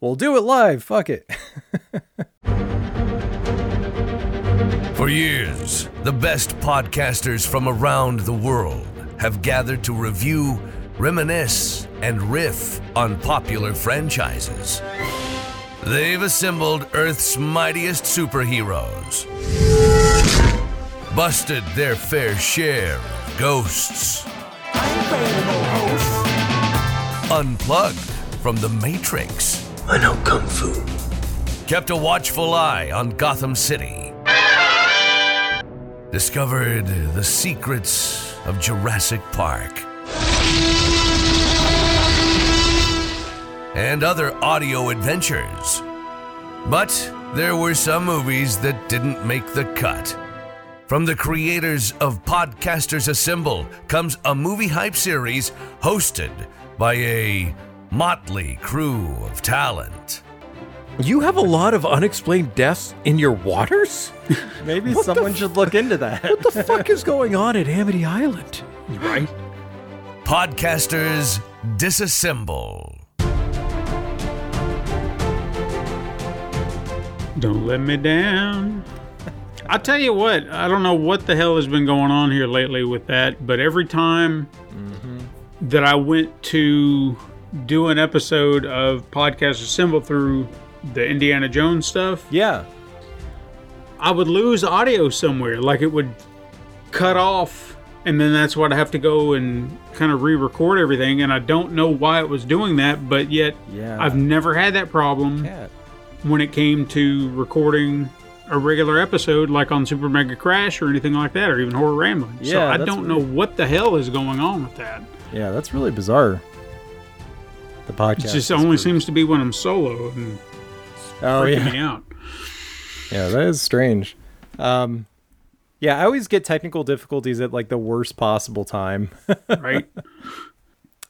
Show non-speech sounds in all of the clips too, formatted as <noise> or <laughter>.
We'll do it live. Fuck it. <laughs> For years, the best podcasters from around the world have gathered to review, reminisce, and riff on popular franchises. They've assembled Earth's mightiest superheroes, busted their fair share of ghosts, unplugged from the Matrix, I know Kung Fu. kept a watchful eye on Gotham City, discovered the secrets of Jurassic Park, and other audio adventures. But there were some movies that didn't make the cut. From the creators of Podcasters Assemble comes a movie hype series hosted by a motley crew of talent. You have a lot of unexplained deaths in your waters? <laughs> Maybe What someone f- should look into that. <laughs> What the fuck is going on at Amity Island? Right? Podcasters Disassemble. Don't let me down. I'll tell you what, I don't know what the hell has been going on here lately with that, but every time mm-hmm. that I went to do an episode of Podcast Assemble through the Indiana Jones stuff, yeah. I would lose audio somewhere. Like it would cut off, and then that's what I have to go and kind of re record everything. And I don't know why it was doing that, but yet Yeah. I've never had that problem when it came to recording a regular episode like on Super Mega Crash or anything like that, or even Horror Rambling. so Yeah, I that's don't know what the hell is going on with that. Yeah, that's really bizarre. The podcast. It just only seems to be when I'm solo and Oh freaking yeah. me out. Yeah, that is strange. Um, yeah, I always get technical difficulties at like the worst possible time. <laughs> Right?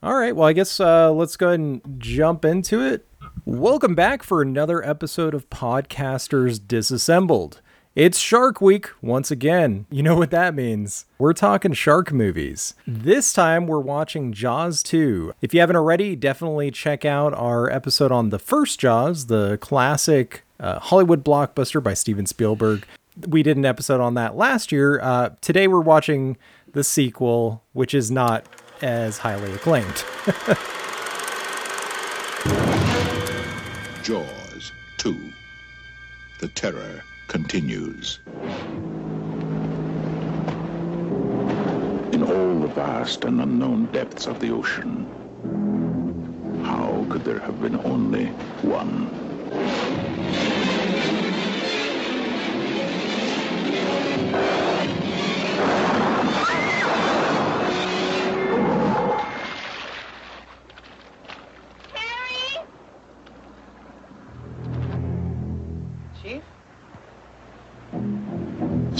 All right, well, I guess uh, let's go ahead and jump into it. Welcome back for another episode of Podcasters Disassembled. It's Shark Week once again. You know what that means. We're talking shark movies. This time we're watching Jaws 2. If you haven't already, definitely check out our episode on the first Jaws, the classic uh, Hollywood blockbuster by Steven Spielberg. We did an episode on that last year. Uh, today we're watching the sequel, which is not as highly acclaimed. <laughs> Jaws 2. The terror continues. In all the vast and unknown depths of the ocean, how could there have been only one?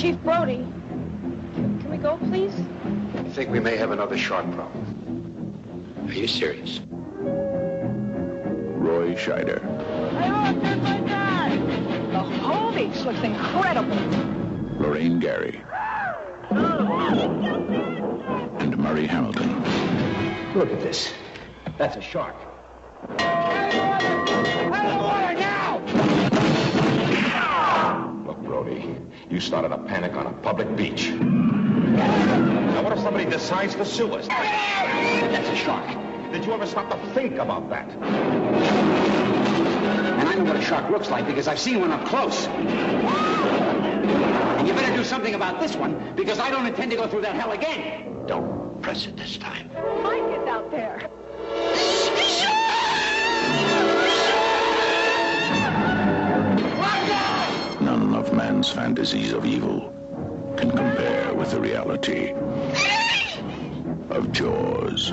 Chief Brody, can we go, please? I think we may have another shark problem. Are you serious? Roy Scheider, Hey, look, there's my guy! The whole beach looks incredible. Lorraine Gary, and Murray Hamilton. Look at this. That's a shark. You started a panic on a public beach. Now, what if somebody decides to sue us? That's a shark. Did you ever stop to think about that? And I know what a shark looks like because I've seen one up close. And you better do something about this one because I don't intend to go through that hell again. Don't press it this time. Man's fantasies of evil can compare with the reality of Jaws.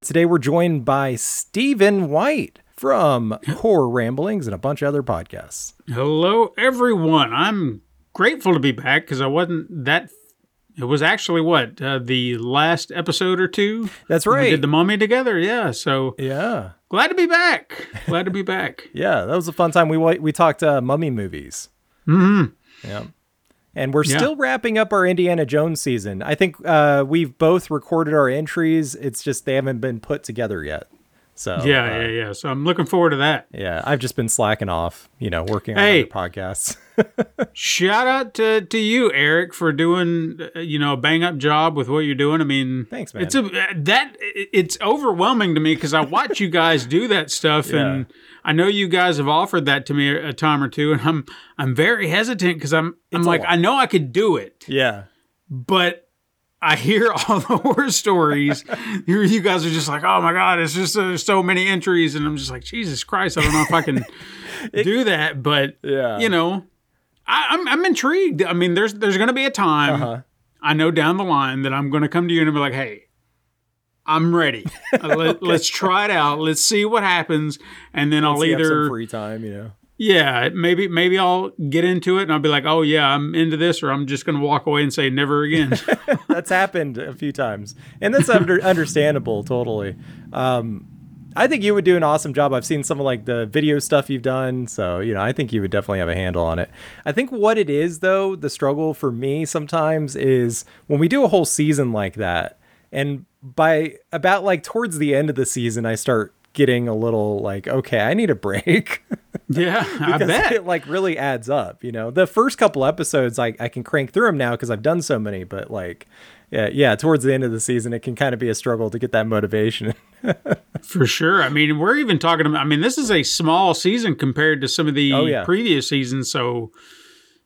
Today we're joined by Stephen White from Horror Ramblings and a bunch of other podcasts. Hello, everyone. I'm grateful to be back because I wasn't that. It was actually what uh, the last episode or two. That's when We right. did the mummy together. Yeah. So Yeah. glad to be back. Glad to be back. <laughs> Yeah, that was a fun time. We we talked uh, mummy movies. Mm-hmm. Yeah. And we're Yeah. still wrapping up our Indiana Jones season. I think uh, we've both recorded our entries. It's just they haven't been put together yet. So yeah, uh, yeah, yeah. So I'm looking forward to that. yeah. I've just been slacking off, you know, working on Hey. other podcasts. <laughs> Shout out to, to you, Erik, for doing uh, you know a bang up job with what you're doing. I mean, Thanks, man. It's a that it's overwhelming to me because I watch you guys do that stuff, and I know you guys have offered that to me a, time or two, and I'm I'm very hesitant because I'm I'm like lot. I know I could do it, yeah. but I hear all the <laughs> horror stories. you guys are just like, oh my god, it's just uh, so many entries, and I'm just like, Jesus Christ, I don't know if I can <laughs> do that, but Yeah. you know, I, I'm I'm intrigued. I mean, there's there's gonna be a time Uh-huh. I know down the line that I'm gonna come to you and be like, hey. I'm ready. <laughs> Let, Let's try it out. Let's see what happens, and then I'll Once you have some either free time, you know. Yeah, maybe maybe I'll get into it and I'll be like, oh yeah, I'm into this, or I'm just gonna walk away and say never again. <laughs> that's happened a few times, and that's under, <laughs> understandable. Totally. Um, I think you would do an awesome job. I've seen some of like the video stuff you've done, so you know I think you would definitely have a handle on it. I think what it is though, the struggle for me sometimes is when we do a whole season like that, and by about like towards the end of the season, I start getting a little like, okay, I need a break. <laughs> yeah, I bet. it like really adds up. You know, the first couple episodes, I I can crank through them now because I've done so many. But like, yeah, yeah, towards the end of the season, it can kind of be a struggle to get that motivation. <laughs> For sure. I mean, we're even talking about. I mean, this is a small season compared to some of the Oh, yeah. previous seasons. So,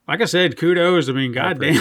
like I said, kudos. I mean, goddamn.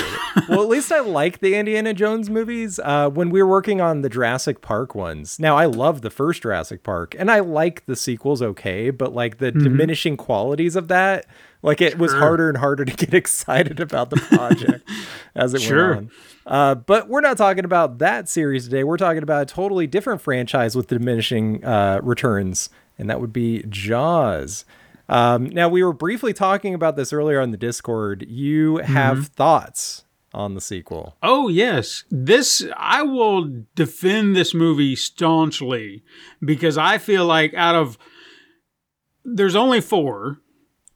well, at least I like the Indiana Jones movies. Uh, when we were working on the Jurassic Park ones, now I love the first Jurassic Park, and I like the sequels okay, but like the diminishing qualities of that, like it was Mm-hmm. Harder and harder to get <laughs> excited about the project as it Sure. went on. Uh, but we're not talking about that series today. We're talking about a totally different franchise with diminishing uh, returns, and that would be Jaws. Um, now, we were briefly talking about this earlier on the Discord. You have Mm-hmm. thoughts on the sequel. Oh yes, this I will defend this movie staunchly because I feel like out of there's only four,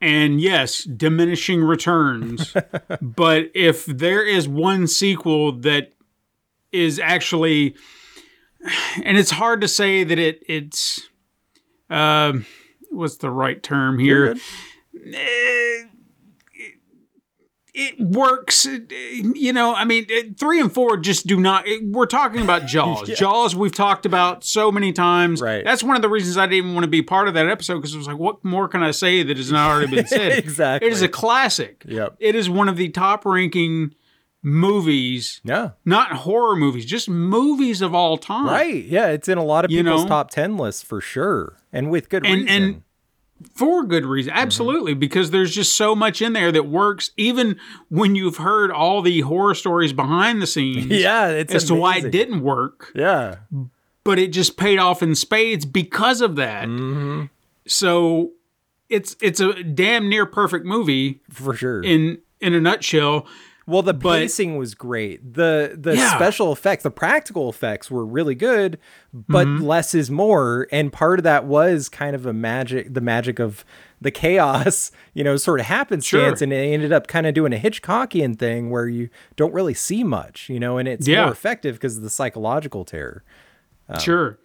and yes, diminishing returns. <laughs> but if there is one sequel that is actually, and it's hard to say that it it's, um, what's the right term here? Eh, it works. Eh, you know, I mean, eh, three and four just do not. it- we're talking about <laughs> Jaws. Jaws, we've talked about so many times. Right. That's one of the reasons I didn't even want to be part of that episode because it was like, what more can I say that has not already been <laughs> said? Exactly. It is a classic. Yep. It is one of the top ranking movies, Yeah. not horror movies, just movies of all time. Right. Yeah. It's in a lot of You people's know? top 10 lists for sure. And with good And- reason. and- for good reason absolutely because there's just so much in there that works even when you've heard all the horror stories behind the scenes <laughs> yeah. It's as to why it didn't work Yeah. but it just paid off in spades because of that Mm-hmm. so it's it's a damn near perfect movie For sure. in in a nutshell Well, the But- pacing was great. The the Yeah. special effects, the practical effects were really good, but Mm-hmm. less is more. And part of that was kind of a magic, the magic of the chaos, <laughs> you know, sort of happenstance. Sure. And they ended up kind of doing a Hitchcockian thing where you don't really see much, you know, and it's Yeah. more effective because of the psychological terror. Sure.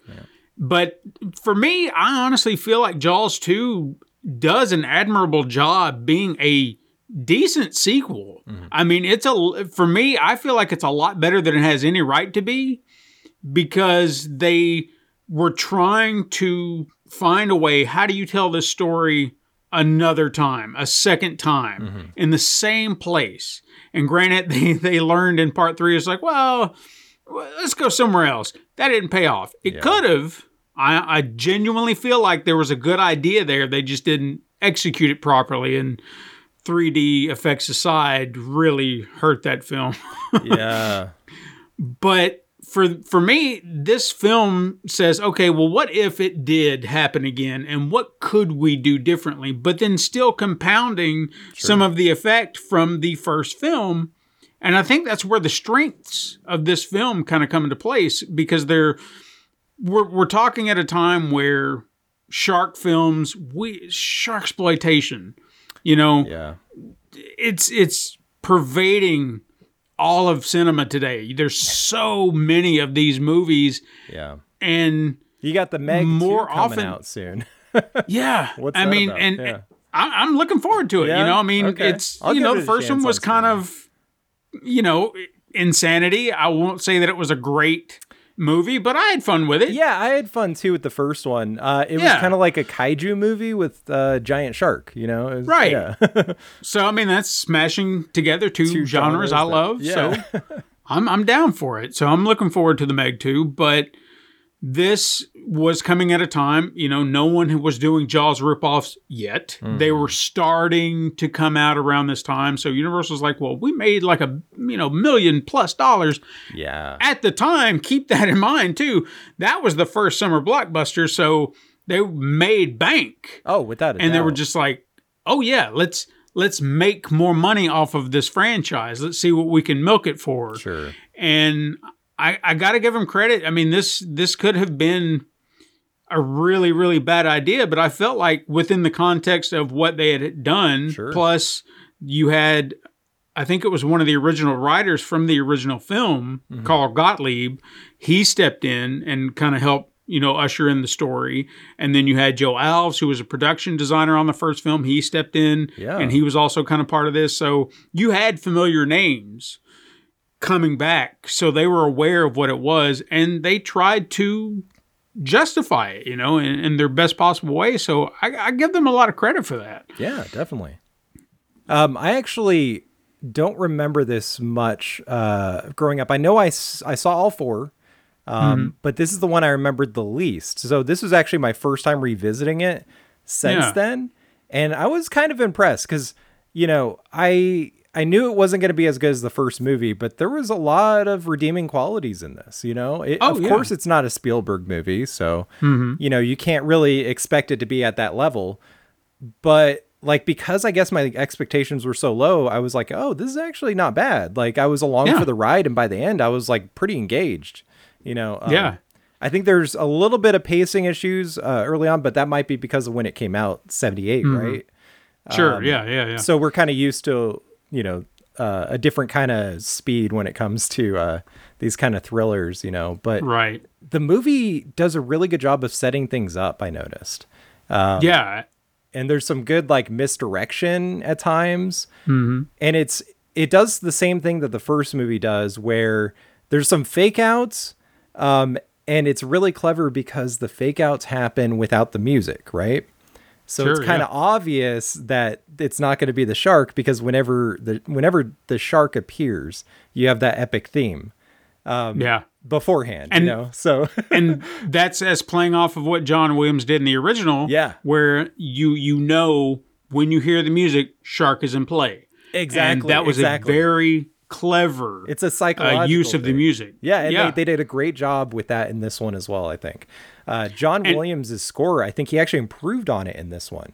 But for me, I honestly feel like Jaws 2 does an admirable job being a decent sequel. Mm-hmm. I mean, it's a for me, I feel like it's a lot better than it has any right to be because they were trying to find a way how do you tell this story another time, a second time mm-hmm. in the same place. And granted, <laughs> they, they learned in part three, it's like, well, well, let's go somewhere else. That didn't pay off. It could have. I, I genuinely feel like there was a good idea there. They just didn't execute it properly. And 3D effects aside, really hurt that film. <laughs> Yeah. but for for me, this film says, okay, well, what if it did happen again, and what could we do differently? But then still compounding some of the effect from the first film. And I think that's where the strengths of this film kind of come into place because they're we're we're talking at a time where shark films, we shark exploitation, you know, Yeah. it's it's pervading all of cinema today. There's so many of these movies, Yeah. and You got the Meg More coming often- out soon. <laughs> yeah, <laughs> What's I mean, about? and Yeah. I, I'm looking forward to it. Yeah? You know, I mean, Okay. it's I'll you know the first one was on kind of, you know, insanity. I won't say that it was a great movie, but I had fun with it. Yeah, I had fun too with the first one. Uh, it was kind of like a kaiju movie with a giant shark, you know? Was- Right. Yeah. <laughs> So I mean, that's smashing together two, Two genres, genres I love. yeah. So <laughs> I'm I'm down for it. So I'm looking forward to the Meg 2, but this was coming at a time, you know, no one was doing Jaws ripoffs yet. Mm-hmm. They were starting to come out around this time. So Universal's like, well, we made like a you know million plus dollars yeah. at the time. Keep that in mind too. That was the first summer blockbuster, so they made bank Oh, without a and they were just like, "Oh yeah, let's let's make more money off of this franchise. Let's see what we can milk it for." Sure. And I I got to give them credit. I mean this this could have been a really really bad idea, but I felt like within the context of what they had done, Sure. plus you had. I think it was one of the original writers from the original film, Mm-hmm. Carl Gottlieb. He stepped in and kind of helped, you know, usher in the story. And then you had Joe Alves, who was a production designer on the first film. He stepped in, Yeah. and he was also kind of part of this. So you had familiar names coming back, so they were aware of what it was, and they tried to justify it, you know, in, in their best possible way. So I, I give them a lot of credit for that. Yeah, definitely. Um, I actually don't remember this much uh, growing up. I know I, I saw all four, um, Mm-hmm. but this is the one I remembered the least. So this was actually my first time revisiting it since Yeah. then, and I was kind of impressed because you know I I knew it wasn't going to be as good as the first movie, but there was a lot of redeeming qualities in this. You know, it, Oh, of yeah. course it's not a Spielberg movie, so you know you can't really expect it to be at that level but like because I guess my expectations were so low, I was like, oh, this is actually not bad. Like I was along Yeah. for the ride, and by the end, I was like pretty engaged. You know, um, Yeah. I think there's a little bit of pacing issues uh, early on, but that might be because of when it came out, '78, right? Sure. Um, yeah. Yeah. Yeah. So we're kind of used to, you know, uh, a different kind of speed when it comes to uh, these kind of thrillers, you know. But right. the movie does a really good job of setting things up. I noticed yeah. and there's some good like misdirection at times and it's it does the same thing that the first movie does where there's some fake outs um and it's really clever because the fake outs happen without the music right so it's kind of yeah. obvious that it's not going to be the shark because whenever the whenever the shark appears you have that epic theme yeah. beforehand And- you know <laughs> so and that's as playing off of what John Williams did in the original. Yeah. Where you you know when you hear the music, shark is in play. Exactly, And that was exactly. a very clever it's a uh, psychological use of the music. Yeah, and yeah. They, they did a great job with that in this one as well, I think. Uh, John And- Williams' score, I think he actually improved on it in this one.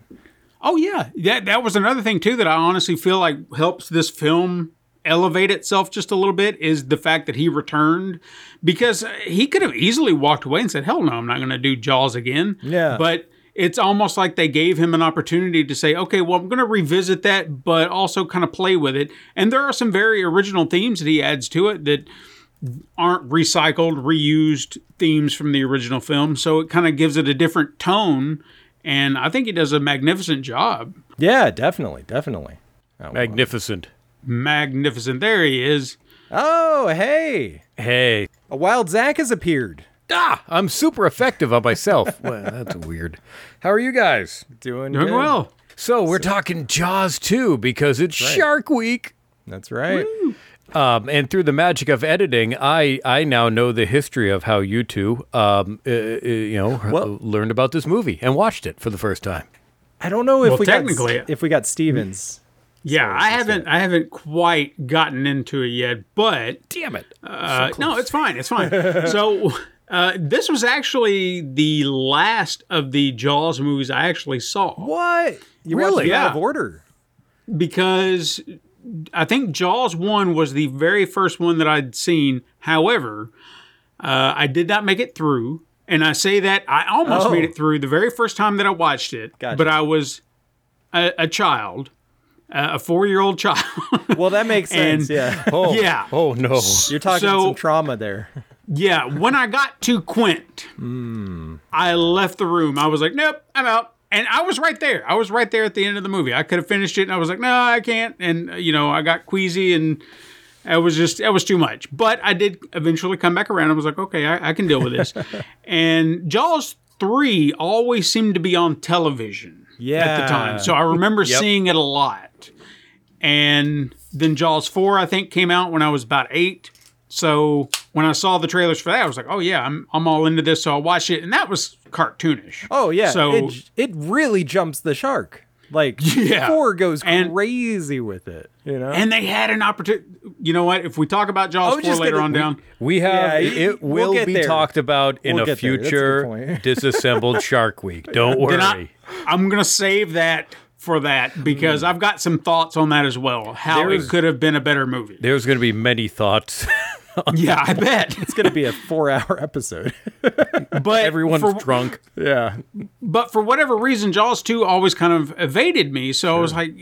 Oh yeah, that that was another thing too that I honestly feel like helps this film elevate itself just a little bit is the fact that he returned because he could have easily walked away and said, "Hell no, I'm not going to do Jaws again." Yeah. But it's almost like they gave him an opportunity to say, "Okay, well, I'm going to revisit that, but also kind of play with it." And there are some very original themes that he adds to it that aren't recycled, reused themes from the original film, so it kind of gives it a different tone. And I think he does a magnificent job. Yeah, definitely, definitely. Oh, Magnificent. magnificent. There he is. oh, hey, Hey. a wild Zack has appeared. Ah, I'm super effective on myself. <laughs> well, that's weird. How are you guys? Doing, Doing good. well. So we're talking Jaws 2 because it's Shark Week. That's right. Um, and through the magic of editing, I, I now know the history of how you two, um, uh, uh, you know, Well- learned about this movie and watched it for the first time. I don't know if Well, we technically- got, if we got Stevens. Yeah, I haven't I haven't quite gotten into it yet, but Damn it! uh, no, it's fine. It's fine. <laughs> so uh, this was actually the last of the Jaws movies I actually saw What? You Really? watched it out of Yeah. order. because I think Jaws one was the very first one that I'd seen. However, uh, I did not make it through, and I say that I almost Oh. made it through the very first time that I watched it, Gotcha. but I was a, a child, uh, a four year old <laughs> child. Well, that makes And- sense. yeah. <laughs> Oh, yeah. Oh no. You're talking So- some trauma there. Yeah, when I got to Quint, I left the room. I was like, nope, I'm out. And I was right there. I was right there at the end of the movie. I could have finished it, and I was like, no, I can't. And, uh, you know, I got queasy, and it was just, it was too much. But I did eventually come back around. I was like, okay, I, I can deal with this. <laughs> and Jaws 3 always seemed to be on television Yeah. at the time. So I remember Yep. seeing it a lot. And then Jaws 4, I think, came out when I was about eight. So when I saw the trailers for that, I was like, oh, yeah, I'm, I'm all into this. So I watched it. And that was cartoonish. Oh yeah. So it, it really jumps the shark. Like <laughs> Yeah. four goes And- crazy with it. You know. and they had an opportunity. You know what? If we talk about Jaws 4 later gonna- on down, We have Yeah, it we'll will be there. talked about in We'll a get there. That's a future <laughs> disassembled Shark Week. Don't worry. I, I'm going to save that for that because hmm. I've got some thoughts on that as well. How There's- it could have been a better movie. There's going to be many thoughts. <laughs> <laughs> yeah, I bet. it's gonna be a four-hour episode. <laughs> But Everyone's for, drunk. yeah. but for whatever reason, Jaws 2 always kind of evaded me. So I was like,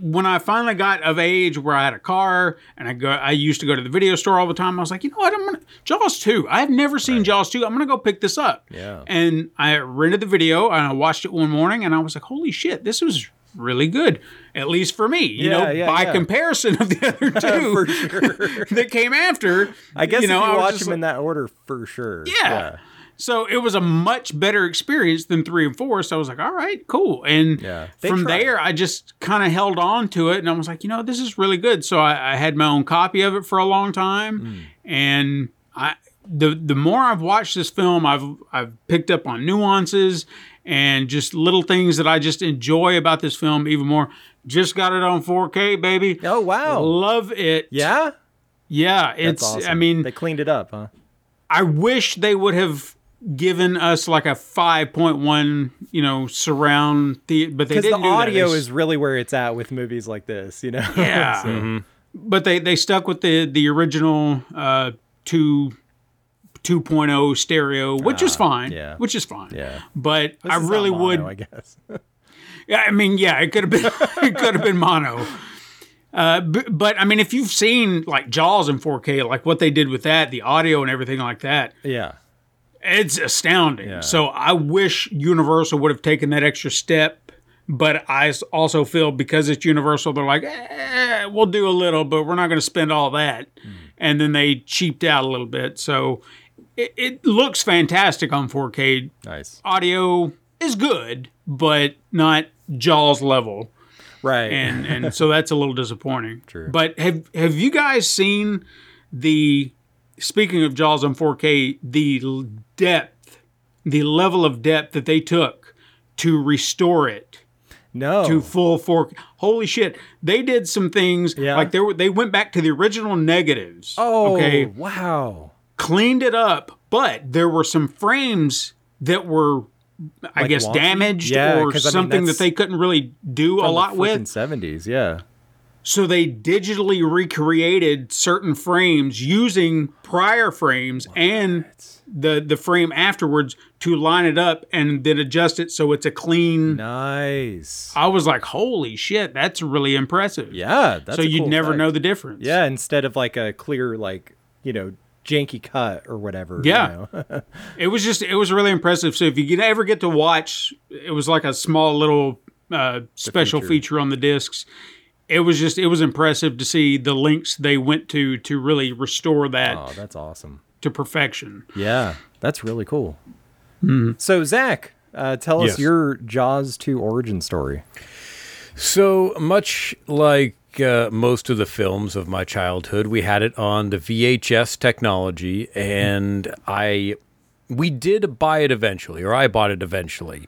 when I finally got of age where I had a car and I go, I used to go to the video store all the time. I was like, you know what? I'm gonna Jaws 2. I've never seen Jaws 2. I'm gonna go pick this up. Yeah. And I rented the video and I watched it one morning and I was like, holy shit, this was really good. At least for me, you Yeah, know, yeah, by yeah. comparison of the other <laughs> two <laughs> that came after. I guess you know, if I you was watch them in that order, for sure. yeah. So it was a much better experience than three and four. So I was like, all right, cool. And. From tried. there, I just kind of held on to it and I was like, you know, this is really good. So I, I had my own copy of it for a long time. Hmm. And I, the, the more I've watched this film, I've, I've picked up on nuances and just little things that I just enjoy about this film even more. Just got it on 4K, baby. Oh wow. Love it. Yeah. Yeah. That's It's, awesome. I mean, they cleaned it up, huh? I wish they would have given us like a 5.1, you know, surround the but they Because the didn't do audio They- is really where it's at with movies like this. You know. yeah. <laughs> So- But they they stuck with the the original uh 2 2.0 stereo, which is fine. Ah, yeah. Which is fine. Yeah. But I This is really not would I guess. <laughs> Yeah, I mean, yeah, it could have been <laughs> it could have been mono. Uh, b- but I mean, if you've seen like Jaws in 4K, like what they did with that, the audio and everything like that, yeah. it's astounding. Yeah. So I wish Universal would have taken that extra step. But I also feel because it's Universal, they're like, eh, we'll do a little, but we're not going to spend all that. Hmm. And then they cheaped out a little bit. So it, it looks fantastic on 4K. Nice. Audio is good, but not Jaws level Right. and <laughs> and so that's a little disappointing. True. But have have you guys seen the speaking of Jaws on 4K, the depth, the level of depth that they took to restore it no. to full 4K? Holy shit! They did some things Yeah. like they were they went back to the original negatives. oh. okay, Wow. cleaned it up, but there were some frames that were. I Like guess wonky? damaged Yeah, or 'cause, I mean, something that they couldn't really do a lot with. Seventies. Yeah. So they digitally recreated certain frames using prior frames and the the frame afterwards to line it up and then adjust it so it's a clean. Nice. I was like, holy shit, that's really impressive. Yeah. That's so you'd cool never know the difference. Yeah. Instead of like a clear, like you know, janky cut or whatever. Yeah. You know? <laughs> It was just it was really impressive. So if you ever get to watch, it was like a small little uh, special feature. feature on the discs. It was just it was impressive to see the links they went to to really restore that oh, that's awesome. to perfection. Yeah. That's really cool. So Zack, uh, tell us your Jaws two origin story. So much like uh, most of the films of my childhood, we had it on the VHS technology, and I we did buy it eventually, or I bought it eventually.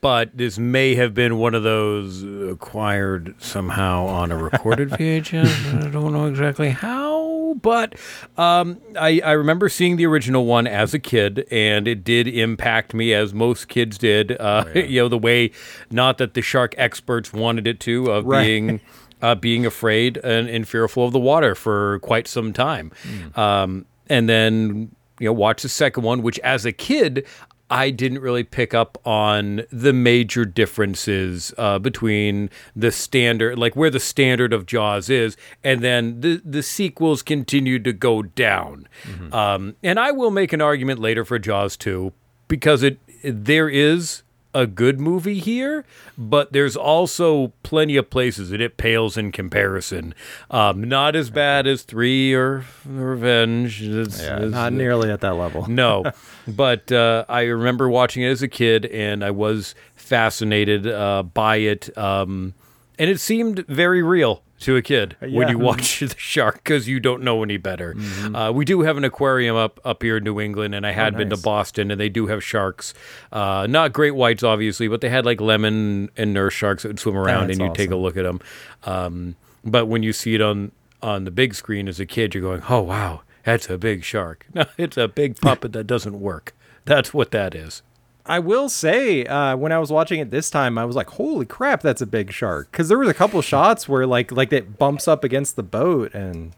But this may have been one of those acquired somehow on a recorded <laughs> VHS. I don't know exactly how, but um, I, I remember seeing the original one as a kid, and it did impact me as most kids did. Uh, <laughs> You know, the way, not that the shark experts wanted it to, of Right. being. <laughs> Uh, being afraid and, and fearful of the water for quite some time. Um, and then, you know, watch the second one, which as a kid, I didn't really pick up on the major differences uh, between the standard, like where the standard of Jaws is, and then the the sequels continued to go down. Um, and I will make an argument later for Jaws 2 because it there is a good movie here, but there's also plenty of places that it pales in comparison. Um, not as bad as Three or Revenge. It's- Yeah, it's- not nearly at that level. no, <laughs> but uh, I remember watching it as a kid, and I was fascinated uh, by it, um, and it seemed very real to a kid when you watch <laughs> the shark because you don't know any better. Uh, we do have an aquarium up up here in New England, and I had been to. Boston, and they do have sharks. Uh, not great whites, obviously, but they had like lemon and nurse sharks that would swim around, That's and you take a look at them. Um, but when you see it on on the big screen as a kid, you're going, "Oh wow, that's a big shark." No, <laughs> it's a big puppet that doesn't work. That's what that is. I will say, uh, when I was watching it this time, I was like, "Holy crap, that's a big shark!" Because there was a couple shots where like like it bumps up against the boat, and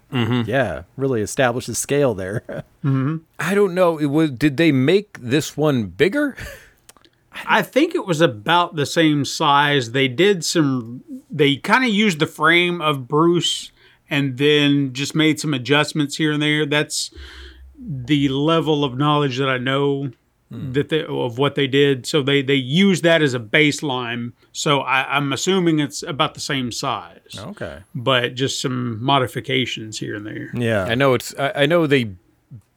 yeah, really establishes scale there. <laughs> I don't know. It was. Did they make this one bigger? I think it was about the same size. They did some. They kind of used the frame of Bruce, and then just made some adjustments here and there. That's the level of knowledge that I know that they, of what they did. So they they used that as a baseline. So I, I'm assuming it's about the same size, okay. but just some modifications here and there. Yeah. I know it's. I, I know they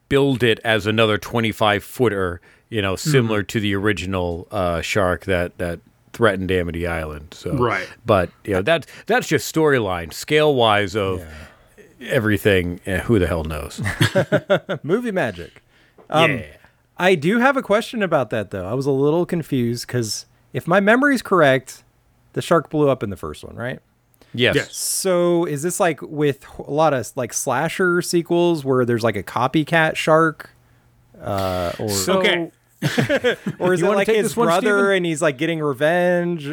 build it as another 25 footer. You know, similar to the original uh, shark that that threatened Amity Island. So Right. But you know that that's just storyline, scale wise of everything. eh, who the hell knows? <laughs> Movie magic. Um, yeah. I do have a question about that though. I was a little confused because if my memory's correct, the shark blew up in the first one, right? Yes. Yes. So is this like with a lot of like slasher sequels where there's like a copycat shark? Uh, or So, Okay. <laughs> or is You it like his one, brother Steven? and he's like getting revenge?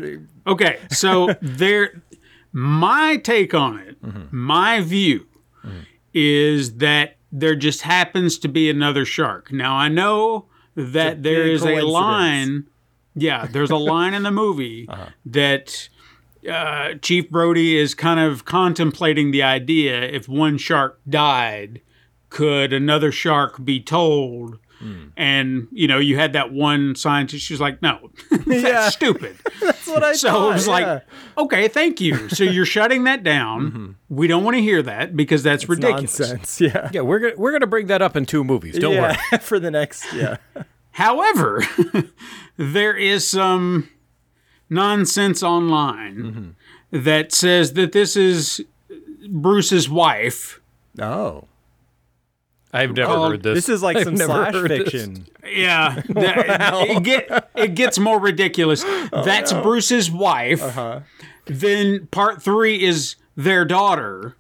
Okay, so there, my take on it, my view is that there just happens to be another shark. Now I know that there is a line. Yeah, there's a line in the movie <laughs> that uh, Chief Brody is kind of contemplating the idea: if one shark died, could another shark be told? Mm. And you know, you had that one scientist. She's like, "No, <laughs> that's Yeah. <laughs> stupit." That's what I So thought. it was yeah. like, okay, thank you. So you're shutting that down. Mm-hmm. We don't want to hear that because that's ridiculous. nonsense. <laughs> Yeah. Yeah, we're gonna we're gonna bring that up in two movies. Don't worry. for the next. Yeah. However, there is some nonsense online mm-hmm. that says that this is Bruce's wife. Oh. I've never Oh, heard this. This is like I've some never slash heard this. fiction. Yeah, <laughs> that- it, get, it gets more ridiculous. <laughs> Oh, That's Bruce's wife. Uh-huh. Then part three is their daughter,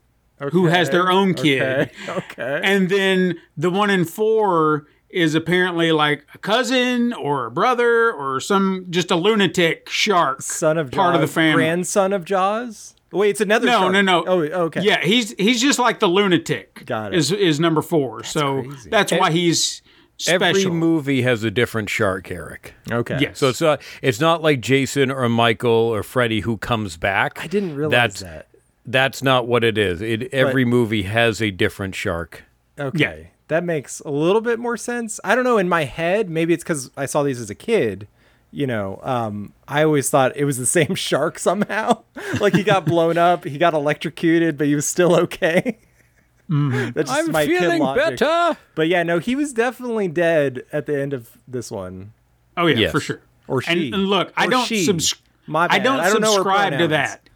who has their own kid. Okay. Okay. And then the one in four is apparently like a cousin or a brother or some just a lunatic shark Son of Jaws. part of the family. Grandson of Jaws. Wait, it's another. no, shark. no, no. Oh, okay. Yeah, he's he's just like the lunatic. Got it. Is is number four. so crazy. that's why he's special. Every movie has a different shark, Erik. Okay. Yes. So it's not it's not like Jason or Michael or Freddy who comes back. I didn't realize that's, that. That's not what it is. It every movie has a different shark. Okay. That makes a little bit more sense. I don't know. In my head, maybe it's because I saw these as a kid. You know, um, I always thought it was the same <laughs> shark somehow. <laughs> like he got blown up, he got electrocuted, but he was still okay. <laughs> That's just I'm my kid feeling logic. better. But yeah, no, he was definitely dead at the end of this one. Oh yeah, Yes. for sure. Or And, she. and look, I don't she. subs- My I don't, I don't subscribe to that.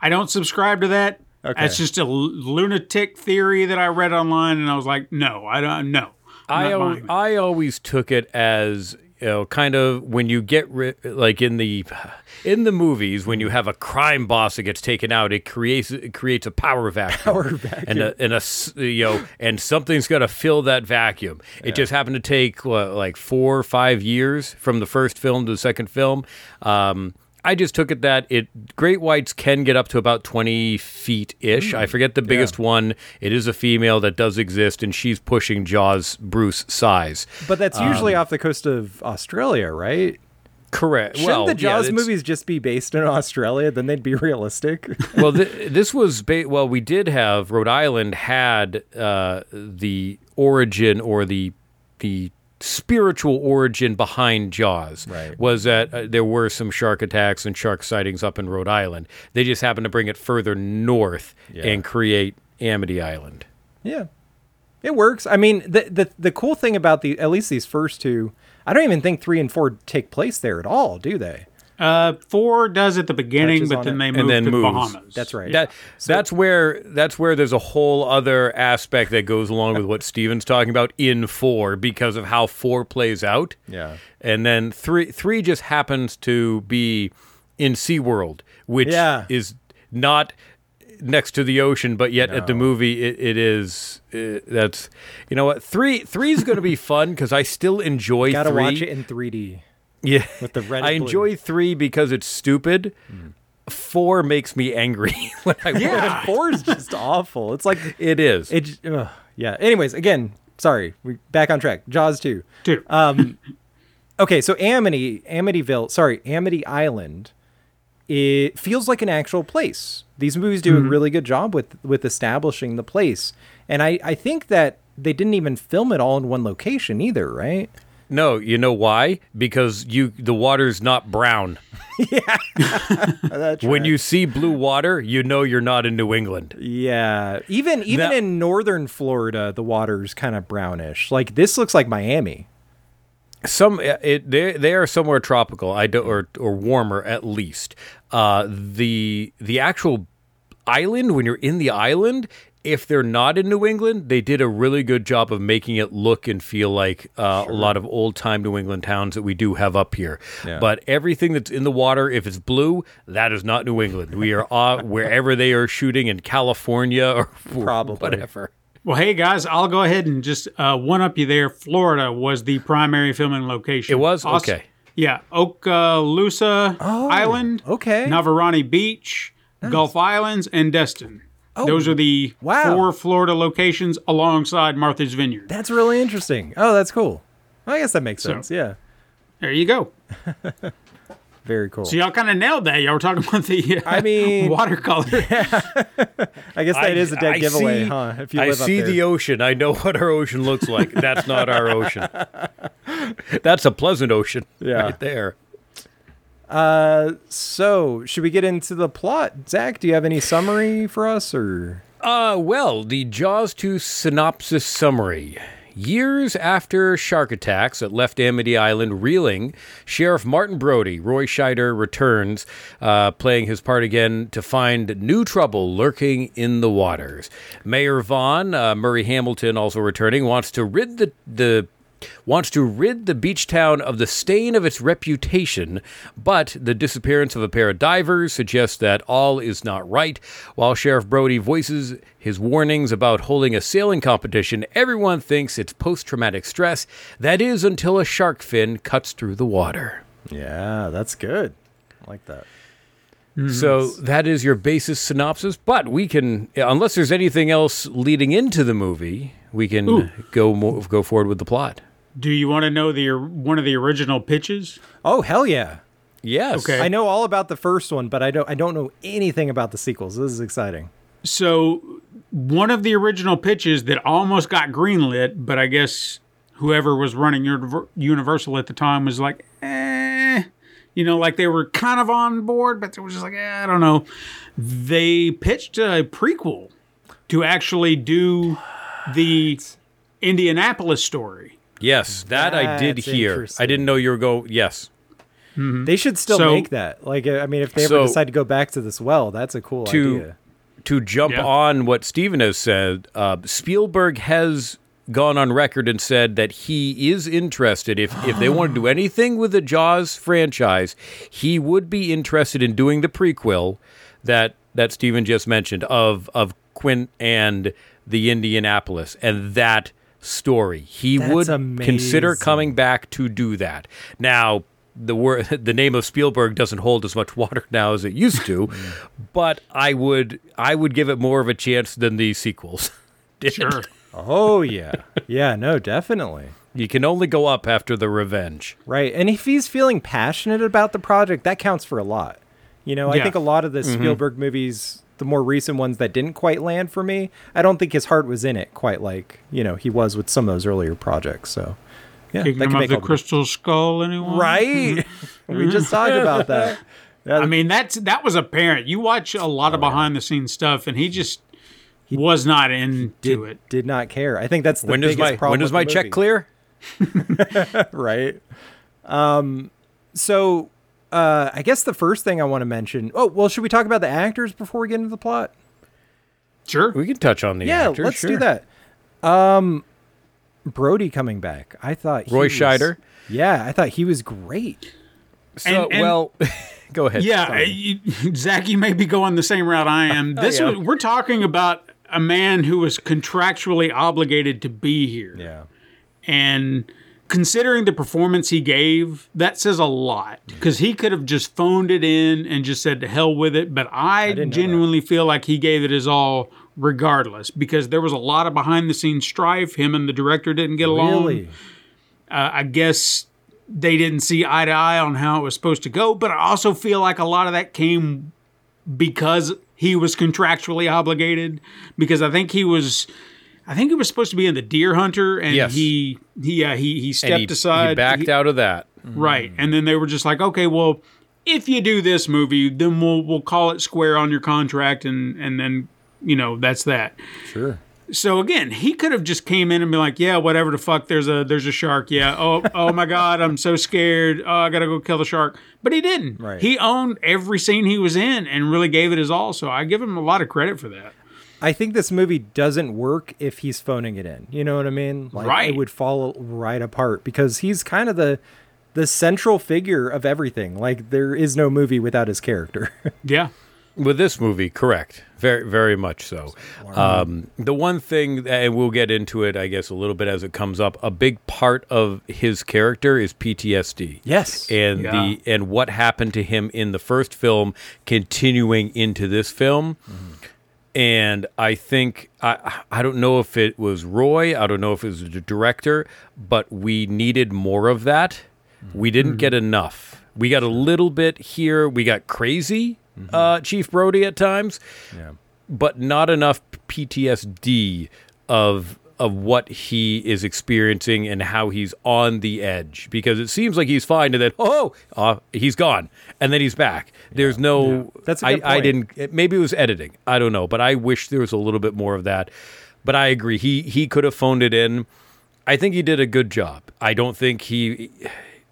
I don't subscribe to that. Okay. That's just a l- lunatic theory that I read online, and I was like, no, I don't. No, I'm not al- I always took it as you know, kind of when you get ri- like in the in the movies when you have a crime boss that gets taken out, it creates it creates a power vacuum, Power vacuum. and a, and a you know, and something's got to fill that vacuum. It just happened to take what, like four or five years from the first film to the second film. Um, I just took it that it great whites can get up to about 20 feet ish. I forget the biggest one. It is a female that does exist, and she's pushing Jaws Bruce size. But that's usually Um, off the coast of Australia, right? Correct. Shouldn't well, the yeah, Jaws it's- movies just be based in Australia? Then they'd be realistic. <laughs> well, th- this was ba- well. We did have Rhode Island had uh, the origin or the the spiritual origin behind Jaws. Right. Was that uh, there were some shark attacks and shark sightings up in Rhode Island. They just happened to bring it further north Yeah. and create Amity Island. yeah, it works. I mean, the the the cool thing about the at least these first two, I don't even think three and four take place there at all, do they? Uh, four does at the beginning, Touches but then it. they And move then to the moves. Bahamas. That's right. That that's where that's where there's a whole other aspect that goes along with what Stephen's talking about in four because of how four plays out. Yeah. And then three three just happens to be in SeaWorld, which Yeah. is not next to the ocean, but yet at the movie it, it is. Uh, that's you know what three three is going to be fun because I still enjoy. Got to three. watch it in 3D. Yeah, with the red I and blue. enjoy three because it's stupid. Four makes me angry <laughs> when I Yeah, four is just awful. It's like It is. It j- ugh, yeah. Anyways, again, sorry. We back on track. Jaws two. Two. Um, <laughs> okay, so Amity, Amityville, sorry, Amity Island. It feels like an actual place. These movies do a really good job with with establishing the place, and I I think that they didn't even film it all in one location either, right? No, you know why? Because you the water's not brown. <laughs> yeah. <laughs> That's When you see blue water, you know you're not in New England. Yeah, even even That- in northern Florida, the water's kind of brownish. Like this looks like Miami. Some it they they are somewhere tropical. I do or or warmer at least. Uh, the the actual island when you're in the island. If they're not in New England, they did a really good job of making it look and feel like uh, a lot of old time New England towns that we do have up here. Yeah. But everything that's in the water, if it's blue, that is not New England. We are uh, <laughs> wherever they are shooting in California or <laughs> Probably. whatever. Well, hey guys, I'll go ahead and just uh, one up you there. Florida was the primary filming location. It was? Aus- Okay. Yeah, Okaloosa Island, Oh, okay. Navarani Beach, Gulf Islands, and Destin. Those are the Oh, wow. four Florida locations alongside Martha's Vineyard. That's really interesting. Oh, that's cool. I guess that makes So- sense. Yeah, There you go. <laughs> very cool. So y'all kind of nailed that. Y'all were talking about the uh, I mean- <laughs> watercolor. <laughs> I guess that is a dead I giveaway, see- huh? If you I live up see there. the ocean. I know what our ocean looks like. That's not our ocean. That's a pleasant ocean Yeah. right there. Uh, so should we get into the plot? Zack, do you have any summary for us, or Uh, well, the Jaws 2 synopsis summary. Years after shark attacks that left Amity Island reeling, Sheriff Martin Brody, Roy Scheider, returns, uh, playing his part again to find new trouble lurking in the waters. Mayor Vaughn, uh, Murray Hamilton, also returning, wants to rid the the wants to rid the beach town of the stain of its reputation, but the disappearance of a pair of divers suggests that all is not right. While Sheriff Brody voices his warnings about holding a sailing competition, everyone thinks it's post traumatic stress. That is until a shark fin cuts through the water. yeah, that's good. I like that. Mm-hmm. So that is your basis synopsis, but we can, unless there's anything else leading into the movie, we can Ooh. go mo- go forward with the plot. Do you want to know the one of the original pitches? Oh hell yeah! Yes. Okay. I know all about the first one, but I don't. I don't know anything about the sequels. This is exciting. So, one of the original pitches that almost got greenlit, but I guess whoever was running Universal at the time was like, eh, you know, like they were kind of on board, but they were just like, eh, I don't know. They pitched a prequel to actually do the Indianapolis story. Yes, that I did hear. I didn't know you were go. Yes, They should still So- make that. Like, I mean, if they ever So- decide to go back to this well, that's a cool To- idea. to jump Yeah. on what Stephen has said, uh, Spielberg has gone on record and said that he is interested. If if they want to do <gasps> anything with the Jaws franchise, he would be interested in doing the prequel that that Stephen just mentioned of of Quint and the Indianapolis and that story. He That's would consider coming back to do that. Now, the word <laughs> the name of Spielberg doesn't hold as much <laughs> water now as it used to, <laughs> but I would I would give it more of a chance than the sequels. did. Sure. Oh yeah, yeah, no, definitely. You can only go up after the revenge. Right. And if he's feeling passionate about the project, that counts for a lot. You know, I think a lot of the mm-hmm. Spielberg movies, the more recent ones that didn't quite land for me, I don't think his heart was in it quite like, you know, he was with some of those earlier projects. So, yeah, Kingdom that can of make the all the Crystal Skull, anyone? Right. <laughs> we just talked about that. <laughs> I mean, that's that was apparent. You watch a lot of behind the scenes stuff, and he just he was not into Did, it. did not care. I think that's the when does biggest my problem when does my check clear? <laughs> right? Um, so uh, I guess the first thing I want to mention. Oh, well, should we talk about the actors before we get into the plot? Sure. We can touch on the yeah, actors, let's do that. Um, Brody coming back. I thought he Roy was- Scheider? Yeah, I thought he was great. So And- and- well, <laughs> go ahead. Yeah, Sorry. you, <laughs> Zack, you may be going the same route I am. <laughs> This yeah. was, we're talking about a man who was contractually obligated to be here, Yeah. and considering the performance he gave, that says a lot. Because he could have just phoned it in and just said to hell with it. But I, that. genuinely feel like he gave it his all, regardless, because there was a lot of behind the scenes strife. Him and the director didn't get along. Really? Uh, I guess they didn't see eye to eye on how it was supposed to go, but I also feel like a lot of that came because he was contractually obligated. Because I think he was, I think he was supposed to be in the Deer Hunter, and Yes. he he uh, he he stepped he, aside, he backed He- out of that. right, and then they were just like, okay, well, if you do this movie, then we'll we'll call it square on your contract, and and then you know that's that. Sure. So again, he could have just came in and been like, "Yeah, whatever the fuck. There's a there's a shark. Yeah. Oh oh my god, I'm so scared. Oh, I gotta go kill the shark." But he didn't. Right. He owned every scene he was in and really gave it his all. So I give him a lot of credit for that. I think this movie doesn't work if he's phoning it in. You know what I mean? Like Right. it would fall right apart because he's kind of the the central figure of everything. Like there is no movie without his character. <laughs> Yeah. With this movie, correct. Very, very much so. Um, the one thing, and we'll get into it, I guess, a little bit as it comes up. A big part of his character is PTSD. yes. and Yeah. the and what happened to him in the first film continuing into this film and i think i i don't know if it was roy i don't know if it was the director but we needed more of that. We didn't get enough. We got a little bit here. We got crazy uh chief brody at times yeah. but not enough PTSD of of what he is experiencing and how he's on the edge. Because it seems like he's fine and then oh uh, he's gone. And then he's back. There's no That's a I, good I point. didn't it- maybe it was editing I don't know but I wish there was a little bit more of that. But I agree he he could have phoned it in. I think he did a good job. I don't think he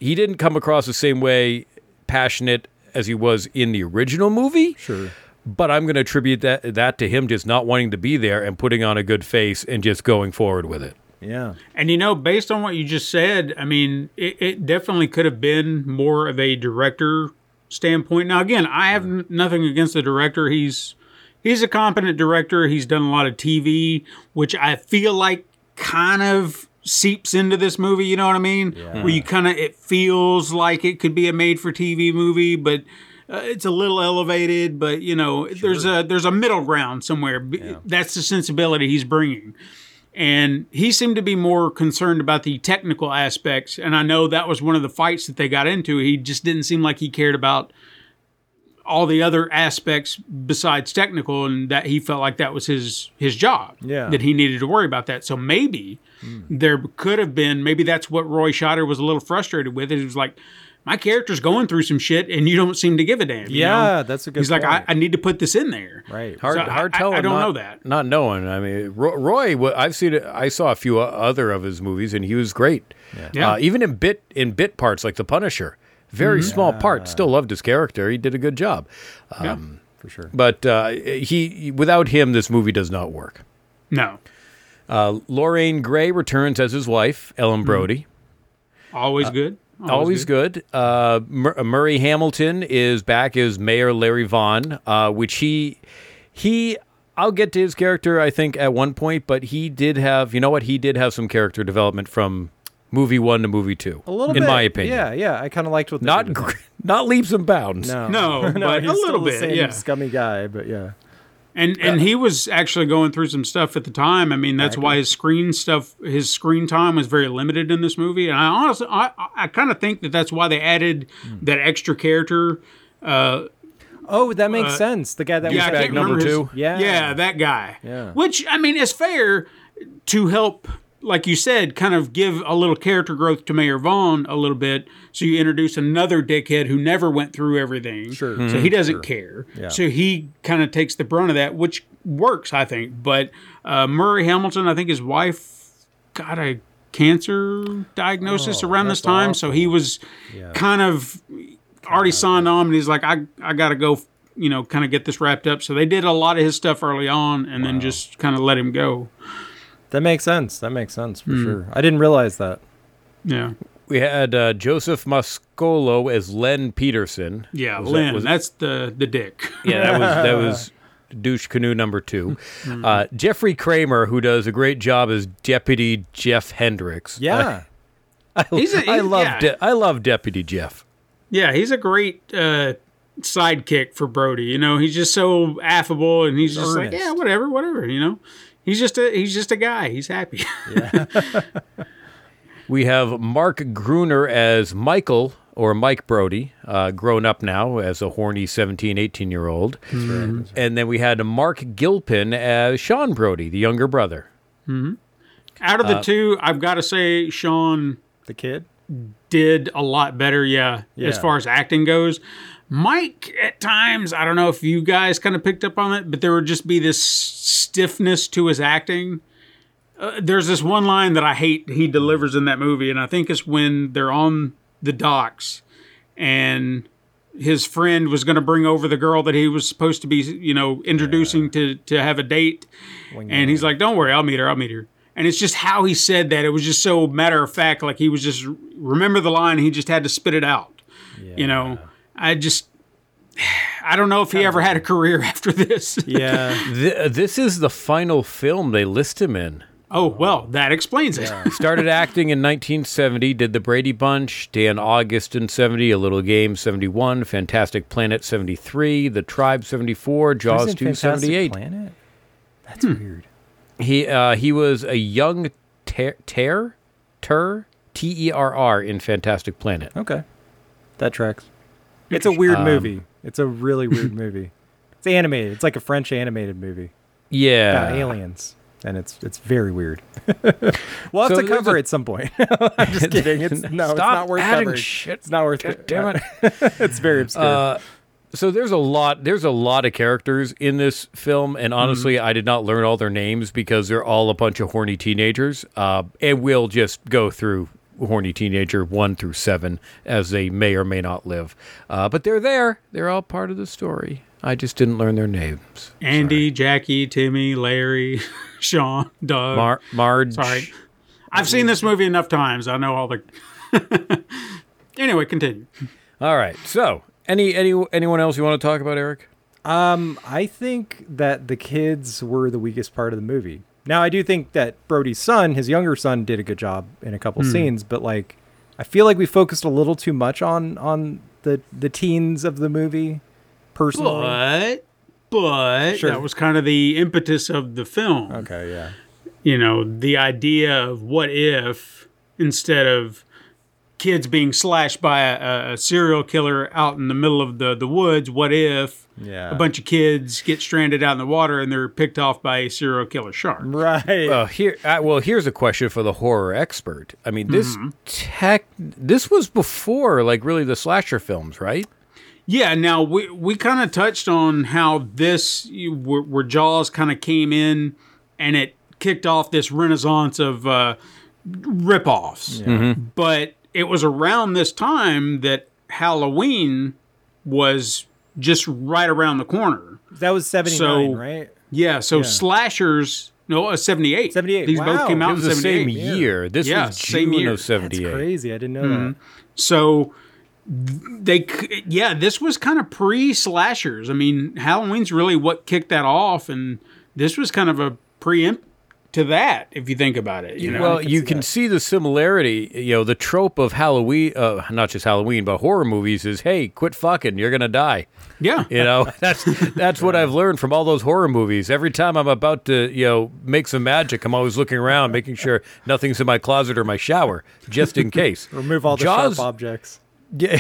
he didn't come across the same way passionate as he was in the original movie. Sure. But I'm going to attribute that that to him just not wanting to be there and putting on a good face and just going forward with it. Yeah. And you know, based on what you just said, I mean, it, it definitely could have been more of a director standpoint. Now, again, I have n- nothing against the director. He's he's a competent director. He's done a lot of TV, which I feel like kind of seeps into this movie. You know what I mean? Where you kind of it feels like it could be a made-for-TV movie, but. Uh, it's a little elevated, but you know, there's a there's a middle ground somewhere. B- That's the sensibility he's bringing and he seemed to be more concerned about the technical aspects. And i know that was one of the fights that they got into. He just didn't seem like he cared about all the other aspects besides technical and that he felt like that was his his job Yeah. that he needed to worry about that. So maybe hmm. there could have been maybe that's what roy scheider was a little frustrated with. It was like my character's going through some shit and you don't seem to give a damn you Yeah, know? that's a good he's like I. I need to put this in there Right. Hard, So hard I- I- telling. I don't not, know that. Not knowing. I mean, Ro- Roy. wha- I've seen it. I saw a few other of his movies, and he was great. Yeah. Uh, even in bit in bit parts like The Punisher, very small part. Still loved his character. He did a good job. Yeah. For sure. But uh, he, without him, this movie does not work. no Uh, Lorraine Gary returns as his wife, Ellen Brody. always good Always good. Uh, Mur- Murray Hamilton is back as Mayor Larry Vaughn, uh, which he he. I'll get to his character, I think, at one point, but he did have, you know what? He did have some character development from movie one to movie two. A little in bit. my opinion. Yeah, yeah. I kind of liked what they Not did with gr- <laughs> not leaps and bounds. No, No, <laughs> but he's a still little the bit, same yeah. scummy guy, but yeah. And and he was actually going through some stuff at the time. I mean, that's why his screen stuff, his screen time was very limited in this movie. And I honestly, I, I- I kind of think that that's why they added Hmm. that extra character. Uh, Oh, that makes sense. The guy that yeah, was can't number his- two? Yeah. yeah, that guy. Yeah. Which I mean is fair to help, like you said, kind of give a little character growth to Mayor Vaughn a little bit. So you introduce another dickhead who never went through everything. Sure. So he doesn't care. Yeah. So he kind of takes the brunt of that, which works, I think. But uh, Murray Hamilton, I think his wife got a cancer diagnosis around this Oh, time, so he was kind of already signed on, and he's like, I I got to go, you know, kind of get this wrapped up. So they did a lot of his stuff early on, and then just kind of let him go. That makes sense. That makes sense for sure. I didn't realize that. Yeah, We had uh, Joseph Mascolo as Len Peterson. yeah, Was that- was- that's the the dick. Yeah, that was that <laughs> was douche canoe number two. Uh, Jeffrey Kramer, who does a great job as Deputy Jeff Hendricks. Yeah. <laughs> I, He's a- I he- love yeah. De- I love Deputy Jeff. Yeah, he's a great uh, sidekick for Brody. You know, he's just so affable, and he's just like, yeah, whatever, whatever. You know, he's just a he's just a guy. He's happy. <laughs> We have Mark Gruner as Michael or Mike Brody, uh, grown up now as a horny 17, 18 year old. And then we had Marc Gilpin as Sean Brody, the younger brother. Out of the two, I've got to say, Sean The kid? did a lot better. Yeah, as far as acting goes. Mike, at times, I don't know if you guys kind of picked up on it, but there would just be this stiffness to his acting. Uh, there's this one line that I hate he delivers in that movie, and I think it's when they're on the docks and his friend was going to bring over the girl that he was supposed to be, you know, introducing to to have a date, and he's like, "Don't worry, I'll meet her. I'll meet her." And it's just how he said that. It was just so matter of fact, like he was just remember the line. He just had to spit it out. You know, I just <sighs> I don't know if he ever had a career <laughs> after this. Yeah. <laughs> Th- this is the final film they list him in. oh well, that explains it. Started <laughs> acting in 1970, did The Brady Bunch, Dan August in 70, A Little Game 71, Fantastic Planet 73, The Tribe 74, Jaws 2 78. Planet? That's Hmm. weird. He uh, he was a young ter ter ter T E R R in Fantastic Planet. Okay. That tracks. It's a weird movie. It's a really weird <laughs> movie. It's animated. It's like a French animated movie Yeah. about aliens. And it's it's very weird. <laughs> we'll have So to cover a- it some point. <laughs> I'm just kidding. It's no, it's not worth adding covering. shit. It's not worth God damn it. it's very obscure. Uh, so there's a lot there's a lot of characters in this film and honestly i did not learn all their names because they're all a bunch of horny teenagers uh, and we'll just go through horny teenager 1 through 7 as they may or may not live uh, but they're there they're all part of the story i just didn't learn their names Andy, Jackie, Timmy, Larry, <laughs> Sean, Doug. Mar- marge Sorry. I've seen this movie enough times. I know all the. <laughs> anyway, continue. all right so any any anyone else you want to talk about Erik Um, I think that the kids were the weakest part of the movie. Now, I do think that Brody's son, his younger son, did a good job in a couple hmm. scenes, but like, I feel like we focused a little too much on on the the teens of the movie. Personally, But, but Sure. that was kind of the impetus of the film. okay, yeah, You know, the idea of what if instead of kids being slashed by a, a serial killer out in the middle of the, the woods, what if yeah, a bunch of kids get stranded out in the water and they're picked off by a serial killer shark? right. Uh, here, uh, well, here's a question for the horror expert. I mean, this Mm-hmm. tech, this was before, like, really the slasher films, right? Yeah, now we we kind of touched on how this you- where, where Jaws kind of came in and it kicked off this renaissance of uh, ripoffs. But it was around this time that Halloween was just right around the corner. that was seventy so- right? Yeah, so slashers. No, uh, seventy eight. 78, These wow. both came out It was in the same 78. year. This Yeah, was same June year. of That's That's 78. crazy. I didn't know Mm-hmm. that. So they, c- yeah, this was kind of pre slashers. I mean, Halloween's really what kicked that off, and this was kind of a preemptive to that if you think about it. You know, well, you can see the similarity. You know, the trope of Halloween, uh, not just Halloween, but horror movies is, hey, quit fucking, you're gonna die. yeah, You know, <laughs> that's that's what I've learned from all those horror movies. Every time I'm about to, you know, make some magic, I'm always looking around, making sure nothing's in my closet or my shower, just in case. <laughs> Remove all the Jaws, sharp objects. <laughs> Yeah,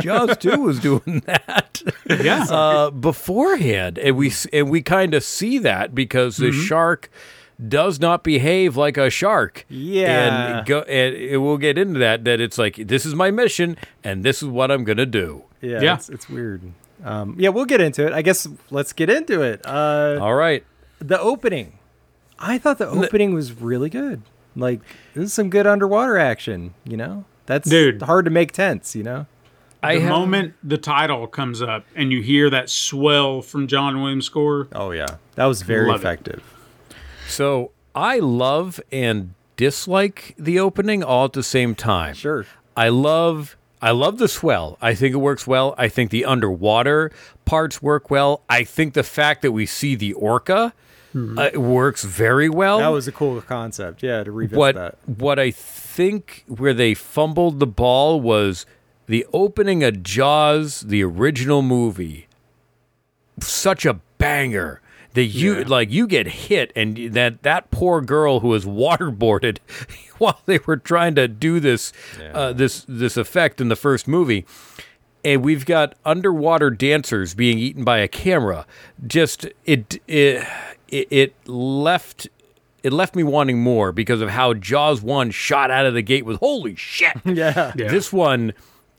Jaws too was doing that. yeah. uh, beforehand, and we and we kind of see that because the shark does not behave like a shark. Yeah. and go and it- we'll get into that. That it's like this is my mission, and this is what I'm gonna do. Yeah, Yeah. It's, it's weird. Um, yeah, we'll get into it. I guess let's get into it. Uh, All right. the opening. I thought the opening was really good. Like this is some good underwater action. You know, that's Dude. hard to make tense. You know. I the have- moment the title comes up and you hear that swell from John Williams' score, Oh yeah, that was very Love effective. So I love and dislike the opening all at the same time. Sure. I love I love the swell. I think it works well. I think the underwater parts work well. I think the fact that we see the orca uh, works very well. That was a cool concept. Yeah, to revisit what that. what I think where they fumbled the ball was the opening of Jaws, the original movie. Such a banger. That you like you get hit and that that poor girl who was <laughs> waterboarded <laughs> while they were trying to do this uh, this this effect in the first movie. And we've got underwater dancers being eaten by a camera. Just it it it, it left it left me wanting more because of how Jaws 1 shot out of the gate with holy shit. <laughs> Yeah. Yeah. This one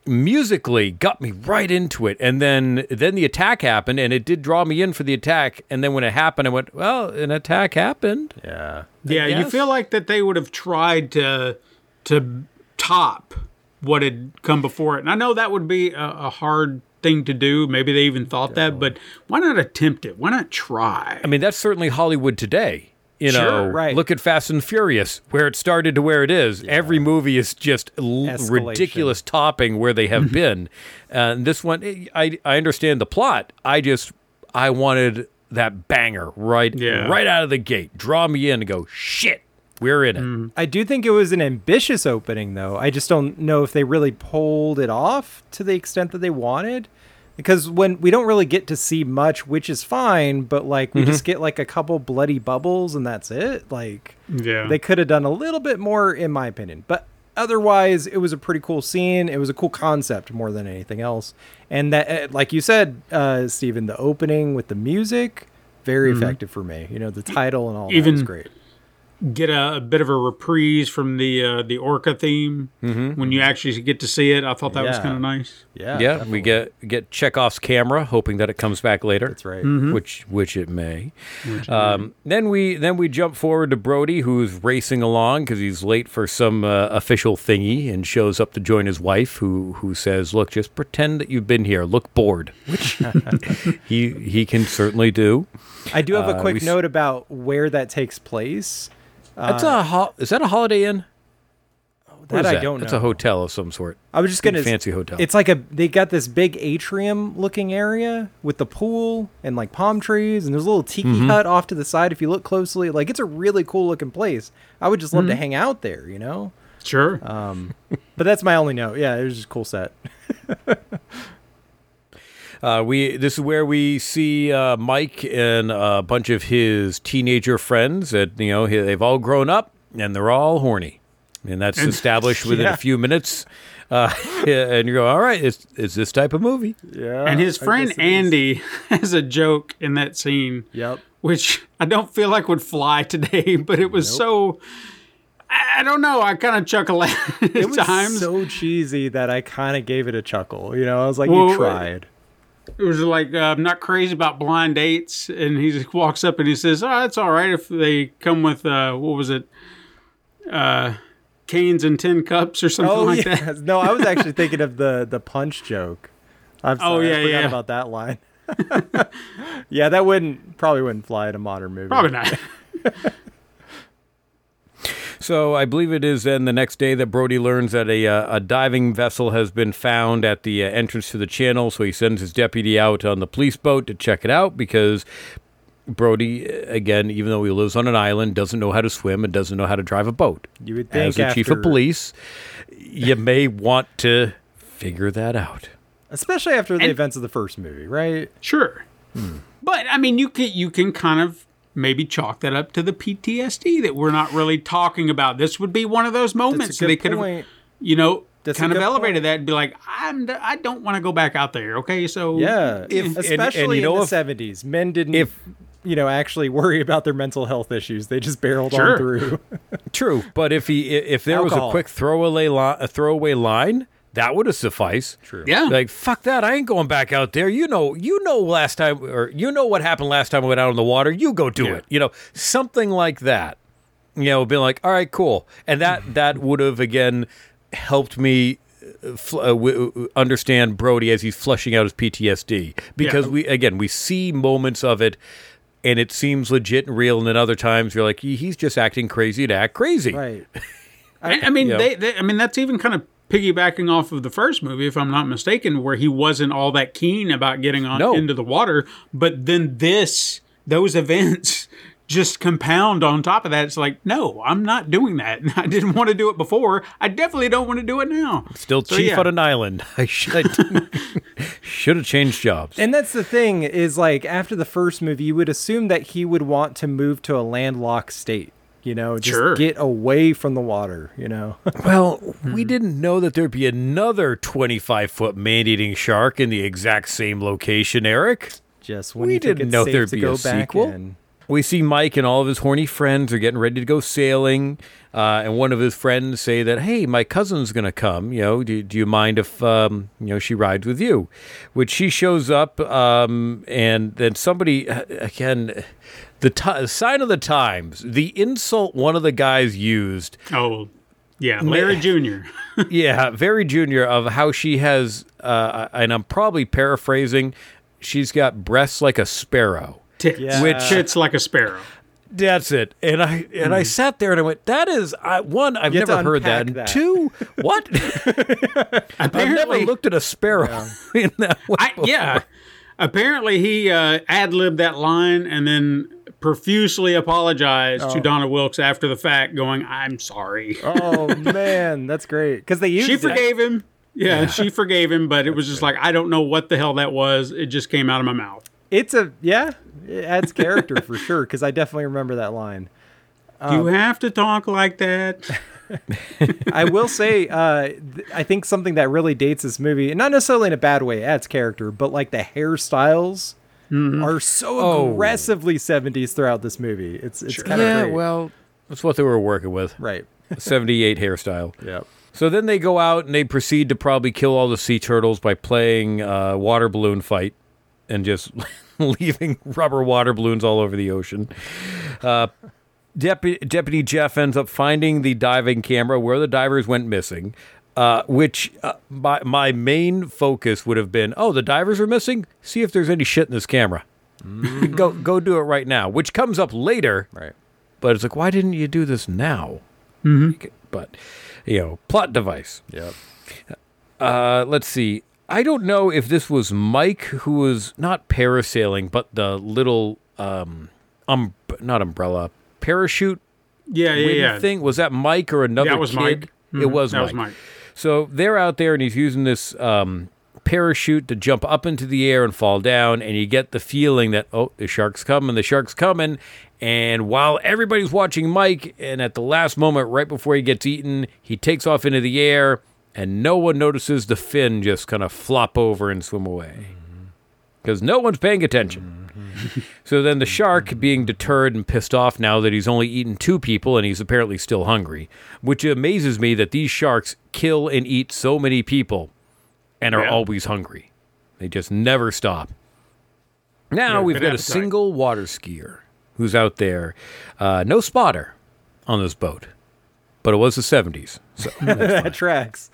musically got me right into it. And then then the attack happened and it did draw me in for the attack. And then when it happened, I went, Well, an attack happened. Yeah. yeah, you feel like that they would have tried to to top what had come before it. And I know that would be a, a hard thing to do. Maybe they even thought that, but why not attempt it? Why not try? I mean, that's certainly Hollywood today. You know, Sure, right. look at Fast and Furious, where it started to where it is. Every movie is just l- ridiculous topping where they have <laughs> been. And this one, I I understand the plot. I just I wanted that banger right Yeah. right out of the gate. Draw me in and go shit. We're in it. Mm-hmm. I do think it was an ambitious opening, though. I just don't know if they really pulled it off to the extent that they wanted. Because when we don't really get to see much, which is fine, but like we just get like a couple bloody bubbles and that's it. Like Yeah. they could have done a little bit more, in my opinion. But otherwise, it was a pretty cool scene. It was a cool concept more than anything else. And that, uh, like you said, uh, Stephen, the opening with the music, very effective for me. You know, the title and all that was Even- great. Get a, a bit of a reprise from the uh, the orca theme when you actually get to see it. I thought that was kind of nice. Yeah, yeah, definitely. we get get Chekhov's camera, hoping that it comes back later. That's right. which which it may. Um, then we then we jump forward to Brody, who's racing along because he's late for some uh, official thingy, and shows up to join his wife, who who says, "Look, just pretend that you've been here. Look bored," which <laughs> he he can certainly do. I do have a Uh, quick we note about where that takes place. That's a ho- is that a Holiday Inn? What That is I don't know. It's know. a hotel of some sort. I was just Big gonna fancy hotel. It's like a they got this big atrium looking area with the pool and like palm trees and there's a little tiki Mm-hmm. hut off to the side if you look closely. Like it's a really cool looking place. I would just love Mm-hmm. to hang out there, you know. Sure. But that's my only note. Yeah, it was just a cool set. <laughs> Uh, we this is where we see uh, Mike and a bunch of his teenager friends. That you know they've all grown up and they're all horny, and that's established <laughs> within Yeah. a few minutes. Uh, <laughs> and you go, all right, it's it's this type of movie. Yeah. and his friend guess it is. Andy <laughs> has a joke in that scene. Yep. which I don't feel like would fly today, but it was so. I I don't know. I kind of chuckle at it It was times. so cheesy that I kind of gave it a chuckle. You know, I was like, Well, you tried. It was like uh, I'm not crazy about blind dates, and he just walks up and he says, "Oh, it's all right if they come with uh, what was it, uh, canes and tin cups or something Oh like yeah. that." No, I was actually <laughs> thinking of the the punch joke. I'm Oh, yeah, I forgot yeah. about that line. <laughs> <laughs> yeah, that wouldn't probably wouldn't fly in a modern movie. Probably not. So I believe it is then the next day that Brody learns that a uh, a diving vessel has been found at the uh, entrance to the channel. So he sends his deputy out on the police boat to check it out because Brody, uh, again, even though he lives on an island, doesn't know how to swim and doesn't know how to drive a boat. You would think As the chief of police, you <laughs> may want to figure that out. especially after the And- events of the first movie, right? Sure. But I mean, you can you can kind of maybe chalk that up to the PTSD that we're not really talking about. This would be one of those moments good they could have, you know, That's kind of elevated point. that and be like, I'm I don't want to go back out there. Okay, so Yeah, If- especially and you know in the seventies, men didn't, if- you know, actually worry about their mental health issues. They just barreled Sure. on through. True, but if he if there was a quick throwaway li- a throwaway line, that would have sufficed. True. yeah, Like fuck that! I ain't going back out there. You know, you know last time, or you know what happened last time I went out on the water. You go do Yeah. it. You know, something like that. You know, being like, all right, cool, and that <laughs> that would have again helped me uh, fl- uh, w- w- understand Brody as he's flushing out his PTSD because Yeah. we again we see moments of it. And it seems legit and real, and then other times you're like, he's just acting crazy to act crazy. right. <laughs> I, I mean, Yeah. they, they, I mean, that's even kind of piggybacking off of the first movie, if I'm not mistaken, where he wasn't all that keen about getting on No. into the water. But then this, those <laughs> events just compound on top of that. It's like, no, I'm not doing that. <laughs> I didn't want to do it before. I definitely don't want to do it now. Still So, chief yeah. on an island. <laughs> I should should have changed jobs. And that's the thing is like after the first movie, you would assume that he would want to move to a landlocked state. You know, just Sure. get away from the water. You know, <laughs> Well, we didn't know that there'd be another 25 foot man eating shark in the exact same location, Erik. just when We you didn't know there'd be a sequel. in. We see Mike and all of his horny friends are getting ready to go sailing, uh, and one of his friends say that, "Hey, my cousin's gonna come. You know, do, do you mind if um, you know she rides with you?" Which she shows up, um, and then somebody uh, again, the ti sign of the times, the insult one of the guys used Oh, yeah, Larry <laughs> Jr. <laughs> yeah, very junior of how she has, uh, and I'm probably paraphrasing. She's got breasts like a sparrow. Tits, Yeah. which tits like a sparrow. That's it. And I and I sat there and I went, "That is I, one. I've never heard that. And that. two, what? <laughs> I've never looked at a sparrow in that way. I, yeah. Apparently, he uh, ad libbed that line and then profusely apologized Oh. to Donna Wilkes after the fact, going, "I'm sorry." Oh <laughs> man, that's great because they used she it. forgave him. Yeah, she forgave him, but it was just like I don't know what the hell that was. It just came out of my mouth. It's a yeah, it adds character for sure because I definitely remember that line. Do you have to talk like that? <laughs> I will say, uh, th- I think something that really dates this movie, and not necessarily in a bad way, adds character, but like the hairstyles are so Oh. aggressively 70s throughout this movie. It's it's kind of yeah, great. well, that's what they were working with. right. <laughs> 78 hairstyle. Yep. So then they go out and they proceed to probably kill all the sea turtles by playing uh, water balloon fight and just <laughs> leaving rubber water balloons all over the ocean. Uh, Deputy, Deputy Jeff ends up finding the diving camera where the divers went missing. Uh, which uh, my my main focus would have been, oh, the divers are missing. See if there's any shit in this camera. go go do it right now. Which comes up later, Right. but it's like, why didn't you do this now? Mm-hmm. But, you know, plot device. Yep. Uh, let's see. I don't know if this was Mike who was not parasailing, but the little um, um, not umbrella parachute Yeah, yeah, yeah. thing. Was that Mike or another That was kid? Mike. It Mhm, was that Mike. was Mike. So they're out there and he's using this um, parachute to jump up into the air and fall down, and you get the feeling that oh, the shark's coming, the shark's coming. And while everybody's watching Mike, and at the last moment, right before he gets eaten, he takes off into the air, and no one notices the fin just kind of flop over and swim away because no one's paying attention. <laughs> so then the shark, being deterred and pissed off now that he's only eaten two people and he's apparently still hungry, which amazes me that these sharks kill and eat so many people and are Yeah. always hungry. They just never stop. Now Yeah, we've good got a single water skier who's out there. Uh, no spotter on this boat, but it was the 70s. So <laughs> that tracks.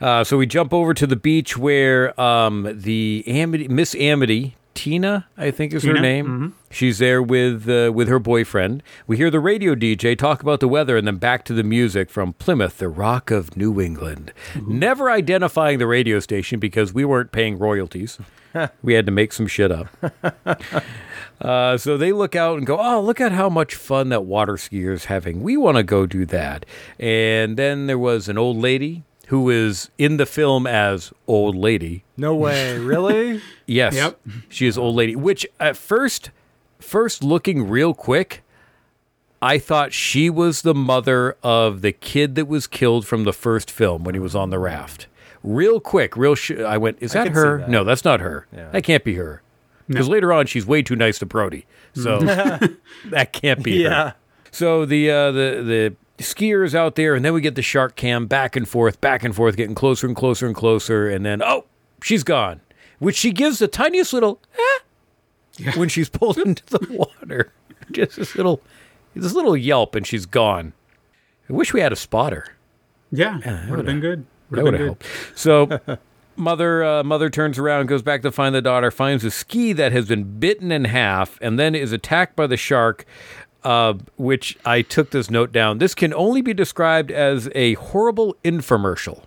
Uh, so we jump over to the beach where um, the Amity, Miss Amity, Tina, I think is her Tina, name. She's there with uh, with her boyfriend. We hear the radio DJ talk about the weather, and then back to the music from Plymouth, the Rock of New England. Never identifying the radio station because we weren't paying royalties. <laughs> we had to make some shit up. <laughs> Uh, so they look out and go, "Oh, look at how much fun that water skier is having. We want to go do that." And then there was an old lady who is in the film as old lady. No way, really? <laughs> Yes, Yep. she is old lady. Which at first, first looking real quick, I thought she was the mother of the kid that was killed from the first film when he was on the raft. Real quick, real. Sh- I went, "Is that her? that. No, that's not her. Yeah. That can't be her." Because later on, she's way too nice to Brody, so <laughs> that can't be her. <laughs> yeah. So the uh, the the skier is out there, and then we get the shark cam back and forth, back and forth, getting closer and closer and closer, and then oh, she's gone. Which she gives the tiniest little ah, when she's pulled into the <laughs> water. Just this little this little yelp, and she's gone. I wish we had a spotter. Yeah, would have been good. That Would have helped. So, <laughs> mother uh, mother turns around, goes back to find the daughter, finds a ski that has been bitten in half, and then is attacked by the shark. Uh, which I took this note down. This can only be described as a horrible infomercial.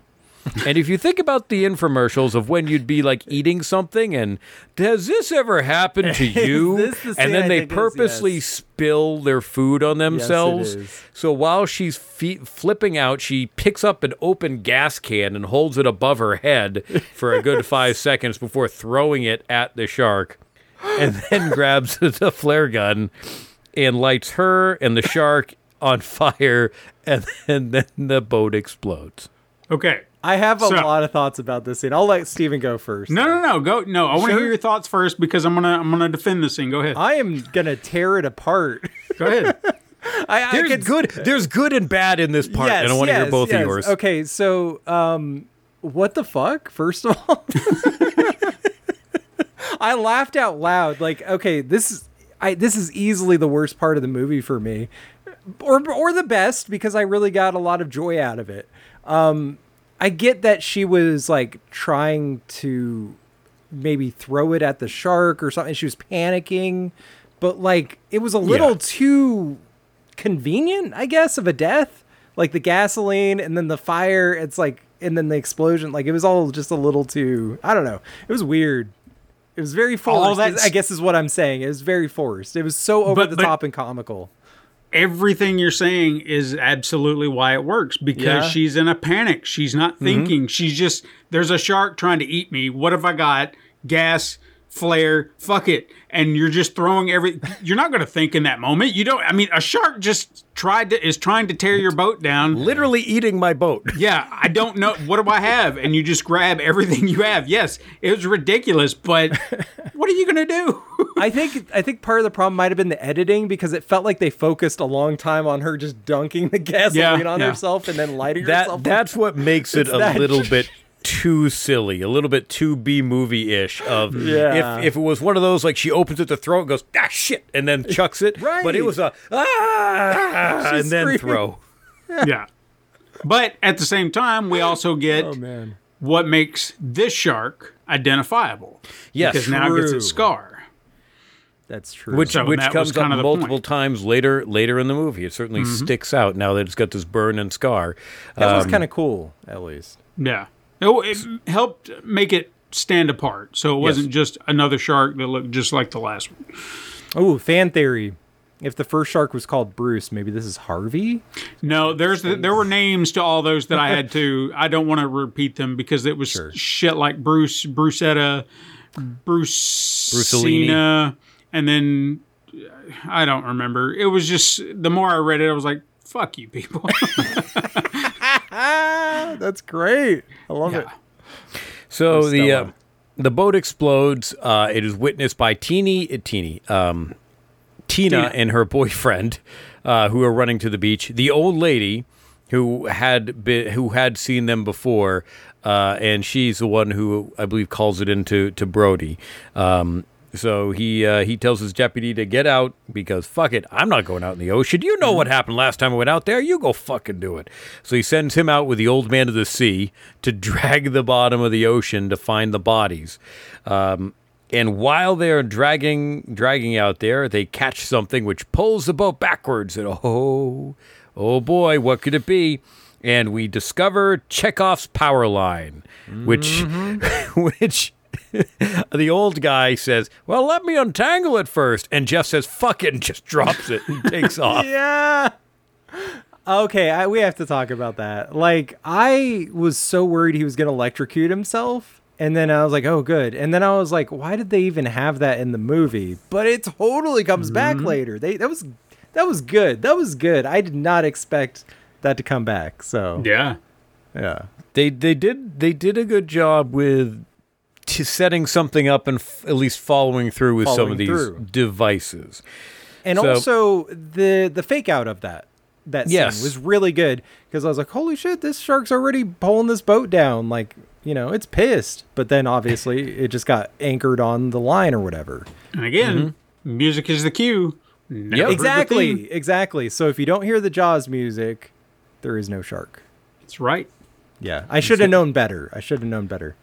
and if you think about the infomercials of when you'd be like eating something and does this ever happen to <laughs> you? the and then I they purposely yes. spill their food on themselves. is. So while she's fe- flipping out, she picks up an open gas can and holds it above her head for a good five <laughs> seconds before throwing it at the shark, and then <laughs> grabs the flare gun and lights her and the shark on fire, and then, then the boat explodes. Okay. I have a So- lot of thoughts about this scene. I'll let Stephen go first. No, no, no. Go. No, I want to Sure. hear your thoughts first because I'm gonna I'm gonna defend this scene. Go ahead. I am gonna tear it apart. Go ahead. <laughs> I, I There's could- good. There's good and bad in this part, and I want to hear yes, both yes. of yours. Okay, so um, what the fuck? First of all, <laughs> I laughed out loud. Like, okay, this is I this is easily the worst part of the movie for me, or or the best because I really got a lot of joy out of it. Um, I get that she was like trying to maybe throw it at the shark or something. She was panicking, but like it was a little Yeah. too convenient, I guess, of a death. Like the gasoline and then the fire, it's like, and then the explosion. Like it was all just a little too, I don't know. It was weird. It was very forced, that's- I guess is what I'm saying. It was very forced. It was so over But- the but- top and comical. Everything you're saying is absolutely why it works because Yeah. Mm-hmm. she's in a panic. She's not thinking. She's just there's a shark trying to eat me. What have I got? Gas, flare, fuck it. And you're just throwing every you're not going to think in that moment. You don't I mean a shark just tried to is trying to tear your boat down. Literally eating my boat. <laughs> Yeah, I don't know. What do I have? And you just grab everything you have. Yes, it was ridiculous, but <laughs> what are you going to do? <laughs> I think I think part of the problem might have been the editing because it felt like they focused a long time on her just dunking the gasoline on yeah. herself and then lighting herself. That that's what makes it It's a that- little bit too silly, a little bit too B movie ish. Of Yeah. if if it was one of those like she opens it to throw it, goes ah shit, and then <laughs> chucks it. Right. But it was a ah <laughs> and then screaming. throw. <laughs> yeah. But at the same time, we also get oh man. what makes this shark identifiable. Yes, because now it gets true. its scar. That's true. Which So which that was comes up of multiple point. times later later in the movie. It certainly sticks out now that it's got this burn and scar. that was Um, kind of cool, at least. Yeah. It, it helped make it stand apart. So it wasn't just another shark that looked just like the last one. Oh, fan theory. If the first shark was called Bruce, maybe this is Harvey. No, there's the, there were names to all those that I had to. <laughs> I don't want to repeat them because it was Sure. shit like Bruce, Brucetta, Bruce, Brucellini. and then I don't remember. It was just the more I read it, I was like, "Fuck you, people." <laughs> <laughs> Ah, that's great. I love it. So Or the uh, the boat explodes. Uh, it is witnessed by Teeny, uh, Teeny, um, Tina, Tina. and her boyfriend, uh, who are running to the beach. The old lady, who had been, who had seen them before, uh, and she's the one who I believe calls it into to Brody. Um, so he uh, he tells his deputy to get out because fuck it, I'm not going out in the ocean. You know what happened last time I went out there. You go fucking do it. So he sends him out with the old man of the sea to <laughs> drag the bottom of the ocean to find the bodies. Um, and while they're dragging dragging out there, they catch something which pulls the boat backwards. And oh, oh boy, what could it be? And we discover Chekhov's power line, which <laughs> which <laughs> the old guy says, "Well, let me untangle it first. and Jeff says, "Fuck it," and just drops it and takes <laughs> off. yeah. Okay, I, we have to talk about that. Like, I was so worried he was going to electrocute himself. And then I was like, oh, good. And then I was like, why did they even have that in the movie? But it totally comes back mm-hmm. later. They that was that was good. That was good. I did not expect that to come back. So Yeah. yeah. They they did they did a good job with t- setting something up and f- at least following through with some of these through. devices. And So- also the the fake out of that that Yes. scene was really good because I was like, holy shit, this shark's already pulling this boat down. Like, you know, it's pissed. But then obviously <laughs> it just got anchored on the line or whatever. And again, mm-hmm. music is the cue. Never heard the exactly, exactly. So if you don't hear the Jaws music, there is no shark. That's right. Yeah, I should have known better. I should have known better.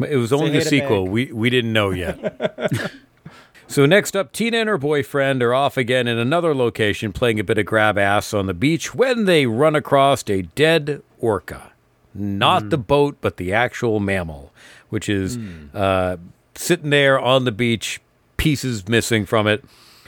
It was only the sequel. We we didn't know yet. <laughs> so next up, Tina and her boyfriend are off again in another location, playing a bit of grab ass on the beach when they run across a dead orca. Not the boat, but the actual mammal, which is uh, sitting there on the beach, pieces missing from it.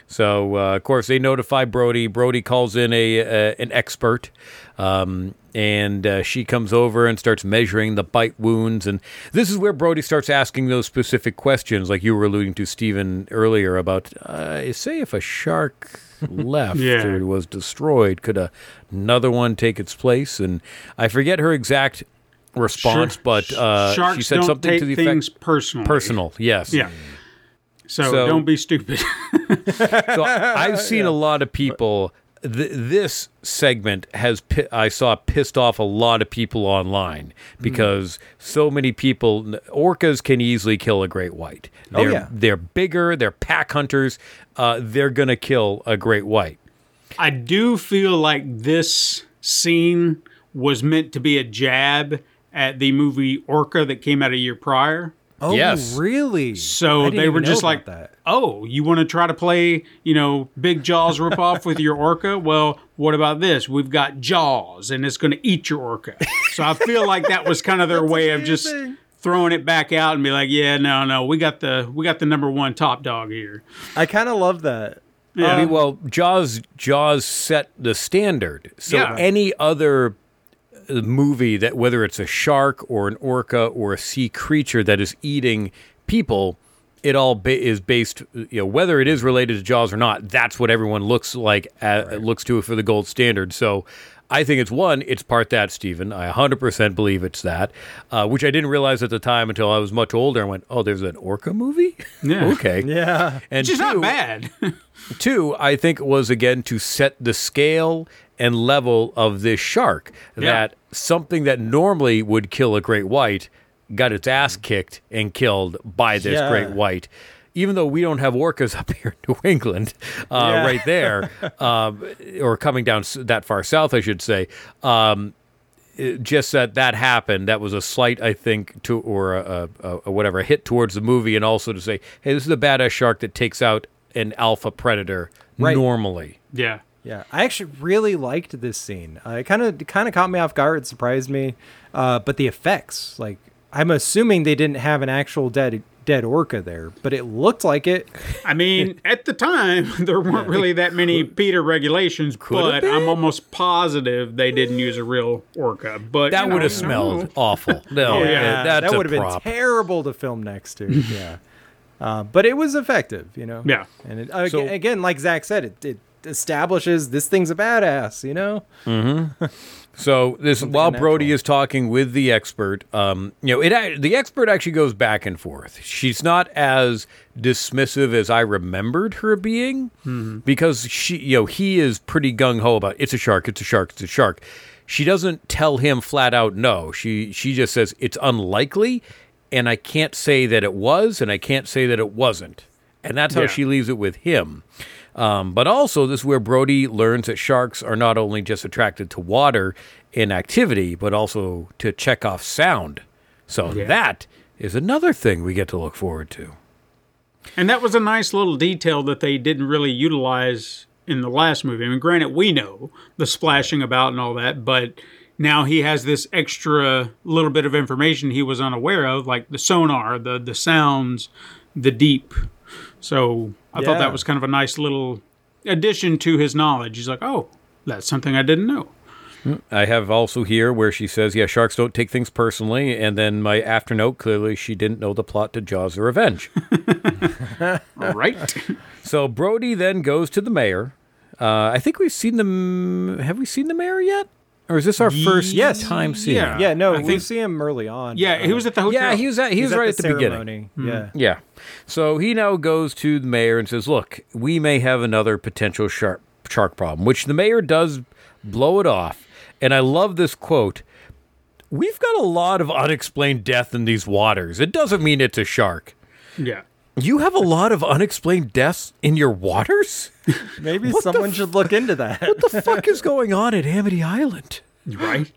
So uh, of course they notify Brody. Brody calls in a, a an expert, um, and uh, she comes over and starts measuring the bite wounds. And this is where Brody starts asking those specific questions, like you were alluding to, Stephen, earlier about uh, say if a shark <laughs> left Yeah. or was destroyed, could a, another one take its place? And I forget her exact response, Sure. but uh, she said something to the effect personal. Personal. Yes, Yeah. So, So- don't be stupid. <laughs> so I've <laughs> seen a lot of people. Th- this segment has pi- I saw pissed off a lot of people online because so many people orcas can easily kill a great white. Oh, They're, yeah. they're bigger. They're pack hunters. Uh, they're gonna kill a great white. I do feel like this scene was meant to be a jab at the movie Orca that came out a year prior. Oh, Yes. really? So they were just like, that. "Oh, you want to try to play, you know, Big Jaws ripoff <laughs> with your orca? Well, what about this? We've got Jaws, and it's going to eat your orca." So I feel like that was kind of their <laughs> way of just throwing it back out and be like, "Yeah, no, no, we got the we got the number one top dog here." I kind of love that. Yeah. I mean, well, Jaws Jaws set the standard. So Yeah. any other movie that whether it's a shark or an orca or a sea creature that is eating people, it all ba- is based. You know, whether it is related to Jaws or not, that's what everyone looks like uh, looks to it for the gold standard. So. I think it's one, it's part that, Stephen. I 100% believe it's that, uh, which I didn't realize at the time until I was much older. I went, oh, there's an orca movie? <laughs> Yeah. okay. <laughs> Yeah. And Which is not bad. <laughs> Two, I think was again to set the scale and level of this shark. Yeah. That something that normally would kill a great white got its ass kicked and killed by this Yeah. great white. Even though we don't have orcas <laughs> up here in New England, uh, Yeah. right there, <laughs> um, or coming down that far south, I should say. Um, just that that happened. That was a slight, I think, to or a, a, a whatever a hit towards the movie, and also to say, hey, this is a badass shark that takes out an alpha predator Right. normally. yeah. Yeah, I actually really liked this scene. Uh, it kind of kind of caught me off guard. It surprised me, uh, but the effects, like I'm assuming they didn't have an actual dead dead orca there, but it looked like it. I mean, <laughs> at the time, <laughs> there weren't really that many PETA regulations, but I'm almost positive they didn't use a real orca. But That would have smelled <laughs> awful. No, yeah. that's that would have been terrible to film next to. yeah, uh, but it was effective, you know. Yeah. and it, uh, So- again, like Zack said, it, it establishes this thing's a badass, you know. <laughs> So this while natural. Brody is talking with the expert, um, you know, it the expert actually goes back and forth. She's not as dismissive as I remembered her being because she, you know, he is pretty gung ho about it's a shark, it's a shark, it's a shark. She doesn't tell him flat out no. She she just says it's unlikely, and I can't say that it was, and I can't say that it wasn't, and that's how Yeah. she leaves it with him. Um, but also, this is where Brody learns that sharks are not only just attracted to water and activity, but also to Chekhov's sound. So that is another thing we get to look forward to. And that was a nice little detail that they didn't really utilize in the last movie. I mean, granted, we know the splashing about and all that, but now he has this extra little bit of information he was unaware of, like the sonar, the the sounds, the deep. So I thought that was kind of a nice little addition to his knowledge. He's like, oh, that's something I didn't know. I have also here where she says, "Yeah, sharks don't take things personally," and then my after note, clearly she didn't know the plot to Jaws: The Revenge. <laughs> Right? so Brody then goes to the mayor. Uh, I think we've seen the. Have we seen the mayor yet, or is this our first Yes. time seeing? Yeah. him? Yeah, no, I we think- see him early on. yeah, he uh, was at the hotel. Yeah, he was at he He's was right at at the, beginning. ceremony. Hmm. Yeah. Yeah. So he now goes to the mayor and says, "Look, we may have another potential shark shark problem," which the mayor does blow it off. And I love this quote. We've got a lot of unexplained death in these waters. It doesn't mean it's a shark. yeah. You have a lot of unexplained deaths in your waters? <laughs> Maybe What someone f- should look into that. What the fuck is <laughs> going on at Amity Island? Right.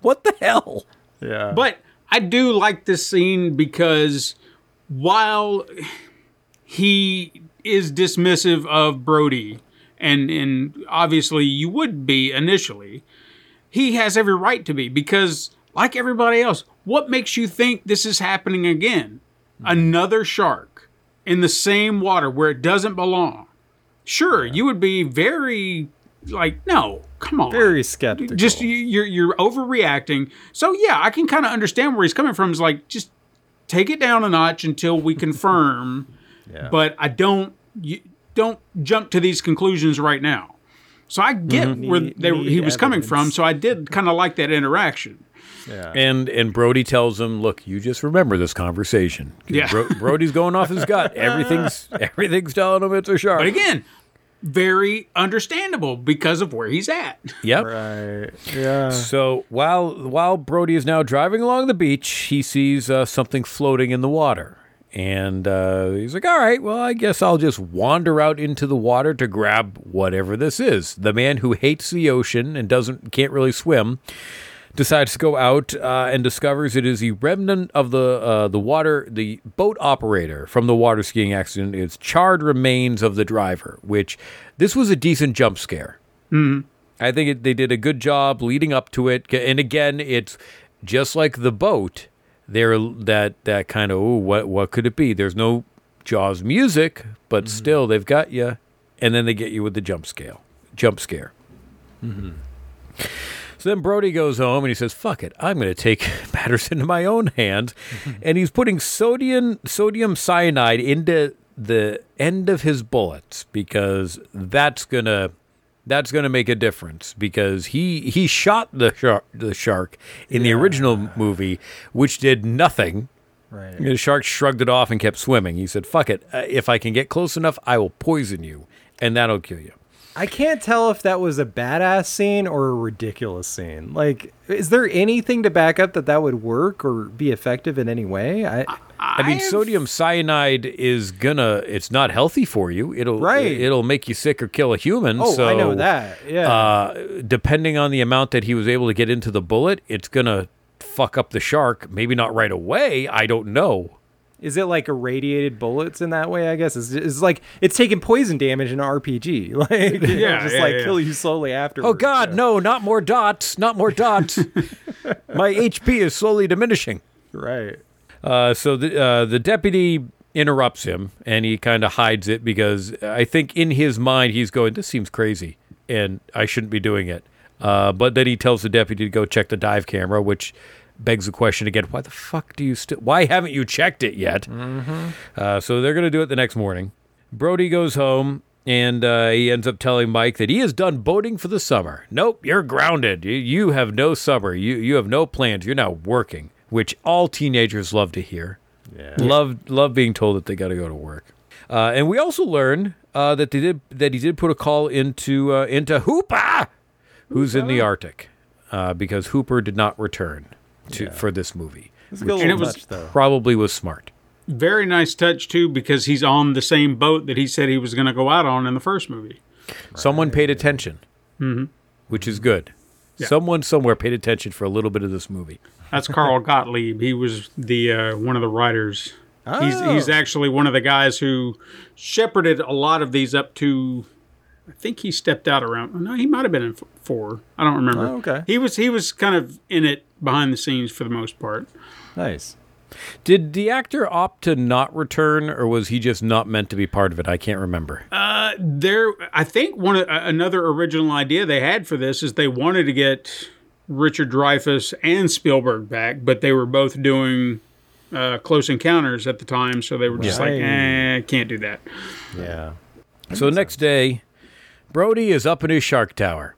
What the hell? yeah. But I do like this scene because while he is dismissive of Brody, and and obviously you would be initially, he has every right to be because like everybody else, what makes you think this is happening again? Hmm. Another shark in the same water where it doesn't belong. Sure, you would be very like, no, come on very skeptical. just you- you're you're overreacting. So yeah, I can kind of understand where he's coming from. Is like just take it down a notch until we confirm. <laughs> Yeah. But I don't you, don't jump to these conclusions right now. So I get mm-hmm. where Need- they, he need was coming from. So I did kind of like that interaction. Yeah. And and Brody tells him, "Look, you just remember this conversation." Yeah. Bro- Brody's going off his gut. <laughs> Everything's everything's telling him it's a shark. But again, very understandable because of where he's at. Yep. Right. Yeah. So while while Brody is now driving along the beach, he sees uh, something floating in the water, and uh, he's like, "All right, well, I guess I'll just wander out into the water to grab whatever this is." The man who hates the ocean and doesn't can't really swim decides to go out uh, and discovers it is the remnant of the uh, the water the boat operator from the water skiing accident. It's charred remains of the driver, which this was a decent jump scare. I think it, they did a good job leading up to it. And again, it's just like the boat. There, that that kind of ooh, what what could it be? There's no Jaws music, but still they've got you, and then they get you with the jump scale, jump scare. So then Brody goes home and he says, "Fuck it, I'm going to take <laughs> matters into my own hands," <laughs> and he's putting sodium sodium cyanide into the end of his bullets because that's gonna that's gonna make a difference because he he shot the shark the shark in the original movie, which did nothing. Right. The shark shrugged it off and kept swimming. He said, "Fuck it, uh, if I can get close enough, I will poison you, and that'll kill you." I can't tell if that was a badass scene or a ridiculous scene. Like, is there anything to back up that that would work or be effective in any way? I, I mean, I've- sodium cyanide is gonna. It's not healthy for you. It'll Right. It'll make you sick or kill a human. oh, so, I know that. Yeah. Uh, depending on the amount that he was able to get into the bullet, it's gonna fuck up the shark. Maybe not right away. I don't know. Is it like irradiated bullets in that way? I guess it's, it's like it's taking poison damage in an RPG. <laughs> Like, yeah, Yeah, just yeah, like yeah. kill you slowly after. Oh God, no! Not more dots! Not more dots! <laughs> My HP is slowly diminishing. Right. Uh, so the uh, the deputy interrupts him and he kind of hides it because I think in his mind he's going, "This seems crazy, and I shouldn't be doing it." Uh, but then he tells the deputy to go check the dive camera, which begs the question again: Why the fuck do you still? Why haven't you checked it yet? Uh, so they're gonna do it the next morning. Brody goes home. And uh, he ends up telling Mike that he is done boating for the summer. Nope, you're grounded. You, you have no summer. You you have no plans. You're now working, which all teenagers love to hear. Love love being told that they got to go to work. Uh, and we also learned uh, that they did that he did put a call into uh, into Hooper, who's in the Arctic, uh, because Hooper did not return to for this movie. It's a And it was- touch, though. Probably was smart. Very nice touch too, because he's on the same boat that he said he was going to go out on in the first movie. Someone paid attention, which is good. Someone somewhere paid attention for a little bit of this movie. That's Carl <laughs> Gottlieb. He was the uh, one of the writers. He's he's Oh. actually one of the guys who shepherded a lot of these up to I think he stepped out around. No, he might have been in four. I don't remember. Oh, okay. He was he was kind of in it behind the scenes for the most part. Nice. Did the actor opt to not return, or was he just not meant to be part of it? I can't remember. There, I think one of- another original idea they had for this is they wanted to get Richard Dreyfuss and Spielberg back, but they were both doing uh, Close Encounters at the time, so they were just like, eh, can't do that. Yeah. So the next day, Brody is up in his shark tower,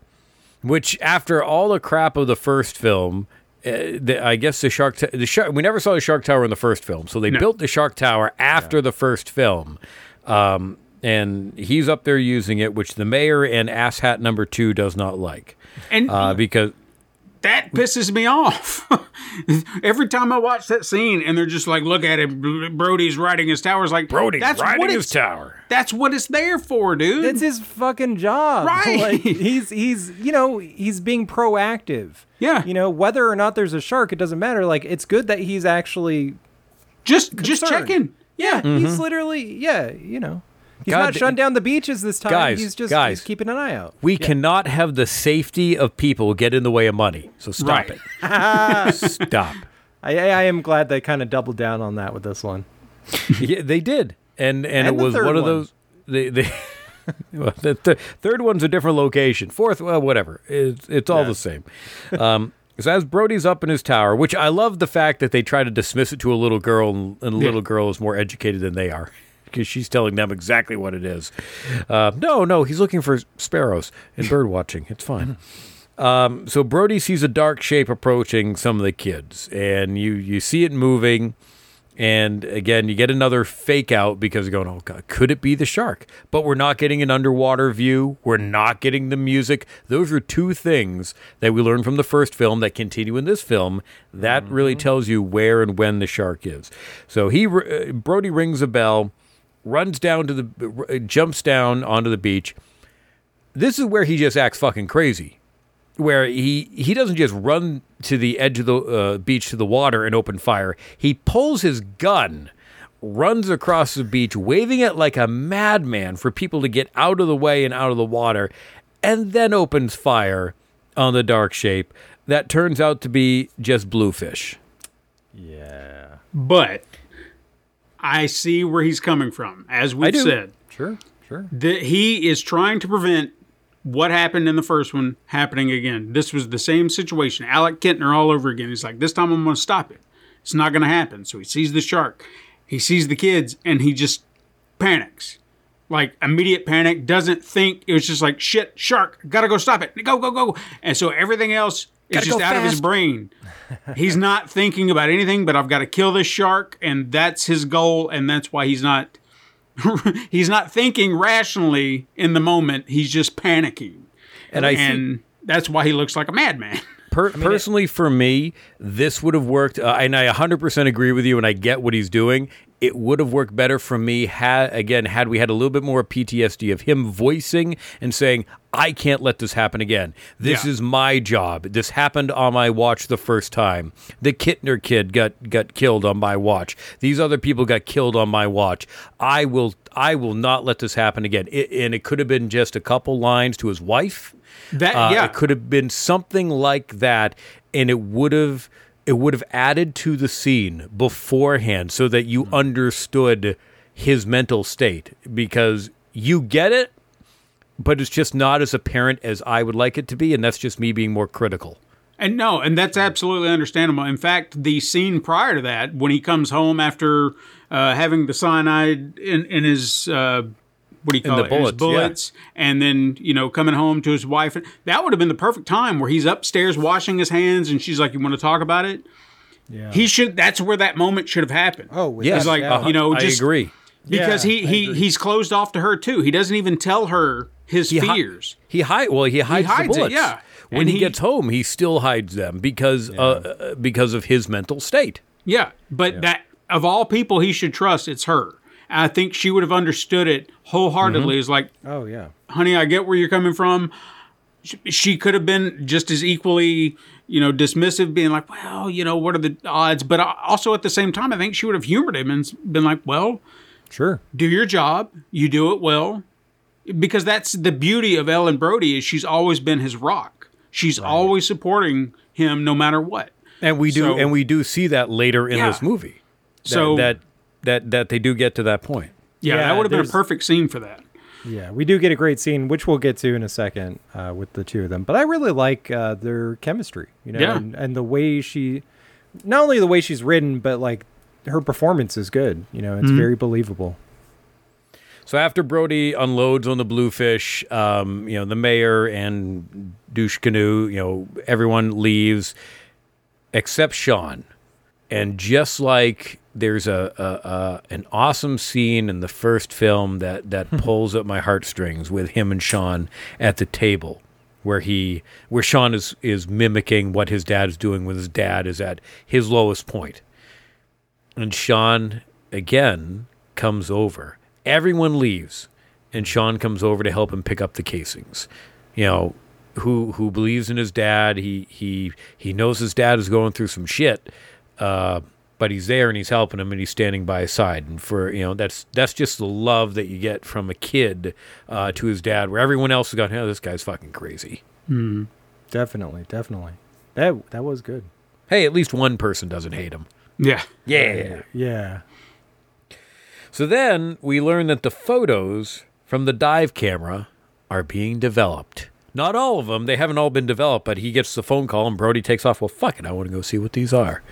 which after all the crap of the first film, uh, the, I guess the shark, t- the shark, we never saw the shark tower in the first film, so they No. built the shark tower after the first film, um, and he's up there using it, which the mayor and asshat number two does not like, And uh, because that pisses me off. <laughs> Every time I watch that scene, and they're just like, "Look at it, Brody's riding his tower." It's like Brody's that's riding what his tower. That's what it's there for, dude. It's his fucking job. <laughs> Right. Like, he's he's you know he's being proactive. Yeah. You know whether or not there's a shark, it doesn't matter. Like it's good that he's actually just just checking. yeah he's mm-hmm. literally yeah you know he's God not shutting down the beaches this time. Guys, he's just guys. he's keeping an eye out. We cannot have the safety of people get in the way of money. So stop Right. it. <laughs> stop. I I am glad they kind of doubled down on that with this one. Yeah, they did, and and, And it was third one of those. They, they <laughs> well, the th- third one's a different location. Fourth, well, whatever. It's it's all the same. Um, <laughs> so as Brody's up in his tower, which I love the fact that they try to dismiss it to a little girl, and, and the little girl is more educated than they are. Because she's telling them exactly what it is. Uh, no, no, he's looking for sparrows and <laughs> bird watching. It's fine. Um, so Brody sees a dark shape approaching some of the kids, and you you see it moving. And again, you get another fake out because you're going, oh God, could it be the shark? But we're not getting an underwater view. We're not getting the music. Those are two things that we learned from the first film that continue in this film. That really tells you where and when the shark is. So he, uh, Brody rings a bell, runs down to the, uh, jumps down onto the beach. This is where he just acts fucking crazy where he he doesn't just run to the edge of the uh, beach to the water and open fire. He pulls his gun, runs across the beach, waving it like a madman for people to get out of the way and out of the water, and then opens fire on the dark shape that turns out to be just bluefish. Yeah. But I see where he's coming from. As we've said, Sure. Sure. that he is trying to prevent what happened in the first one happening again. This was the same situation. Alex Kintner all over again. He's like, this time I'm going to stop it. It's not going to happen. So he sees the shark, he sees the kids, and he just panics. Like immediate panic, doesn't think. It was just like, shit, shark, gotta go stop it. Go, go, go. And so everything else is Gotta just go out of his brain. <laughs> He's not thinking about anything, but I've got to kill this shark, and that's his goal, and that's why he's not <laughs> he's not thinking rationally in the moment. He's just panicking, And I think and that's why he looks like a madman. <laughs> Per- personally, for me, this would have worked, uh, and I 100% agree with you, and I get what he's doing. It would have worked better for me had again had we had a little bit more PTSD of him voicing and saying, "I can't let this happen again. This Yeah. is my job. This happened on my watch the first time. The Kintner kid got got killed on my watch. These other people got killed on my watch. I will I will not let this happen again." It, and it could have been just a couple lines to his wife. That Uh, yeah, It could have been something like that, and it would have it would have added to the scene beforehand so that you understood his mental state because you get it, but it's just not as apparent as I would like it to be, and that's just me being more critical. and no, and that's absolutely understandable. In fact, the scene prior to that, when he comes home after uh, having the cyanide in in his. Uh, what do you In call the it? In his bullets, yeah. and then you know coming home to his wife. That would have been the perfect time where he's upstairs washing his hands, and she's like, "You want to talk about it?" Yeah. He should. That's where that moment should have happened. Oh, without Yes, He's like, a doubt. you know, I agree. because Yeah, he I he he's closed off to her too. He doesn't even tell her his He hi- fears. He hide well. He hides, hides it, the bullets. yeah. When he, he- gets home, he still hides them because uh, uh, because of his mental state. yeah, but that of all people he should trust, it's her. And I think she would have understood it wholeheartedly. Mm-hmm. It's like, Oh yeah. honey, I get where you're coming from. She, she could have been just as equally, you know, dismissive, being like, well, you know, what are the odds? But also at the same time, I think she would have humored him and been like, well, Sure. do your job. You do it well. because that's the beauty of Ellen Brody is she's always been his rock. She's always supporting him no matter what. And we do, So- and we do see that later in Yeah. this movie. That, So- that that that they do get to that point. Yeah, Yeah, that would have been a perfect scene for that. Yeah, we do get a great scene, which we'll get to in a second uh, with the two of them. But I really like uh, their chemistry, you know, Yeah. and, and the way she, not only the way she's written, but like her performance is good. You know, it's very believable. So after Brody unloads on the Bluefish, um, you know, the mayor and douche canoe, you know, everyone leaves except Sean. And just like there's a, a, a an awesome scene in the first film that that pulls at my heartstrings with him and Sean at the table, where he where Sean is is mimicking what his dad is doing when his dad is at his lowest point. And Sean again comes over. Everyone leaves, and Sean comes over to help him pick up the casings. You know, who who believes in his dad. He he he knows his dad is going through some shit, uh, but he's there and he's helping him and he's standing by his side. And for you know, that's that's just the love that you get from a kid uh, to his dad, where everyone else has gone, "Oh, this guy's fucking crazy." Definitely, definitely. That that was good. Hey, at least one person doesn't hate him. Yeah. Yeah. Yeah. So then we learn that the photos from the dive camera are being developed. Not all of them, they haven't all been developed, but he gets the phone call and Brody takes off. Well, fuck it, I want to go see what these are.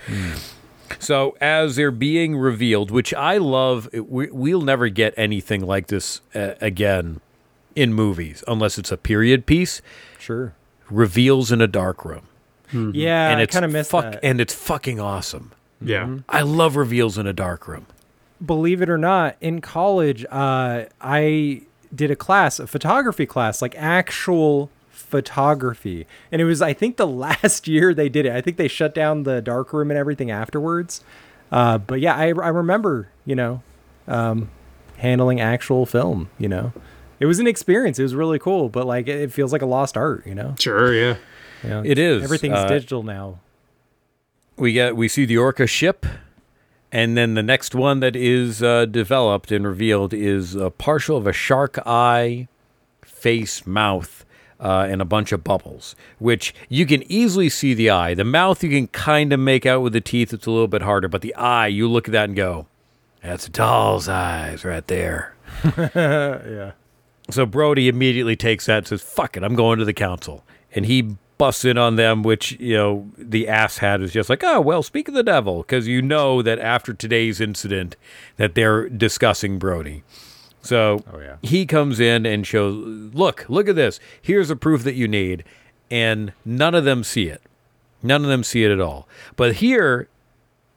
So as they're being revealed, which I love, we, we'll never get anything like this uh, again in movies unless it's a period piece. Sure. Reveals in a dark room, Yeah, and I it's kind of missed fuck, that. and it's fucking awesome. Yeah. I love reveals in a dark room. believe it or not, in college, uh, I did a class, a photography class, like actual photography. And it was, I think, the <laughs> last year they did it. I think they shut down the dark room and everything afterwards. Uh, but yeah, I, I remember, you know, um, handling actual film, you know. It was an experience. It was really cool, but like it, it feels like a lost art, you know. Sure, yeah. You know, It is, Everything's uh, digital now. we get we see the orca ship and then the next one that is uh, developed and revealed is a partial of a shark eye face mouth uh, and a bunch of bubbles which you can easily see the eye the mouth you can kind of make out with the teeth it's a little bit harder but the eye you look at that and go that's a doll's eyes right there <laughs> yeah. so Brody immediately takes that and says, fuck it, I'm going to the council. And he busts in on them, which, you know, the ass hat is just like, oh, well, speak of the devil. Because you know that after today's incident that they're discussing Brody. So oh, yeah. he comes in and shows, look, look at this. Here's the proof that you need. And none of them see it. None of them see it at all. But here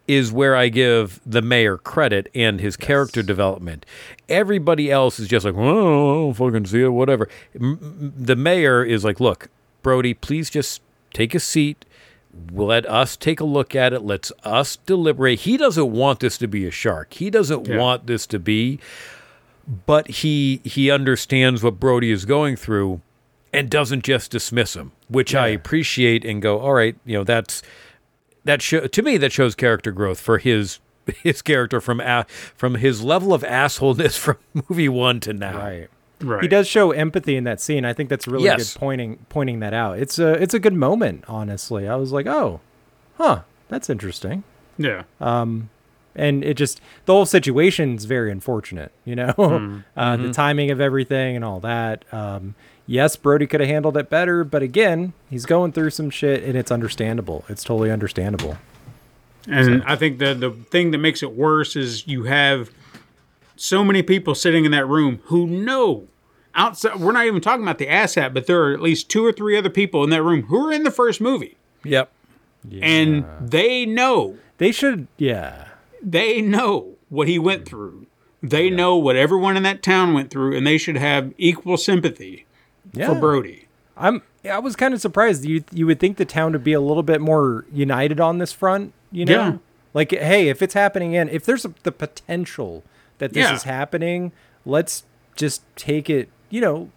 is where I give the mayor credit and his character development. Everybody else is just like, oh, I don't fucking see it, whatever. M- the mayor is like, look, Brody, please just take a seat. Let us take a look at it. Let's us deliberate. He doesn't want this to be a shark. He doesn't Yeah. want this to be, but he he understands what Brody is going through and doesn't just dismiss him, which I appreciate and go, all right, you know, that's that show to me that shows character growth for his <laughs> his character from a, from his level of assholeness <laughs> from movie one to now. Right. Right. He does show empathy in that scene. I think that's really Yes. good pointing pointing that out. It's a it's a good moment, honestly. I was like, "Oh. Huh. That's interesting." Yeah. Um, And it just the whole situation's very unfortunate, you know. <laughs> uh, Mm-hmm. the timing of everything and all that. Um, yes, Brody could have handled it better, but again, he's going through some shit and it's understandable. It's totally understandable. And I think that the thing that makes it worse is you have so many people sitting in that room who know outside. We're not even talking about the asshat, but there are at least two or three other people in that room who are in the first movie, Yep. and they know They should yeah. They know what he went mm-hmm. through. They know what everyone in that town went through, and they should have equal sympathy Yeah. for Brody. I'm I was kind of surprised. You you would think the town would be a little bit more united on this front, you know? Yeah. Like hey, if it's happening in if there's a, the potential that this Yeah. is happening, let's just take it, you know,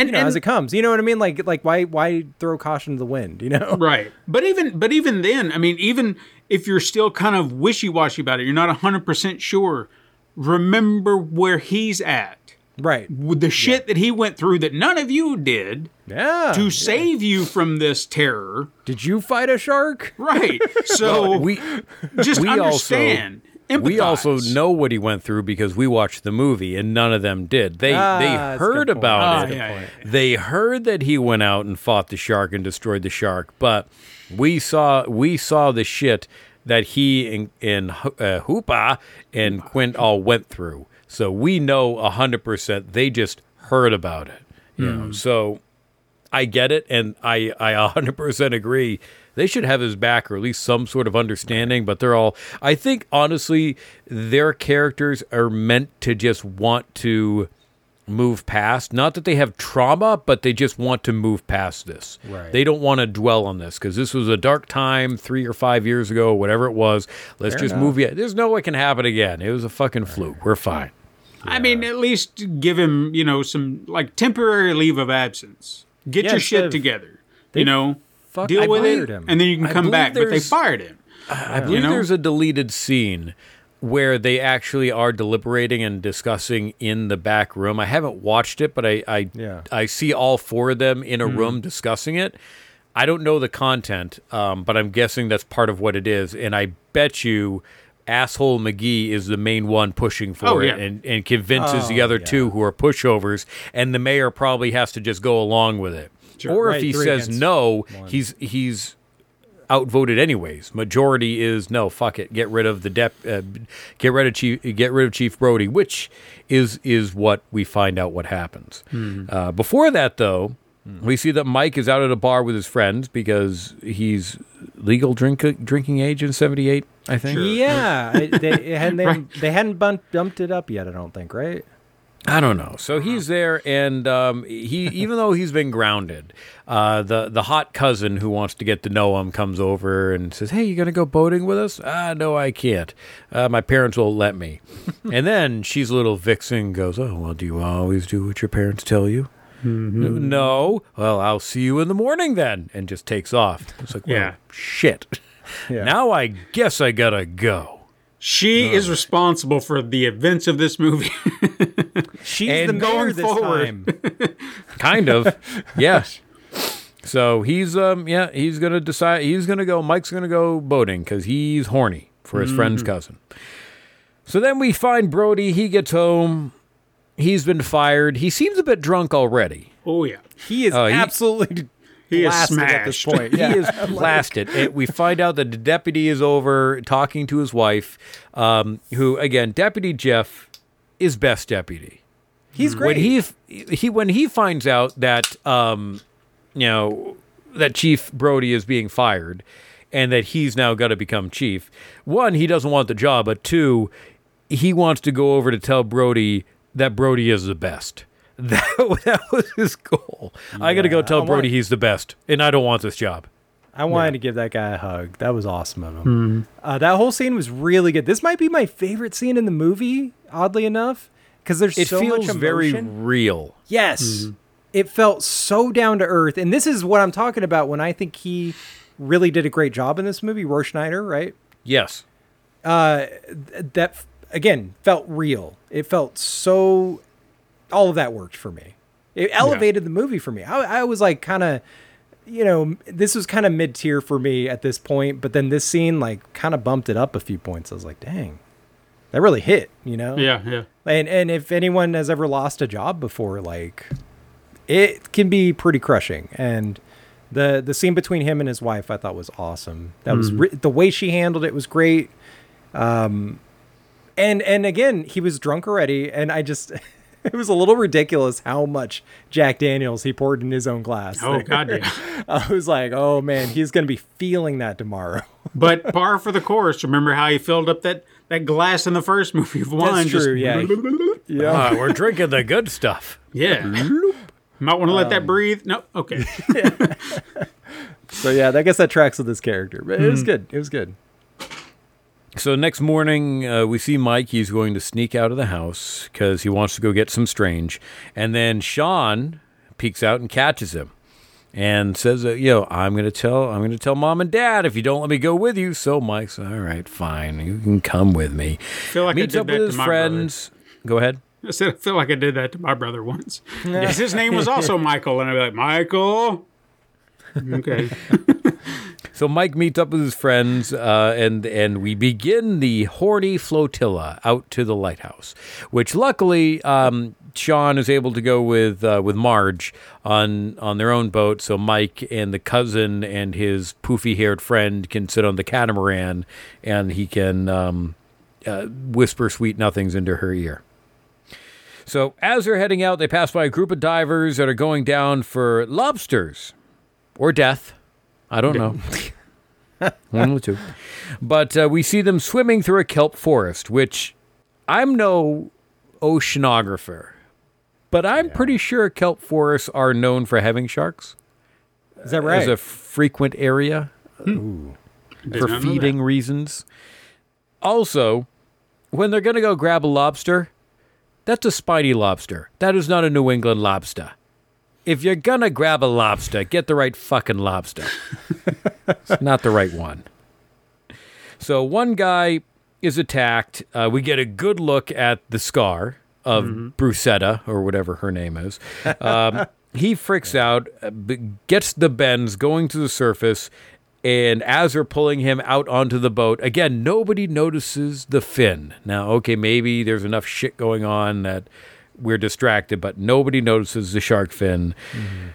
And, you know, and as it comes. You know what I mean? Like like why why throw caution to the wind, you know? <laughs> right, but even but even then, I mean, even if you're still kind of wishy washy about it, you're not hundred percent sure. Remember where he's at. Right. with the shit that he went through that none of you did Yeah. to save you from this terror. Did you fight a shark? Right. <laughs> So we just we understand. We also know what he went through because we watched the movie and none of them did. They Ah, they heard about Ah, it. yeah, yeah, yeah. They heard that he went out and fought the shark and destroyed the shark, but we saw we saw the shit that he and, and uh, Hooper and Quint all went through. So we know hundred percent. They just heard about it. You know, so I get it, and I I 100% agree. They should have his back, or at least some sort of understanding. But they're all. I think honestly, their characters are meant to just want to move past. Not that they have trauma, but they just want to move past this. Right. They don't want to dwell on this because this was a dark time three or five years ago, whatever it was. Let's Fair just enough. move. Yeah, there's no way it can happen again. It was a fucking fluke. We're fine. I mean, at least give him, you know, some like temporary leave of absence. Get Yeah, your shit of- together. You know, fuck- deal I with it, him. and then you can I come back. But they fired him. I believe know? there's a deleted scene where they actually are deliberating and discussing in the back room. I haven't watched it, but I I, Yeah. I see all four of them in a room discussing it. I don't know the content, um, but I'm guessing that's part of what it is. And I bet you, asshole McGee is the main one pushing for Oh, it yeah. and, and convinces the Oh, other yeah. two who are pushovers, and the mayor probably has to just go along with it. Or Right, if he says no, one. he's he's outvoted anyways. Majority is no, fuck it, get rid of the dep, uh, get rid of chief, get rid of Chief Brody, which is is what we find out what happens. Uh, before that, though, we see that Mike is out at a bar with his friends because he's legal drink drinking age in '78, I think. Yeah. I- they, it hadn't, they, <laughs> they hadn't bumped, bumped it up yet, I don't think, right? I don't know. So he's there, and um, he even though he's been grounded, uh, the the hot cousin who wants to get to know him comes over and says, "Hey, you gonna go boating with us?" Ah, no, I can't. Uh, my parents won't let me. <laughs> and then she's a little vixen, goes, "Oh, well, do you always do what your parents tell you?" No. Well, I'll see you in the morning then, and just takes off. It's like, well, Yeah. shit. Yeah. Now I guess I gotta go. She is responsible for the events of this movie. She's And the mayor going this forward. time. <laughs> kind of yes so he's um yeah he's gonna decide he's gonna go mike's gonna go boating because he's horny for his friend's cousin so then we find brody he gets home he's been fired he seems a bit drunk already oh yeah, He is absolutely. he- He is blasted at this smashed. point. <laughs> Yeah. he is blasted and we find out that the deputy is over talking to his wife um, who again deputy jeff is best deputy He's great. when he he when he finds out that um you know that chief brody is being fired and that he's now got to become chief one he doesn't want the job but two he wants to go over to tell brody that brody is the best that, <laughs> that was his goal i gotta go tell I want- brody he's the best and i don't want this job I wanted to give that guy a hug. That was awesome of him. Hmm. Uh, that whole scene was really good. This might be my favorite scene in the movie, oddly enough, because there's it so feels much very real Yes. Hmm. It felt so down to earth. And this is what I'm talking about when I think he really did a great job in this movie, Roy Schneider, right? yes uh, That, again, felt real. It felt so. All of that worked for me. It elevated the movie for me. I, I was like, kind of, you know, this was kind of mid tier for me at this point. But then this scene, like, kind of bumped it up a few points. I was like, dang, that really hit, you know? yeah, yeah. And and if anyone has ever lost a job before, like it can be pretty crushing. And the the scene between him and his wife, I thought was awesome. That was re- the way she handled it was great. Um, and and again, he was drunk already, and I just <laughs> <laughs> it was a little ridiculous how much Jack Daniels he poured in his own glass. Oh <laughs> god, yeah. I was like, oh man, he's gonna be feeling that tomorrow. <laughs> But par for the course. Remember how he filled up that that glass in the first movie of wine? That's true, yeah. yeah. Uh, we're drinking the good stuff yeah. Might want to let that breathe. No, okay. So yeah, I guess that tracks with this character, but it was good. It was good. So next morning, uh, we see Mike. He's going to sneak out of the house because he wants to go get some strange. And then Sean peeks out and catches him and says, uh, "Yo, I'm going to tell. I'm going to tell mom and dad if you don't let me go with you." So Mike's all right, fine. You can come with me. feel like I Meets did up that with his my friends. Go ahead. I said I feel like I did that to my brother once. <laughs> 'Cause his name was also Michael, and I'd be like, Michael. <laughs> Okay. So Mike meets up with his friends, uh, and and we begin the horny flotilla out to the lighthouse, which luckily um, Sean is able to go with uh, with Marge on on their own boat. So Mike and the cousin and his poofy haired friend can sit on the catamaran, and he can um, uh, whisper sweet nothings into her ear. So as they're heading out, they pass by a group of divers that are going down for lobsters or death. I don't know. <laughs> One of the two. But uh, we see them swimming through a kelp forest, which I'm no oceanographer, but I'm pretty sure kelp forests are known for having sharks Is that right? as a frequent area Did for feeding reasons. Also, when they're going to go grab a lobster, that's a spiny lobster. That is not a New England lobster. If you're to grab a lobster, get the right fucking lobster. it's not the right one. So one guy is attacked. Uh, we get a good look at the scar of Brucetta or whatever her name is. Um, he freaks out, uh, gets the bends going to the surface, and as they're pulling him out onto the boat, again, nobody notices the fin. Now, okay, maybe there's enough shit going on that we're distracted, but nobody notices the shark fin. Mm-hmm.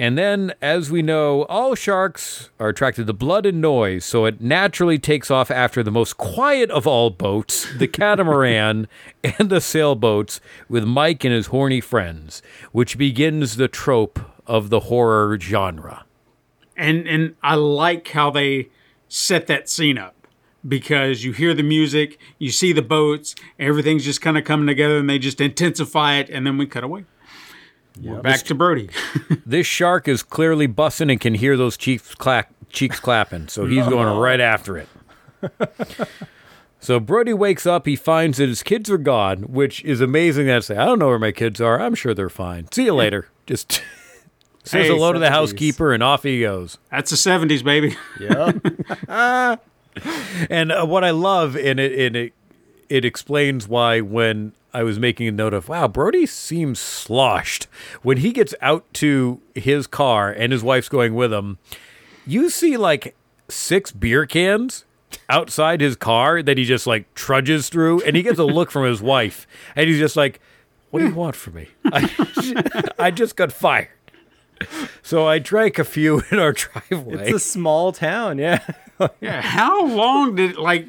And then, as we know, all sharks are attracted to blood and noise, so it naturally takes off after the most quiet of all boats, the <laughs> catamaran and the sailboats, with Mike and his horny friends, which begins the trope of the horror genre. and and I like how they set that scene up because you hear the music, you see the boats, everything's just kind of coming together, and they just intensify it, and then we cut away. We're back to Brody. <laughs> This shark is clearly bussing and can hear those cheeks clack, cheeks clapping, so he's <laughs> going right after it. <laughs> so Brody wakes up. He finds that his kids are gone, which is amazing. That say, I don't know where my kids are. I'm sure they're fine. See you later. Just says Hey, hello to the housekeeper, and off he goes. That's the '70s, baby. Yep. <laughs> And uh, what I love, in it, and it, it explains why when I was making a note of, wow, Brody seems sloshed. When he gets out to his car and his wife's going with him, you see like six beer cans outside his car that he just like trudges through, and he gets a look from his wife, and he's just like, "What do you want from me? I, <laughs> I just got fired." So I drank a few <laughs> in our driveway. it's a small town, yeah. <laughs> Yeah. How long did like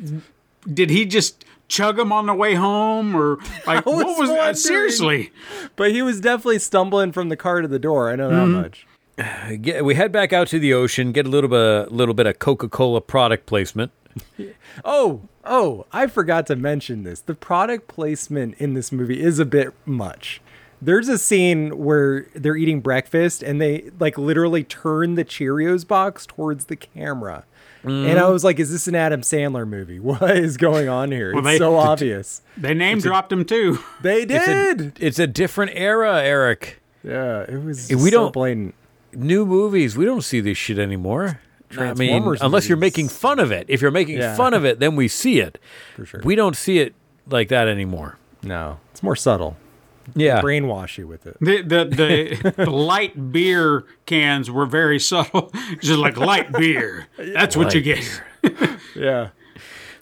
did he just chug them on the way home or like was what was that? Uh, seriously. but he was definitely stumbling from the car to the door. I know that hmm. much. <sighs> get, we head back out to the ocean, get a little bit, a little bit of Coca Cola product placement. <laughs> Oh, oh, I forgot to mention this. The product placement in this movie is a bit much. There's a scene where they're eating breakfast and they like literally turn the Cheerios box towards the camera. And I mm. was like, is this an Adam Sandler movie? <laughs> What is going on here? Well, it's they- so obvious. They name dropped him too. <laughs> They It's did. a, it's a different era, Erik. yeah, it was We so don't- blatant. New movies, we don't see this shit anymore. I mean, Transformers unless you're making fun of it. If you're making Yeah. fun of it, then we see it. For sure. We don't see it like that anymore. No, it's more subtle. Yeah. Brainwash you with it. The the the, <laughs> the light beer cans were very subtle. <laughs> Just like light beer. That's what you get. Yeah.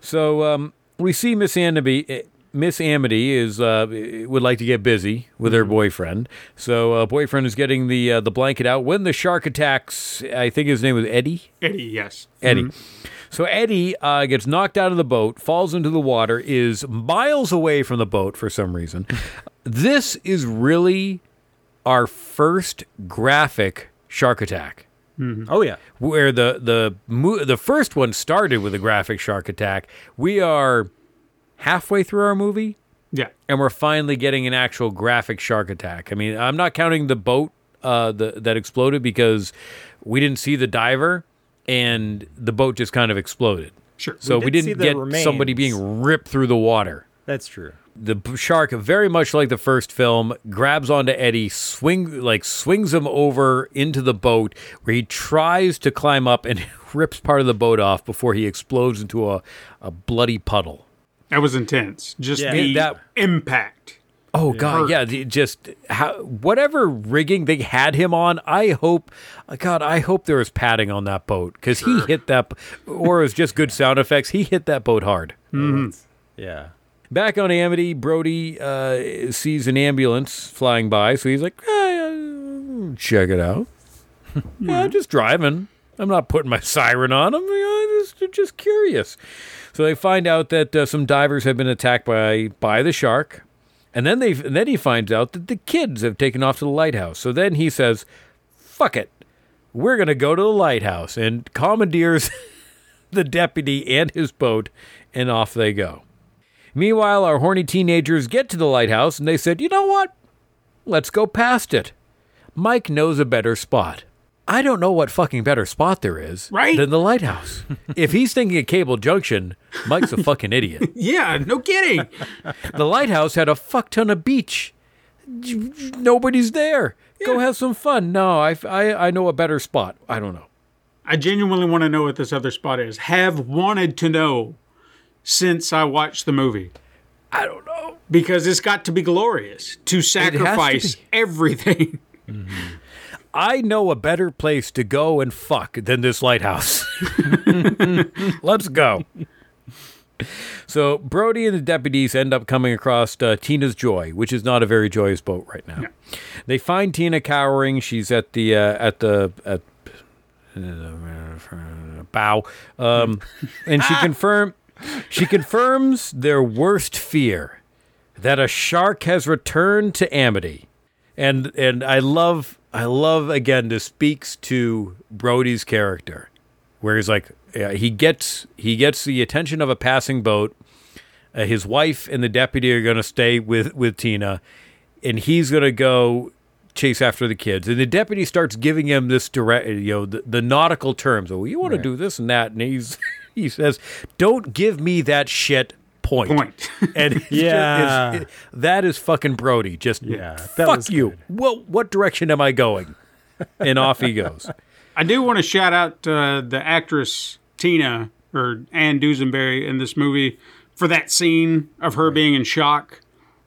So um, we see Miss Amity. Miss Amity is uh, would like to get busy with her boyfriend. So uh, boyfriend is getting the uh, the blanket out when the shark attacks. I think his name was Eddie. Eddie, yes. Eddie. So Eddie uh, gets knocked out of the boat, falls into the water, is miles away from the boat for some reason. <laughs> this is really our first graphic shark attack Oh yeah. where the the the first one started with a graphic shark attack. We are halfway through our movie Yeah. and we're finally getting an actual graphic shark attack. I mean, I'm not counting the boat uh, the, that exploded because we didn't see the diver and the boat just kind of exploded. Sure. So We we, did see didn't get somebody being ripped through the water. That's true. The shark, very much like the first film, grabs onto Eddie, swing like swings him over into the boat, where he tries to climb up and <laughs> rips part of the boat off before he explodes into a, a bloody puddle. That was intense. Just Yeah. the That- impact. Oh God, yeah. the- just how, whatever rigging they had him on. I hope, God, I hope there was padding on that boat because he hit that, or it was just good sound effects. He hit that boat hard. Yeah. Back on Amity, Brody uh, sees an ambulance flying by, so he's like, "Hey, uh, check it out. <laughs> yeah, I'm just driving. I'm not putting my <laughs> siren on. I'm uh, just, just curious. So they find out that uh, some divers have been attacked by by the shark, and then they and then he finds out that the kids have taken off to the lighthouse. So then he says, "Fuck it, we're gonna go to the lighthouse," and commandeers <laughs> the deputy and his boat, and off they go. Meanwhile, our horny teenagers get to the lighthouse and they said, you know what? Let's go past it. Mike knows a better spot. I don't know what fucking better spot there is Right? than the lighthouse. <laughs> if he's thinking of Cable Junction, Mike's a fucking idiot. <laughs> Yeah, no kidding. The lighthouse had a fuck ton of beach. Nobody's there. Go have some fun. No, I, I, I know a better spot. I don't know. I genuinely want to know what this other spot is. Have wanted to know since I watched the movie. I don't know. Because it's got to be glorious to sacrifice everything. Mm-hmm. I know a better place to go and fuck than this lighthouse. <laughs> Let's go. So Brody and the deputies end up coming across uh, Tina's Joy, which is not a very joyous boat right now. They find Tina cowering. She's at the uh, at the at bow, um, <laughs> and she confirm she confirms their worst fear that a shark has returned to Amity, and and I love I love again this speaks to Brody's character, where he's like he gets he gets the attention of a passing boat. Uh, his wife and the deputy are going to stay with with Tina, and he's going to go chase after the kids. And the deputy starts giving him this direct, you know, the, the nautical terms. Oh, you want to do this and that, and he's <laughs> he says, "Don't give me that shit." Point. Point. <laughs> And it's just- Yeah. it's- it- that is fucking Brody. Just Yeah, fuck you. good. What what direction am I going? And off he goes. I do want to shout out uh, the actress Tina or Ann Dusenberry in this movie for that scene of her being in shock.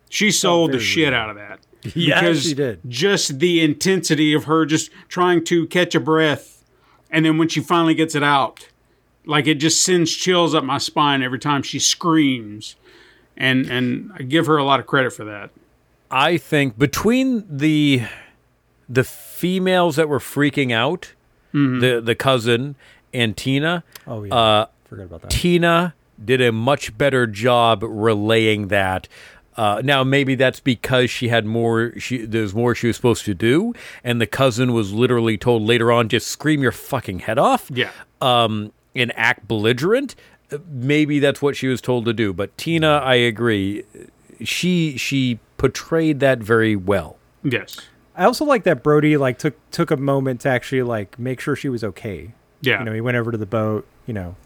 She sold the very shit out of that. <laughs> Yeah, because she did. Just the intensity of her just trying to catch a breath, and then when she finally gets it out, like it just sends chills up my spine every time she screams, and and I give her a lot of credit for that. I think between the the females that were freaking out, the the cousin and Tina, Oh yeah. uh, Forgot about that. Tina did a much better job relaying that. Uh, now maybe that's because she had more. She there's more she was supposed to do, and the cousin was literally told later on, just scream your fucking head off. Yeah. Um, and act belligerent. Uh, Maybe that's what she was told to do. But Tina, I agree. She she portrayed that very well. Yes. I also like that Brody like took took a moment to actually like make sure she was okay. Yeah. You know, he went over to the boat. You know,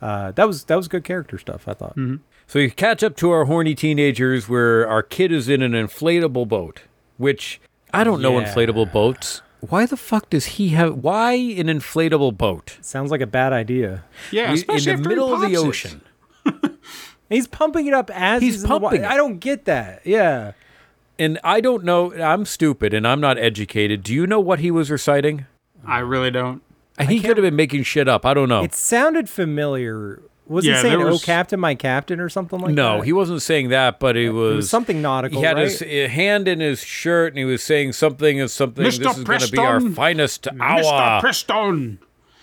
uh, that was that was good character stuff. I thought. Mm-hmm. So you catch up to our horny teenagers where our kid is in an inflatable boat, which I don't know inflatable boats. Why the fuck does he have? Why an inflatable boat Sounds like a bad idea. Yeah. We- especially in the after he middle of the ocean? <laughs> He's pumping it up as He's he's, in the wa- pumping it. I don't get that. Yeah. And I don't know. I'm stupid and I'm not educated. Do you know what he was reciting? I really don't. He could have been making shit up. I don't know. It sounded familiar. Was Yeah, he saying there "Oh, Captain, my Captain" or something like that? no, he wasn't saying that, but it was, was something nautical, He had right? his uh, hand in his shirt and he was saying something as something. Mr. This is going to be our Preston. finest Mr. hour. Preston,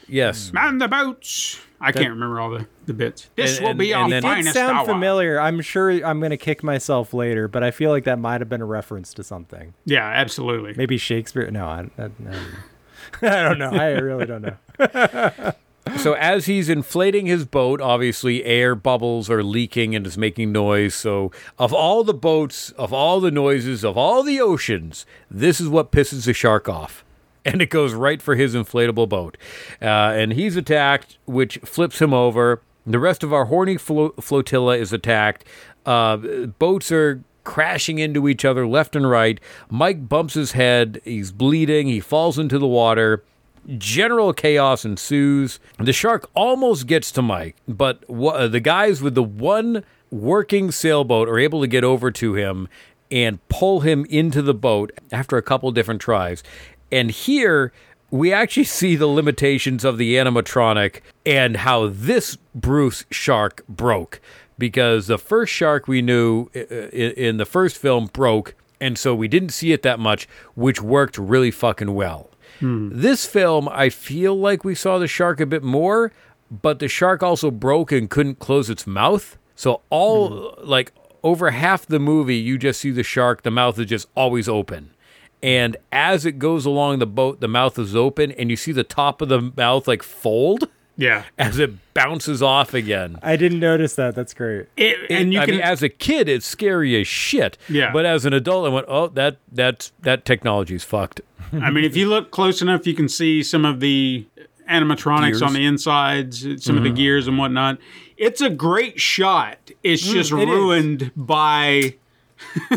yes. man the boats. I can't remember all the, the bits. This And- will and- be and our then- It did finest sound hour. familiar. I'm sure I'm going to kick myself later, but I feel like that might have been a reference to something. Yeah, absolutely. Maybe Shakespeare. No, I, I, I don't know. I don't know. I really don't know. <laughs> So as he's inflating his boat, obviously air bubbles are leaking and is making noise. So of all the boats, of all the noises, of all the oceans, this is what pisses the shark off. <laughs> And it goes right for his inflatable boat. Uh, and he's attacked, which flips him over. The rest of our horny flo- flotilla is attacked. Uh, boats are crashing into each other left and right. Mike bumps his head. He's bleeding. He falls into the water. General chaos ensues. The shark almost gets to Mike, but uh, the guys with the one working sailboat are able to get over to him and pull him into the boat after a couple different tries. And here we actually <laughs> see the limitations of the animatronic and how this Bruce shark broke. Because the first shark we knew uh, in the first film broke, and so we didn't see it that much, which worked really fucking well. Hmm. This film, I feel like we saw the shark a bit more, but the shark also broke and couldn't close its mouth. So all hmm. like over half the movie, you just see the shark. The mouth is just always open, and as it goes along the boat, the mouth is open, and you see the top of the mouth like fold Yeah. <laughs> as it bounces off again. I didn't notice that. That's great. It, and you I can mean, as a kid, it's scary as shit. Yeah. But as an adult, I went, "Oh, that that's that technology's fucked." I mean, if you look close enough, you can see some of the animatronics Gears. on the insides, uh, some of the mm-hmm. gears and whatnot. It's a great shot. It's mm, just it is. ruined by <laughs>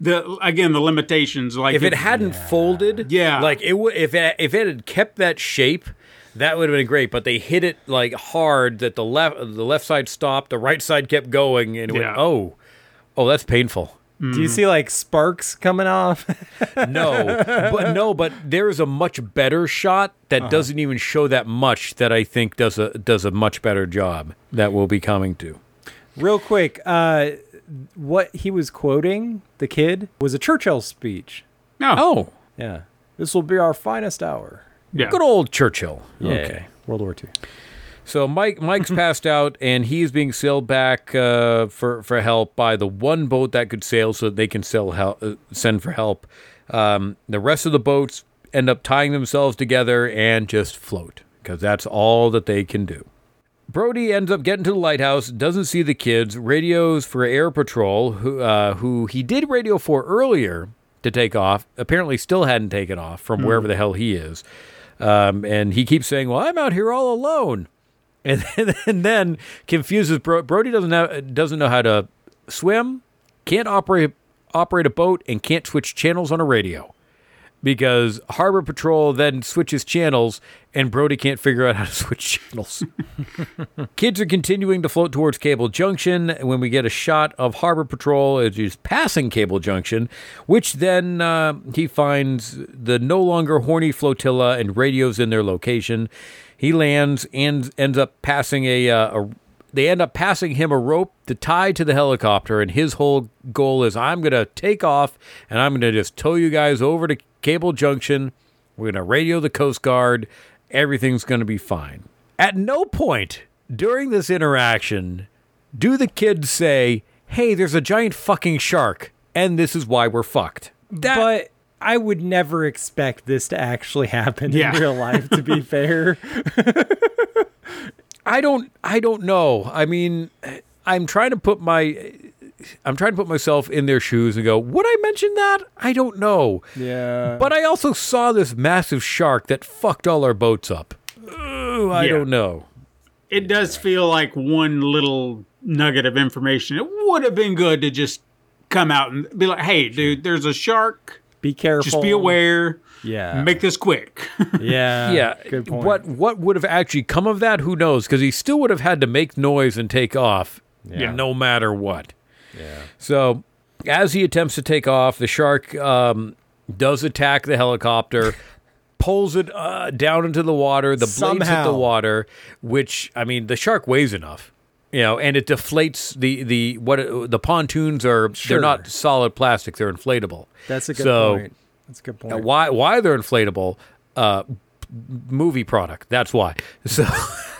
the again the limitations. Like if it hadn't folded, Yeah. like it would if it if it had kept that shape, that would have been great. But they hit it like hard that the left the left side stopped, the right side kept going, and it Yeah. went oh, oh that's painful. Do you see like sparks coming off? <laughs> No, but no, but there is a much better shot that doesn't even show that much that I think does a does a much better job that we'll be coming to. Real quick, uh, what he was quoting, the kid, was a Churchill speech. no, Oh, Yeah. This will be our finest hour. yeah. good old Churchill. Yeah. Okay. World War II. So Mike Mike's <laughs> passed out, and he's being sailed back uh, for for help by the one boat that could sail, so that they can sail hel- uh, send for help. Um, the rest of the boats end up tying themselves together and just float because that's all that they can do. Brody ends up getting to the lighthouse, doesn't see the kids, radios for air patrol, who uh, who he did radio for earlier to take off. Apparently, still hadn't taken off from wherever the hell he is, um, and he keeps saying, "Well, I'm out here all alone." And then, <laughs> and then confuses Bro- Brody doesn't know doesn't know how to swim, can't operate operate a boat, and can't switch channels on a radio because Harbor Patrol then switches channels, and Brody can't figure out how to <laughs> switch channels. <laughs> Kids are continuing to float towards Cable Junction when we get a shot of Harbor Patrol as he's passing Cable Junction, which then uh, he finds the no longer horny flotilla and radios in their location. He lands and ends up passing a, uh, a they end up passing him a rope to tie to the helicopter, and his whole goal is I'm going to take off and I'm going to just tow you guys over to Cable Junction. We're going to radio the Coast Guard. Everything's going to be fine. At no point during this interaction do the kids say, Hey, there's a giant fucking shark, and this is why we're fucked. That, but I would never expect this to actually happen Yeah. in real life, to be <laughs> fair. I don't I don't know. I mean, I'm trying to put my I'm trying to put myself in their shoes and go, would I mention that? I don't know. Yeah. But I also saw this massive shark that fucked all our boats up. Ooh, I Yeah. don't know. It does feel like one little nugget of information. It would have been good to just come out and be like, "Hey, dude, there's a shark. Be careful. Just be aware. Yeah. Make this quick." <laughs> yeah. yeah. Good point. What what would have actually come of that? Who knows? Because he still would have had to make noise and take off, Yeah. no matter what. Yeah. So as he attempts to take off, the shark um, does attack the helicopter. <laughs> Pulls it uh, down into the water. The blades hit the water, which I mean, the shark weighs enough, you know, and it deflates the the what the pontoons are. Sure. They're not solid plastic; they're inflatable. That's a good So, point. That's a good point. why why they're inflatable uh movie product that's why <laughs> so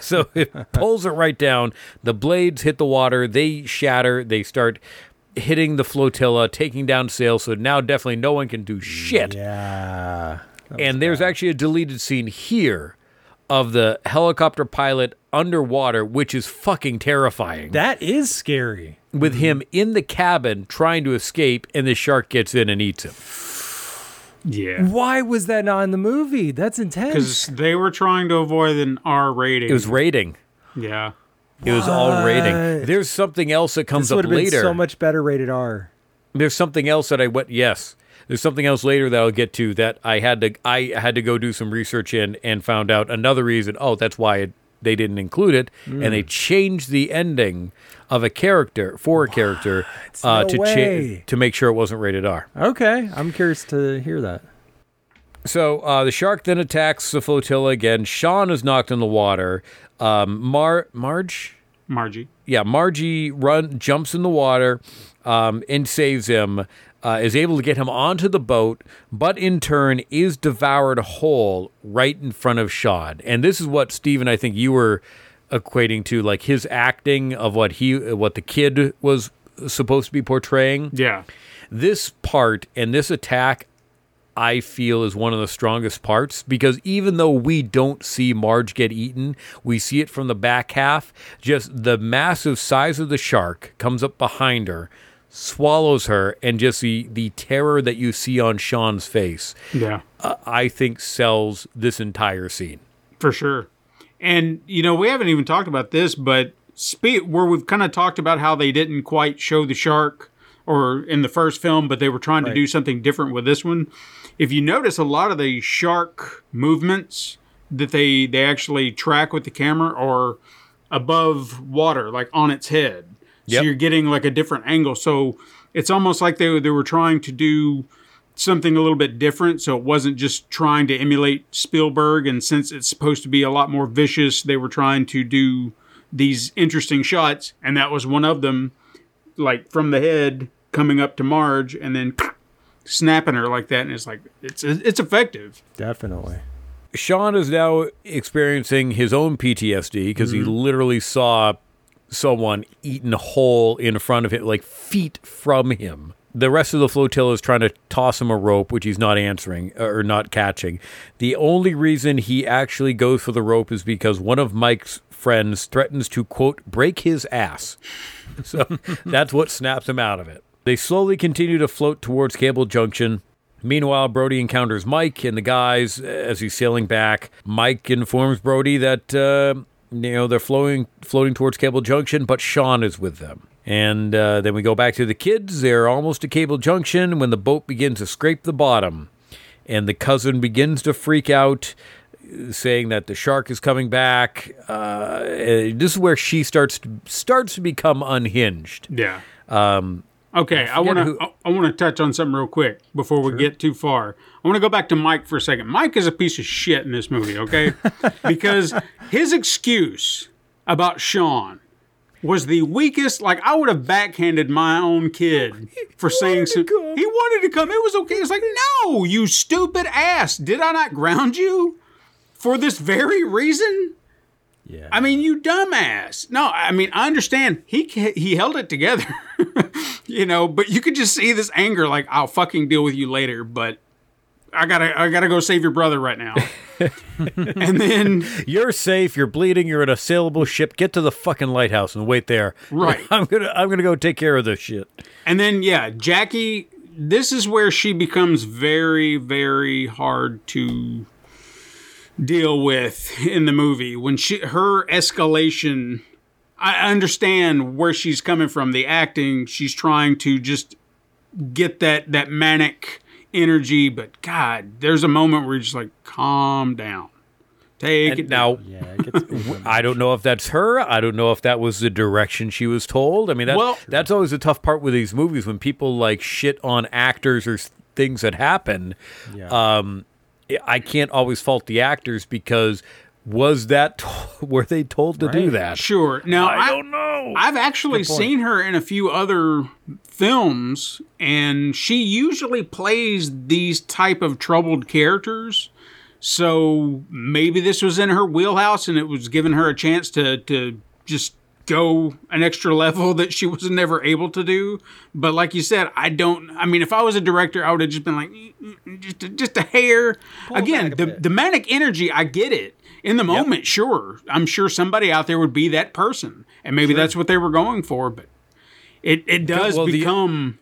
so it pulls it right down the blades hit the water they shatter they start hitting the flotilla taking down sails so now definitely no one can do shit Yeah. and there's actually a deleted scene here of the helicopter pilot underwater which is fucking terrifying That is scary. with mm-hmm. him in the cabin trying to escape and the shark gets in and eats him yeah. Why was that not in the movie? That's intense. Because they were trying to avoid an R rating. it was rating yeah. It was all rating. There's something else that comes this up would been later. so much better rated R. There's something else that I went. Yes, there's something else later that I'll get to that I had to I had to go do some research in and found out another reason. Oh, that's why it they didn't include it, and Hmm. they changed the ending of a character for a character uh, No to way. to make sure it wasn't rated R. Okay, I'm curious to hear that. So uh, the shark then attacks the flotilla again. Sean is knocked in the water. Um, Mar Marge, Margie. yeah, Margie run jumps in the water um, and saves him. Uh, is able to get him onto the boat, but in turn is devoured whole right in front of Sean. And this is what Stephen, I think you were equating to, like his acting of what he, what the kid was supposed to be portraying Yeah. this part and this attack I feel is one of the strongest parts because even though we don't see Marge get eaten, we see it from the back half. Just the massive size of the shark comes up behind her, swallows her, and just the, the terror that you see on Sean's face, Yeah. uh, I think sells this entire scene. For sure. And, you know, we haven't even talked about this, but spe- where we've kind of talked about how they didn't quite show the shark or in the first film, but they were trying to do something different with this one. If you notice a lot of the shark movements that they, they actually track with the camera are above water, like on its head. So you're getting like a different angle. So it's almost like they, they were trying to do something a little bit different. So it wasn't just trying to emulate Spielberg. And since it's supposed to be a lot more vicious, they were trying to do these interesting shots. And that was one of them, like from the head coming up to Marge and then <clears throat> snapping her like that. And it's like, it's, it's effective. Definitely. Sean is now experiencing his own PTSD because he mm-hmm. literally saw someone eaten whole in front of him, like feet from him. The rest of the flotilla is trying to toss him a rope, which he's not answering uh, or not catching. The only reason he actually goes for the rope is because one of Mike's friends threatens to, quote, break his ass. <laughs> So that's what snaps him out of it. They slowly continue to float towards Cable Junction. Meanwhile, Brody encounters Mike and the guys as he's sailing back. Mike informs Brody that uh, you know they're floating floating towards Cable Junction, but Sean is with them. And uh, then we go back to the kids. They're almost to Cable Junction when the boat begins to scrape the bottom, and the cousin begins to freak out, saying that the shark is coming back. Uh, this is where she starts to, starts to become unhinged. Yeah. Um, okay, I want to I want to touch on something real quick before we get too far. I want to go back to Mike for a second. Mike is a piece of shit in this movie, okay? <laughs> because his excuse about Sean was the weakest. Like I would have backhanded my own kid <laughs> for saying so. He wanted to come. It was okay. It's like no, you stupid ass. Did I not ground you for this very reason? Yeah. I mean, you dumbass. No, I mean, I understand. He he held it together, <laughs> you know, but you could just see this anger. Like, I'll fucking deal with you later, but I gotta I gotta go save your brother right now. <laughs> and then You're safe. You're bleeding. You're in a sailable ship. Get to the fucking lighthouse and wait there. Right. <laughs> I'm gonna I'm gonna go take care of this shit. and then yeah, Jackie. This is where she becomes very very hard to deal with in the movie when she her escalation I understand where she's coming from the acting she's trying to just get that that manic energy but god there's a moment where you're just like calm down take And it now down. yeah, it <laughs> I don't know if that's her. I don't know if that was the direction she was told. I mean, that, Well- that's always a tough part with these movies when people like shit on actors or things that happen. yeah. Um, I can't always fault the actors because was that <laughs> were they told to do that? sure now I don't know. I've actually seen her in a few other films, and she usually plays these type of troubled characters. So maybe this was in her wheelhouse, and it was giving her a chance to to just go an extra level that she was never able to do. But like you said, I don't. I mean, if I was a director, I would have just been like, "Mm, mm, just a, just a hair. Again, a the bit. the manic energy, I get it. In the moment, sure. I'm sure somebody out there would be that person. And maybe that's what they were going for, but it, it does well, become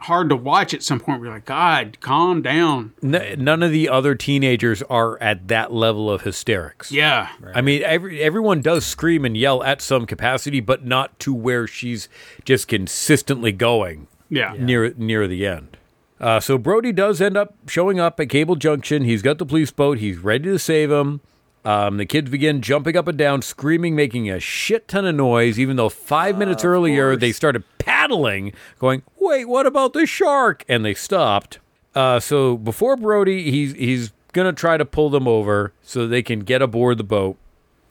hard to watch at some point. We're like, God, calm down. N- none of the other teenagers are at that level of hysterics. Yeah. I mean, every, everyone does scream and yell at some capacity, but not to where she's just consistently going Yeah. near near the end. Uh, so Brody does end up showing up at Cable Junction. He's got the police boat. He's ready to save him. Um, the kids begin jumping up and down, screaming, making a shit ton of noise, even though five minutes earlier they started paddling, going, Wait, what about the shark? And they stopped. Uh, so before Brody, he's, he's going to try to pull them over so they can get aboard the boat.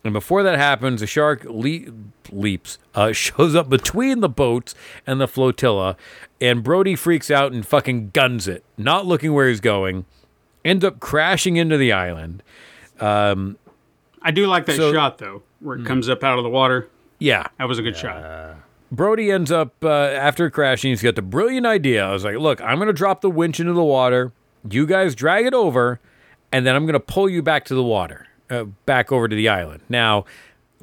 And before that happens, the shark le- leaps, uh, <laughs> shows up between the boats and the flotilla, and Brody freaks out and fucking guns it, not looking where he's going, ends up crashing into the island. I do like that So- shot though, where it comes up out of the water. Yeah. That was a good shot. Brody ends up, uh, after crashing, he's got the brilliant idea. I was like, look, I'm going to drop the winch into the water. You guys drag it over, and then I'm going to pull you back to the water, uh, back over to the island. Now,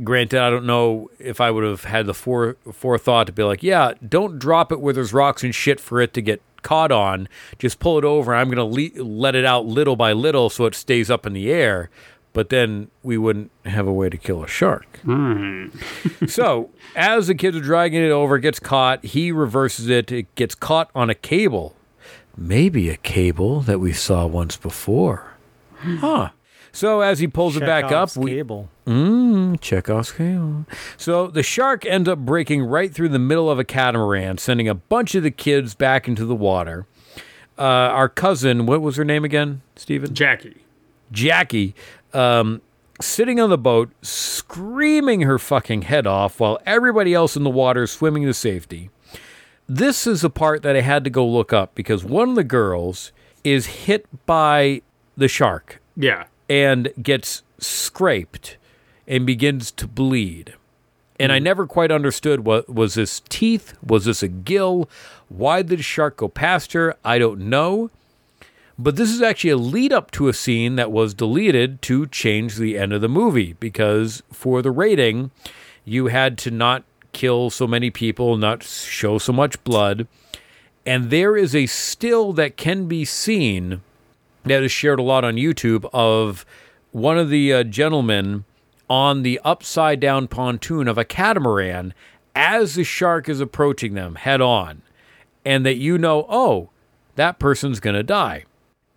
granted, I don't know if I would have had the fore, forethought to be like, yeah, don't drop it where there's rocks and shit for it to get caught on. Just pull it over. I'm going to le- let it out little by little so it stays up in the air. But then we wouldn't have a way to kill a shark. so, as the kids are dragging it over, it gets caught. He reverses it. It gets caught on a cable. Maybe a cable that we saw once before. Huh. So, as he pulls it back up, Chekhov's we, cable. Chekhov's cable. So the shark ends up breaking right through the middle of a catamaran, sending a bunch of the kids back into the water. Uh, our cousin, what was her name again, Stephen? Jackie. Jackie, um, sitting on the boat, screaming her fucking head off while everybody else in the water is swimming to safety. This is a part that I had to go look up because one of the girls is hit by the shark Yeah. and gets scraped and begins to bleed. And I never quite understood what was this teeth? Was this a gill? Why did the shark go past her? I don't know. But this is actually a lead up to a scene that was deleted to change the end of the movie because for the rating, you had to not kill so many people, not show so much blood. And there is a still that can be seen that is shared a lot on YouTube of one of the uh, gentlemen on the upside down pontoon of a catamaran as the shark is approaching them head on, and that you know, oh, that person's going to die.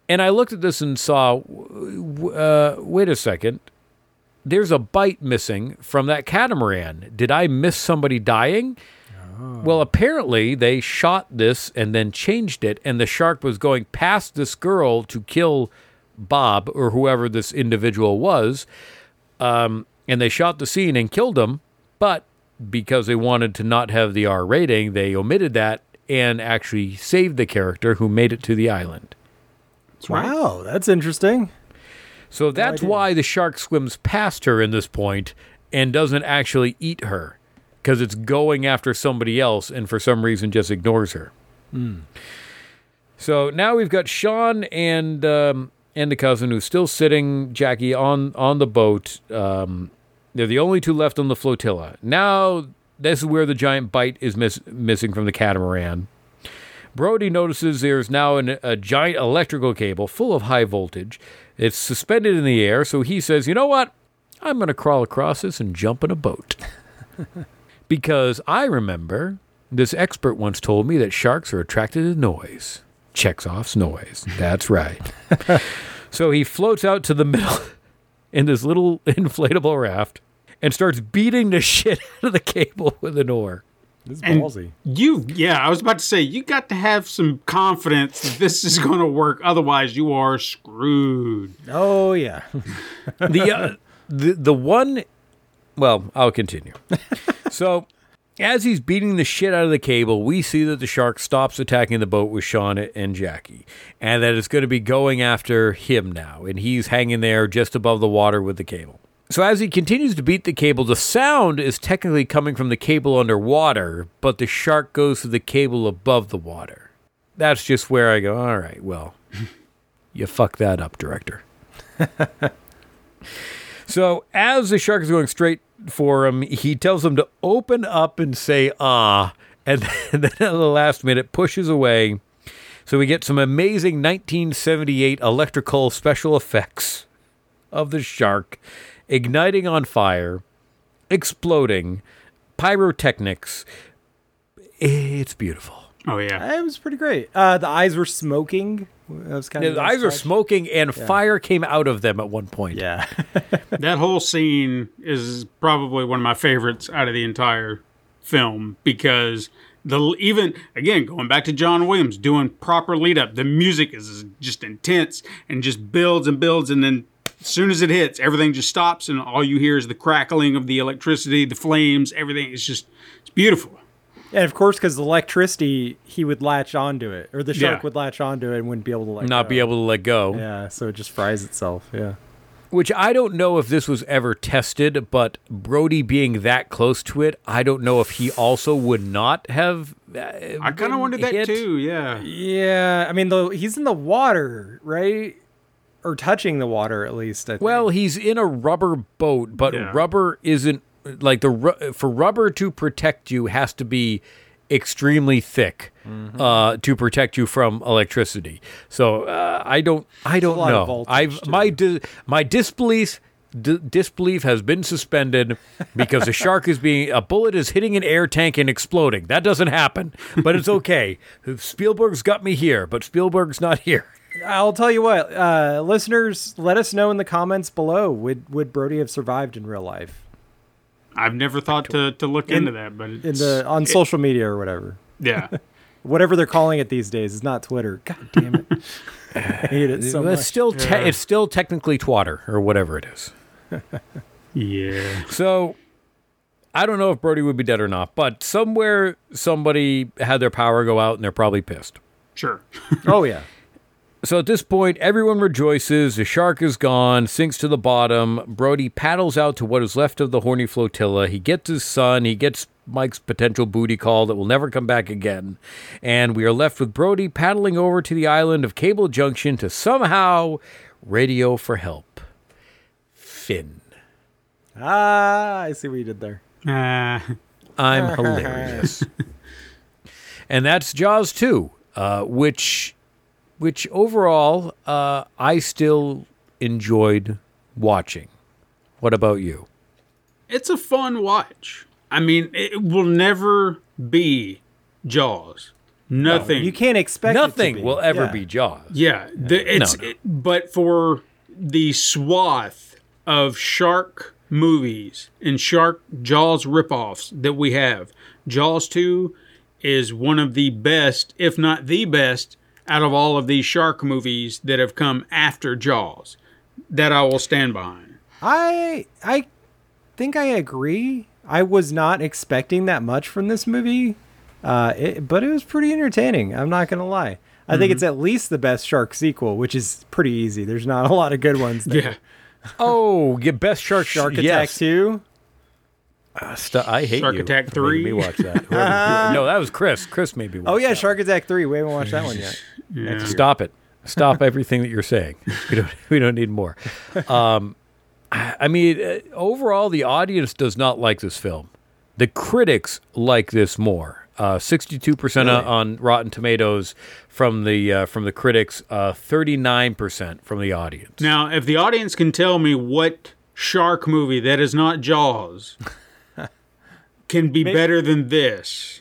And I looked at this and saw, uh, wait a second, there's a bite missing from that catamaran. Did I miss somebody dying? Well, apparently they shot this and then changed it, and the shark was going past this girl to kill Bob or whoever this individual was. Um, and they shot the scene and killed him, but because they wanted to not have the R rating, they omitted that and actually saved the character who made it to the island. Wow, that's interesting. So that's idea. why the shark swims past her in this point and doesn't actually eat her because it's going after somebody else and for some reason just ignores her. So now we've got Sean and um, and the cousin who's still sitting, Jackie, on on the boat. Um, they're the only two left on the flotilla. Now this is where the giant bite is miss- missing from the catamaran. Brody notices there's now an, a giant electrical cable full of high voltage. It's suspended in the air, so he says, You know what? I'm going to crawl across this and jump in a boat. <laughs> because I remember this expert once told me that sharks are attracted to noise. Chekhov's noise. That's right. <laughs> so he floats out to the middle <laughs> in this little inflatable raft and starts beating the shit out of the cable with an oar. This is And ballsy. you, yeah, I was about to say, you got to have some confidence that this is <laughs> going to work. Otherwise, you are screwed. Oh yeah. <laughs> the uh, the the one well i'll continue <laughs> so as he's beating the shit out of the cable we see that the shark stops attacking the boat with sean and jackie and that it's going to be going after him now and he's hanging there just above the water with the cable so as he continues to beat the cable the sound is technically coming from the cable underwater but the shark goes to the cable above the water. That's just where i go all right well <laughs> you fuck that up director. <laughs> So as the shark is going straight for him, he tells him to open up and say ah, and <laughs> then at the last minute pushes away. So we get some amazing 1978 electrical special effects of the shark igniting on fire, exploding, pyrotechnics. It's beautiful. Oh, yeah. It was pretty great. Uh, the eyes were smoking That was kind His of the eyes were smoking, and fire came out of them at one point. Yeah. <laughs> that whole scene is probably one of my favorites out of the entire film because the even again going back to John Williams doing proper lead up, the music is just intense and just builds and builds, and then as soon as it hits, everything just stops, and all you hear is the crackling of the electricity, the flames, everything. It's just it's beautiful. and of course, because the electricity, he would latch onto it, or the shark Yeah. would latch onto it and wouldn't be able to let Not go. be able to let go. Yeah, so it just fries itself. Yeah. Which I don't know if this was ever tested, but Brody being that close to it, I don't know if he also would not have. uh, I kind of wondered that hit. too. Yeah. Yeah, I mean, though he's in the water, right? Or touching the water at least. I think. Well, he's in a rubber boat, but Yeah. rubber isn't like the for rubber to protect you has to be extremely thick Mm-hmm. uh, to protect you from electricity. So uh, I don't, I don't lot know. I've too. my di- my disbelief. D- disbelief has been suspended because a shark is being a bullet is hitting an air tank and exploding. That doesn't happen, but it's okay. <laughs> Spielberg's got me here, but Spielberg's not here. I'll tell you what, uh, listeners, let us know in the comments below. Would would Brody have survived in real life? I've never thought to, to look into that, but In the on social media or whatever. yeah. <laughs> Whatever they're calling it these days is not Twitter. God damn it. I hate it so it's much. still te- it's still technically twatter or whatever it is. <laughs> Yeah. So I don't know if Brody would be dead or not, but somewhere somebody had their power go out and they're probably pissed. Sure. Oh yeah. So at this point, everyone rejoices. The shark is gone, sinks to the bottom. Brody paddles out to what is left of the horny flotilla. He gets his son. He gets Mike's potential booty call that will never come back again. And we are left with Brody paddling over to the island of Cable Junction to somehow radio for help. Finn. Ah, I see what you did there. Uh, I'm <laughs> hilarious. and that's Jaws 2, uh, which which overall uh, I still enjoyed watching. What about you? it's a fun watch. I mean, it will never be Jaws. Nothing. You can't expect it to Nothing will ever Yeah. be Jaws. Yeah, the, it's no. It, but for the swath of shark movies and shark Jaws ripoffs that we have, Jaws 2 is one of the best, if not the best, out of all of these shark movies that have come after Jaws. That I will stand behind. I I think I agree. I was not expecting that much from this movie, uh, it, but it was pretty entertaining. I'm not gonna lie. I think it's at least the best shark sequel, which is pretty easy. There's not a lot of good ones. There. Yeah. <laughs> Oh, get best shark Shark Attack yes. Two. Uh, stu- I hate Shark you Attack for making 3. Me watch that. Whoever- <laughs> no, that was Chris. Chris made me watch Oh yeah, that. Shark Attack Three. We haven't watched that one yet. Yeah. Stop it. Stop everything that you're saying. We don't. <laughs> We don't need more. Um, I I mean, uh, overall, the audience does not like this film. The critics like this more. Uh, Sixty-two percent on Rotten Tomatoes from the uh, from the critics. uh, Thirty-nine percent from the audience. Now, if the audience can tell me what shark movie that is not Jaws <laughs> can be better than this,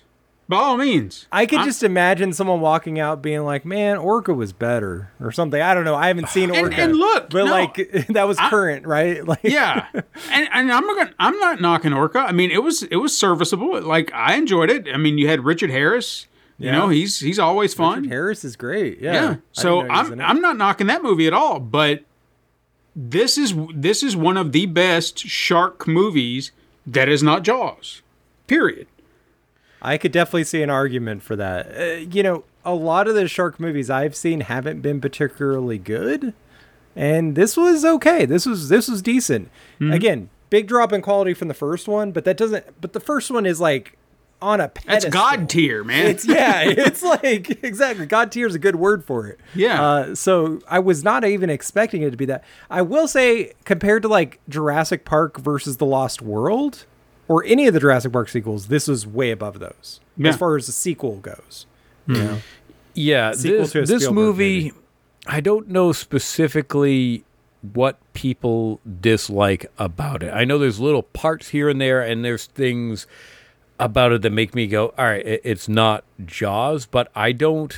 by all means. I could I'm- just imagine someone walking out being like, "Man, Orca was better" or something. I don't know. I haven't <sighs> seen And- Orca. and look, but no. like <laughs> that was I- current, right? <laughs> Like, yeah, and, and I'm not I'm not knocking Orca. I mean, it was it was serviceable. Like I enjoyed it. I mean, you had Richard Harris. You Yeah. know, he's he's always fun. Richard Harris is great. Yeah. yeah. So didn't know he was I'm. I'm not knocking that movie at all. But this is this is one of the best shark movies that is not Jaws. Period. I could definitely see an argument for that. Uh, you know, a lot of the shark movies I've seen haven't been particularly good, and this was okay. This was this was decent. Mm-hmm. Again, big drop in quality from the first one, but that doesn't. But the first one is like on a That's. God tier, man. It's yeah, <laughs> it's like exactly. God tier is a good word for it. Yeah. Uh, so I was not even expecting it to be that. I will say, compared to like Jurassic Park versus the Lost World, or any of the Jurassic Park sequels, this is way above those Yeah. as far as the sequel goes. You know? Yeah, Sequel this, this movie, movie. I don't know specifically what people dislike about it. I know there's little parts here and there, and there's things about it that make me go, all right, it- it's not Jaws, but I don't.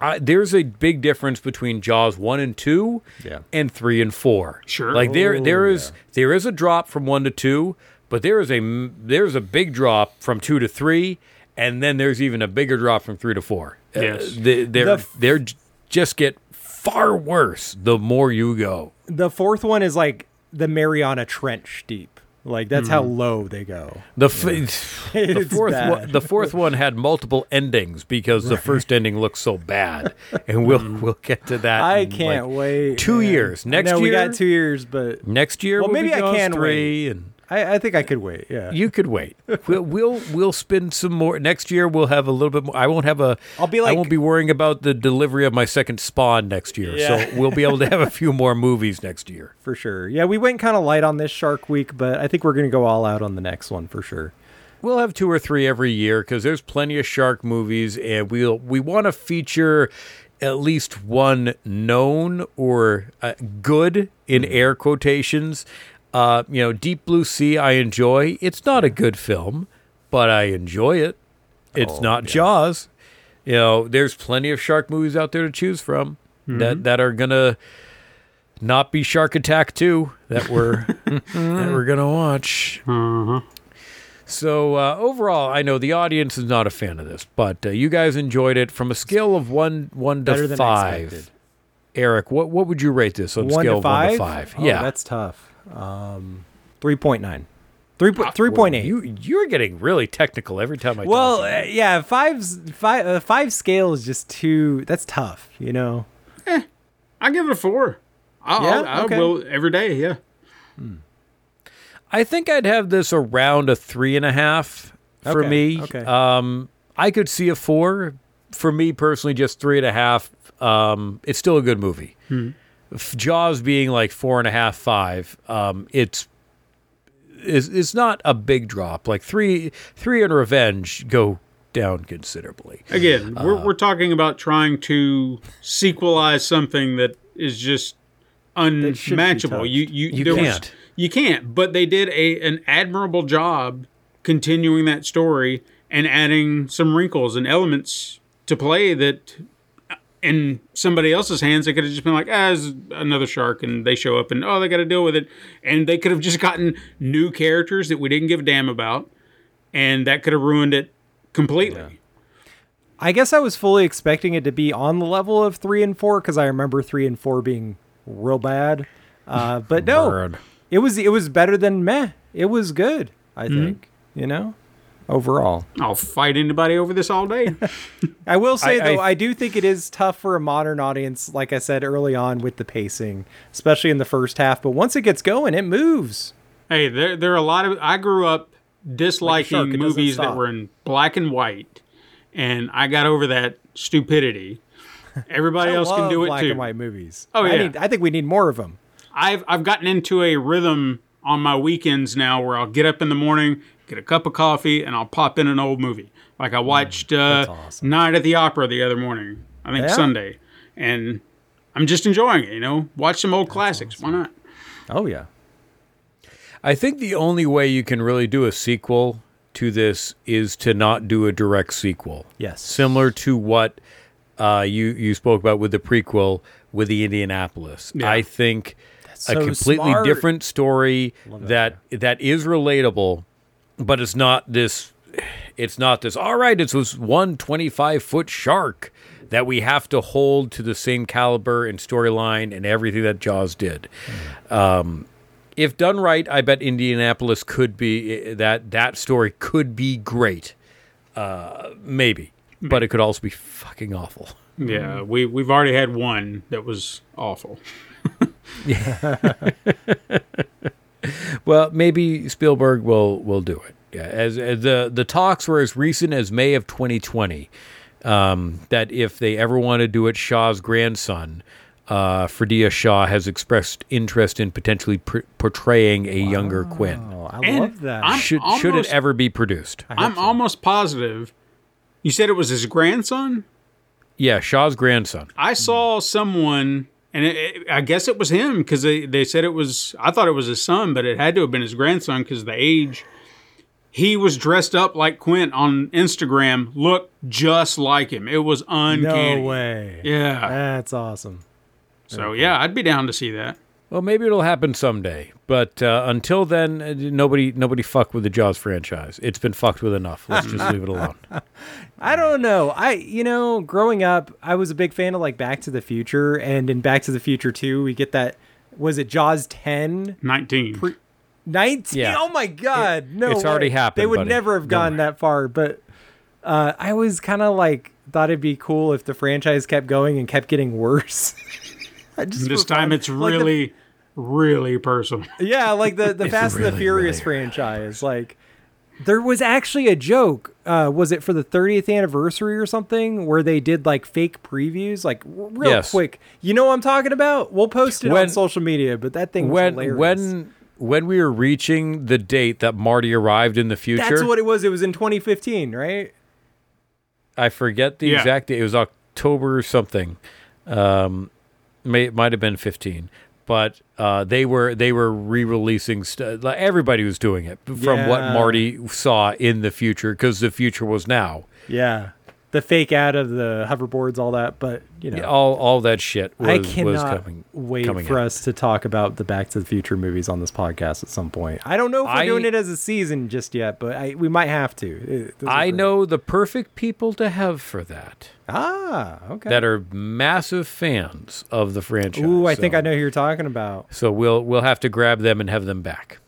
I, there's a big difference between Jaws one and two, Yeah. and three and four. Sure. like there Oh, there is there is a drop from one to two, but there is a m- there's a big drop from two to three, and then there's even a bigger drop from three to four. Uh, Yes. they, they're The f- they're just get far worse the more you go. The fourth one is like the Mariana Trench deep. Like that's Hmm. how low they go. The, f- <laughs> the fourth one, the fourth one had multiple endings because the first ending looks so bad, <laughs> and we'll we'll get to that. I in, can't like, wait. two man. years. I Next know we year- got two years, but Next year, Well, will maybe be I can three, and I, I think I could wait. Yeah. you could wait. We'll we'll we'll spend some more. Next year, we'll have a little bit more. I won't have a. I'll be like. I won't be worrying about the delivery of my second Spawn next year. Yeah. So we'll be able to have a <laughs> few more movies next year. for sure. Yeah, we went kind of light on this Shark Week, but I think we're gonna go all out on the next one for sure. We'll have two or three every year because there's plenty of shark movies, and we'll we want to feature at least one known or uh, good in air quotations. Uh, you know, Deep Blue Sea, I enjoy. It's not a good film, but I enjoy it. It's not Jaws. You know, there's plenty of shark movies out there to choose from that that are gonna not be Shark Attack 2 that we're <laughs> that we're gonna watch. So uh, overall, I know the audience is not a fan of this, but uh, you guys enjoyed it from a scale of one one to Better than five. Erik, what what would you rate this on a One scale to of one to five? Oh, yeah, that's tough. Um, three point nine. Three po- three point eight. You you're getting really technical every time I. talk well, uh, yeah, five's five. Uh, five scale is just too. That's tough. You know. Eh, I give it a four. I'll, Yeah? I'll, I Okay. will every day. Yeah. Hmm. I think I'd have this around a three and a half for Okay, me. okay. Um, I could see a four. For me personally, just three and a half. Um, it's still a good movie. F- Jaws being like four and a half, five. Um, it's it's, it's not a big drop. Like three, three and Revenge go down considerably. Again, we're Uh, we're talking about trying to sequelize something that is just unmatchable. You you You there can't. you can't. But they did a an admirable job continuing that story and adding some wrinkles and elements to play that in somebody else's hands they could have just been like ah another shark and they show up and oh they got to deal with it and they could have just gotten new characters that we didn't give a damn about and that could have ruined it completely I guess I was fully expecting it to be on the level of three and four because I remember three and four being real bad. Uh, but no, Burn. it was it was better than meh. It was good. I think you know overall. I'll fight anybody over this all day. <laughs> I will say I- though, I- I do think it is tough for a modern audience, like I said early on, with the pacing, especially in the first half. But once it gets going, it moves. hey, there there are a lot of I grew up disliking shark, movies that were in black and white, and I got over that stupidity. <laughs> Everybody I else can do it black too. and white movies. Oh, I, yeah. need, I think we need more of them. I've I've gotten into a rhythm on my weekends now where I'll get up in the morning, get a cup of coffee, and I'll pop in an old movie. Like I watched uh, awesome. Night at the Opera the other morning. I think Yeah? Sunday, and I'm just enjoying it. You know, watch some old classics. Why not? Oh yeah, I think the only way you can really do a sequel to this is to not do a direct sequel. Yes. Similar to what uh, you you spoke about with the prequel with the Indianapolis. Yeah. I think a completely smart. different story that that is relatable, but it's not this. It's not this. All right, it's this one 25 foot shark that we have to hold to the same caliber and storyline and everything that Jaws did um, if done right, I bet Indianapolis could be eh, eh, that that story could be great. Uh, maybe, but it could also be fucking awful. Yeah, we we've already had one that was awful. <laughs> <laughs> Well, maybe Spielberg will will do it. Yeah, as, as the the talks were as recent as May of 2020. Um, that if they ever want to do it, Shaw's grandson, uh, Ferdia Shaw, has expressed interest in potentially pr- portraying a younger Quint. oh, I And love that. I'm Should should it ever be produced? I'm almost positive. You said it was his grandson. Yeah, Shaw's grandson. I saw someone, and it, it- I guess it was him because they, they said it was. I thought it was his son, but it had to have been his grandson because the age he was dressed up like Quint on Instagram, looked just like him. It was uncanny. No way. Yeah. That's awesome. So yeah, I'd be down to see that. Well, maybe it'll happen someday, but uh, until then, uh, nobody nobody fuck with the Jaws franchise. It's been fucked with enough. Let's just leave it alone. <laughs> I don't know. I you know, growing up, I was a big fan of like Back to the Future, and in Back to the Future 2, we get that was it Jaws 10? 19. 19? Yeah. Oh my god. no. it's already happened, They would buddy. never have Don't gone that far, but uh, I was kind of like thought it'd be cool if the franchise kept going and kept getting worse. <laughs> I just this time fun. it's Like the- really, really personal. <laughs> Yeah, like the the Fast and the Furious really franchise. Like there was actually a joke. Uh, was it for the 30th anniversary or something where they did like fake previews? Like r- real Yes. quick. You know what I'm talking about? We'll post it on When- social media. But that thing when hilarious. when when we were reaching the date that Marty arrived in the future, that's what it was. It was in 2015, right? I forget the Yeah. exact date. It was October or something. Um, may it might have been fifteen, but uh, they were they were re-releasing stuff. Everybody was doing it from what Marty saw in the future because the future was now. Yeah, the fake ad of the hoverboards, all that. But you know, All all that shit was, I was cannot coming. wait coming for out. us to talk about the Back to the Future movies on this podcast at some point. I don't know if we're I- doing it as a season just yet, but I, we might have to. It- I know the perfect people to have for that. Ah, okay. That are massive fans of the franchise. Ooh, I think I know who you're talking about. So we'll we'll have to grab them and have them back.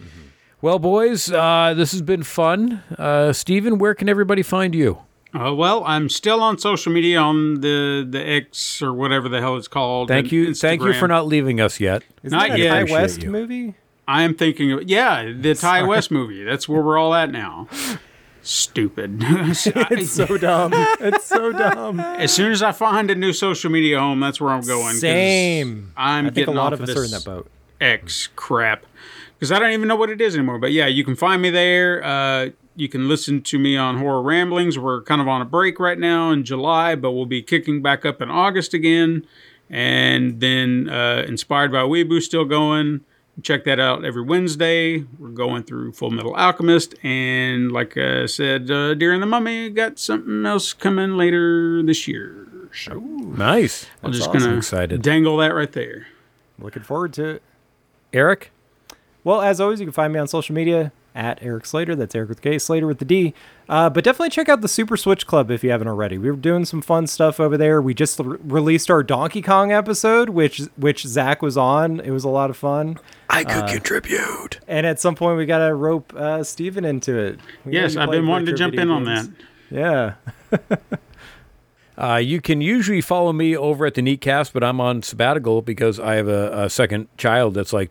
Mm-hmm. Well, boys, uh, this has been fun. Uh, Stephen, where can everybody find you? Uh, well, I'm still on social media on the the X or whatever the hell it's called. Thank and you, thank you for not leaving us yet. Isn't Not that a yet. Ti West you. movie? I am thinking of yeah, the <laughs> Ti West movie. That's where we're all at now. Stupid. <laughs> It's so dumb. It's so dumb. as soon as I find a new social media home, that's where I'm going. Same. I'm I think a lot off of us are in this that boat. X crap because I don't even know what it is anymore. But yeah, you can find me there. Uh, you can listen to me on Horror Ramblings. We're kind of on a break right now in July, but we'll be kicking back up in August again. And then uh, Inspired by Weeboo still going. Check that out every Wednesday. We're going through Full Metal Alchemist. And like I said, uh, Deer and the Mummy got something else coming later this year. So Nice. I'm just awesome. going Excited. to dangle that right there. Looking forward to it. Erik, Well, as always, you can find me on social media at Erik Slader. That's Erik with the K, Slader with the D. Uh, but definitely check out the Super Switch Club if you haven't already. We were doing some fun stuff over there. We just re- released our Donkey Kong episode, which which Zack was on. It was a lot of fun. I could contribute. And at some point, we got to rope uh, Stephen into it. We Yes, I've been wanting to jump video in on that. Yeah. <laughs> Uh, you can usually follow me over at the Neatcast, but I'm on sabbatical because I have a, a second child that's like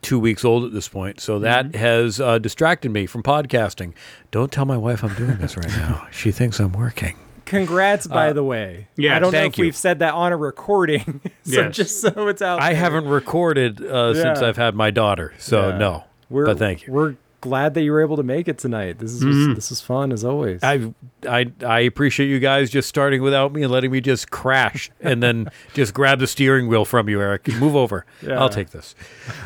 two weeks old at this point. So that Mm-hmm. has uh, distracted me from podcasting. Don't tell my wife I'm doing this right now. She thinks I'm working. Congrats, by the way. yeah, I don't know if you. we've said that on a recording. <laughs> so Yes. just so it's out. I there. haven't recorded uh, since I've had my daughter, so Yeah. no. We're, but thank you. We're glad that you were able to make it tonight. This is this is fun as always. I, I I appreciate you guys just starting without me and letting me just crash <laughs> and then just grab the steering wheel from you, Erik. Move over. Yeah. I'll take this.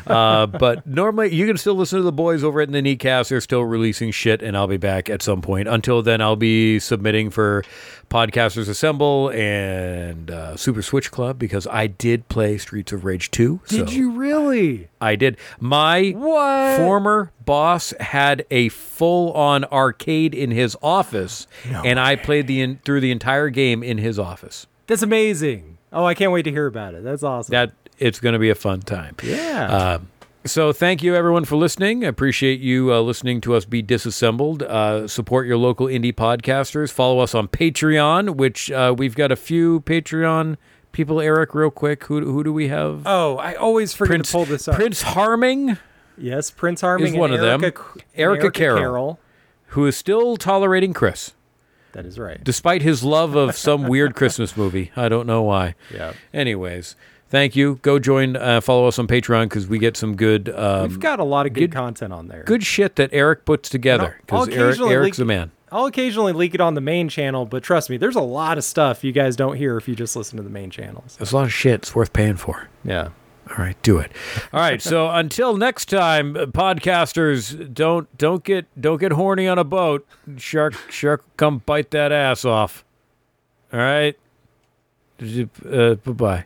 Uh, but normally you can still listen to the boys over at the Neatcast. They're still releasing shit, and I'll be back at some point. Until then, I'll be submitting for Podcasters Assemble and uh, Super Switch Club because I did play Streets of Rage 2. Did so you really? I did. My What? former boss had a full-on arcade in his office, and I played the in, through the entire game in his office. That's amazing. Oh, I can't wait to hear about it. That's awesome. That it's going to be a fun time. yeah. Um, so thank you everyone for listening. I appreciate you uh, listening to us be disassembled. Uh, support your local indie podcasters. Follow us on Patreon, which uh, we've got a few Patreon people. Erik, real quick, who who do we have? oh, I always forget Prince to pull this up. Prince Harming. Yes, Prince Harming is and one of them. Erica, Erica Carroll. who is still tolerating Chris, That is right. despite his love of some weird Christmas movie. I don't know why. Yeah. Anyways, thank you. Go join, uh, follow us on Patreon because we get some good, um, We've got a lot of good, good- content on there. good shit that Erik puts together because Erik, Erik's leak- a man. I'll occasionally leak it on the main channel, but trust me, there's a lot of stuff you guys don't hear if you just listen to the main channels. There's a lot of shit it's worth paying for. Yeah. All right, do it. All right, so <laughs> until next time, uh, podcasters, don't don't get don't get horny on a boat. Shark shark come bite that ass off. All right. Uh, bye bye.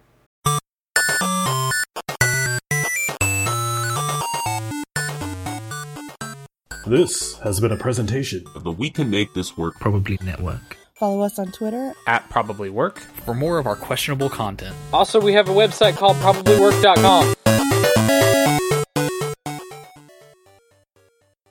This has been a presentation of the We Can Make This Work Probably Network. Follow us on Twitter at Probably Work for more of our questionable content. Also, we have a website called probablywork.com.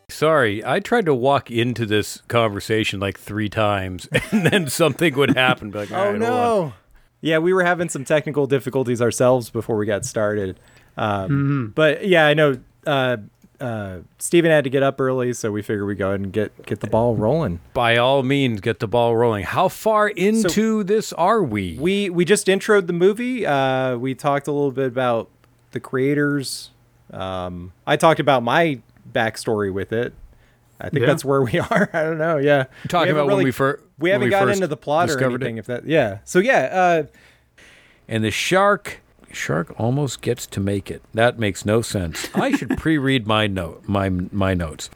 Sorry, I tried to walk into this conversation like three times, <laughs> and then something would happen. Like, oh no! Yeah, we were having some technical difficulties ourselves before we got started. Um, mm-hmm. But yeah, I know uh, uh, Stephen had to get up early, so we figured we go ahead and get get the ball rolling. By all means, get the ball rolling. How far into so this are we? We we just introed the movie. Uh, we talked a little bit about the creators. Um, I talked about my backstory with it. I think yeah. that's where we <laughs> are. I don't know. Yeah, talking about really, when we first we haven't we gotten into the plot or anything. It. If that, yeah. So yeah. Uh, and the shark shark almost gets to make it. That makes no sense. I should pre-read my note my my notes.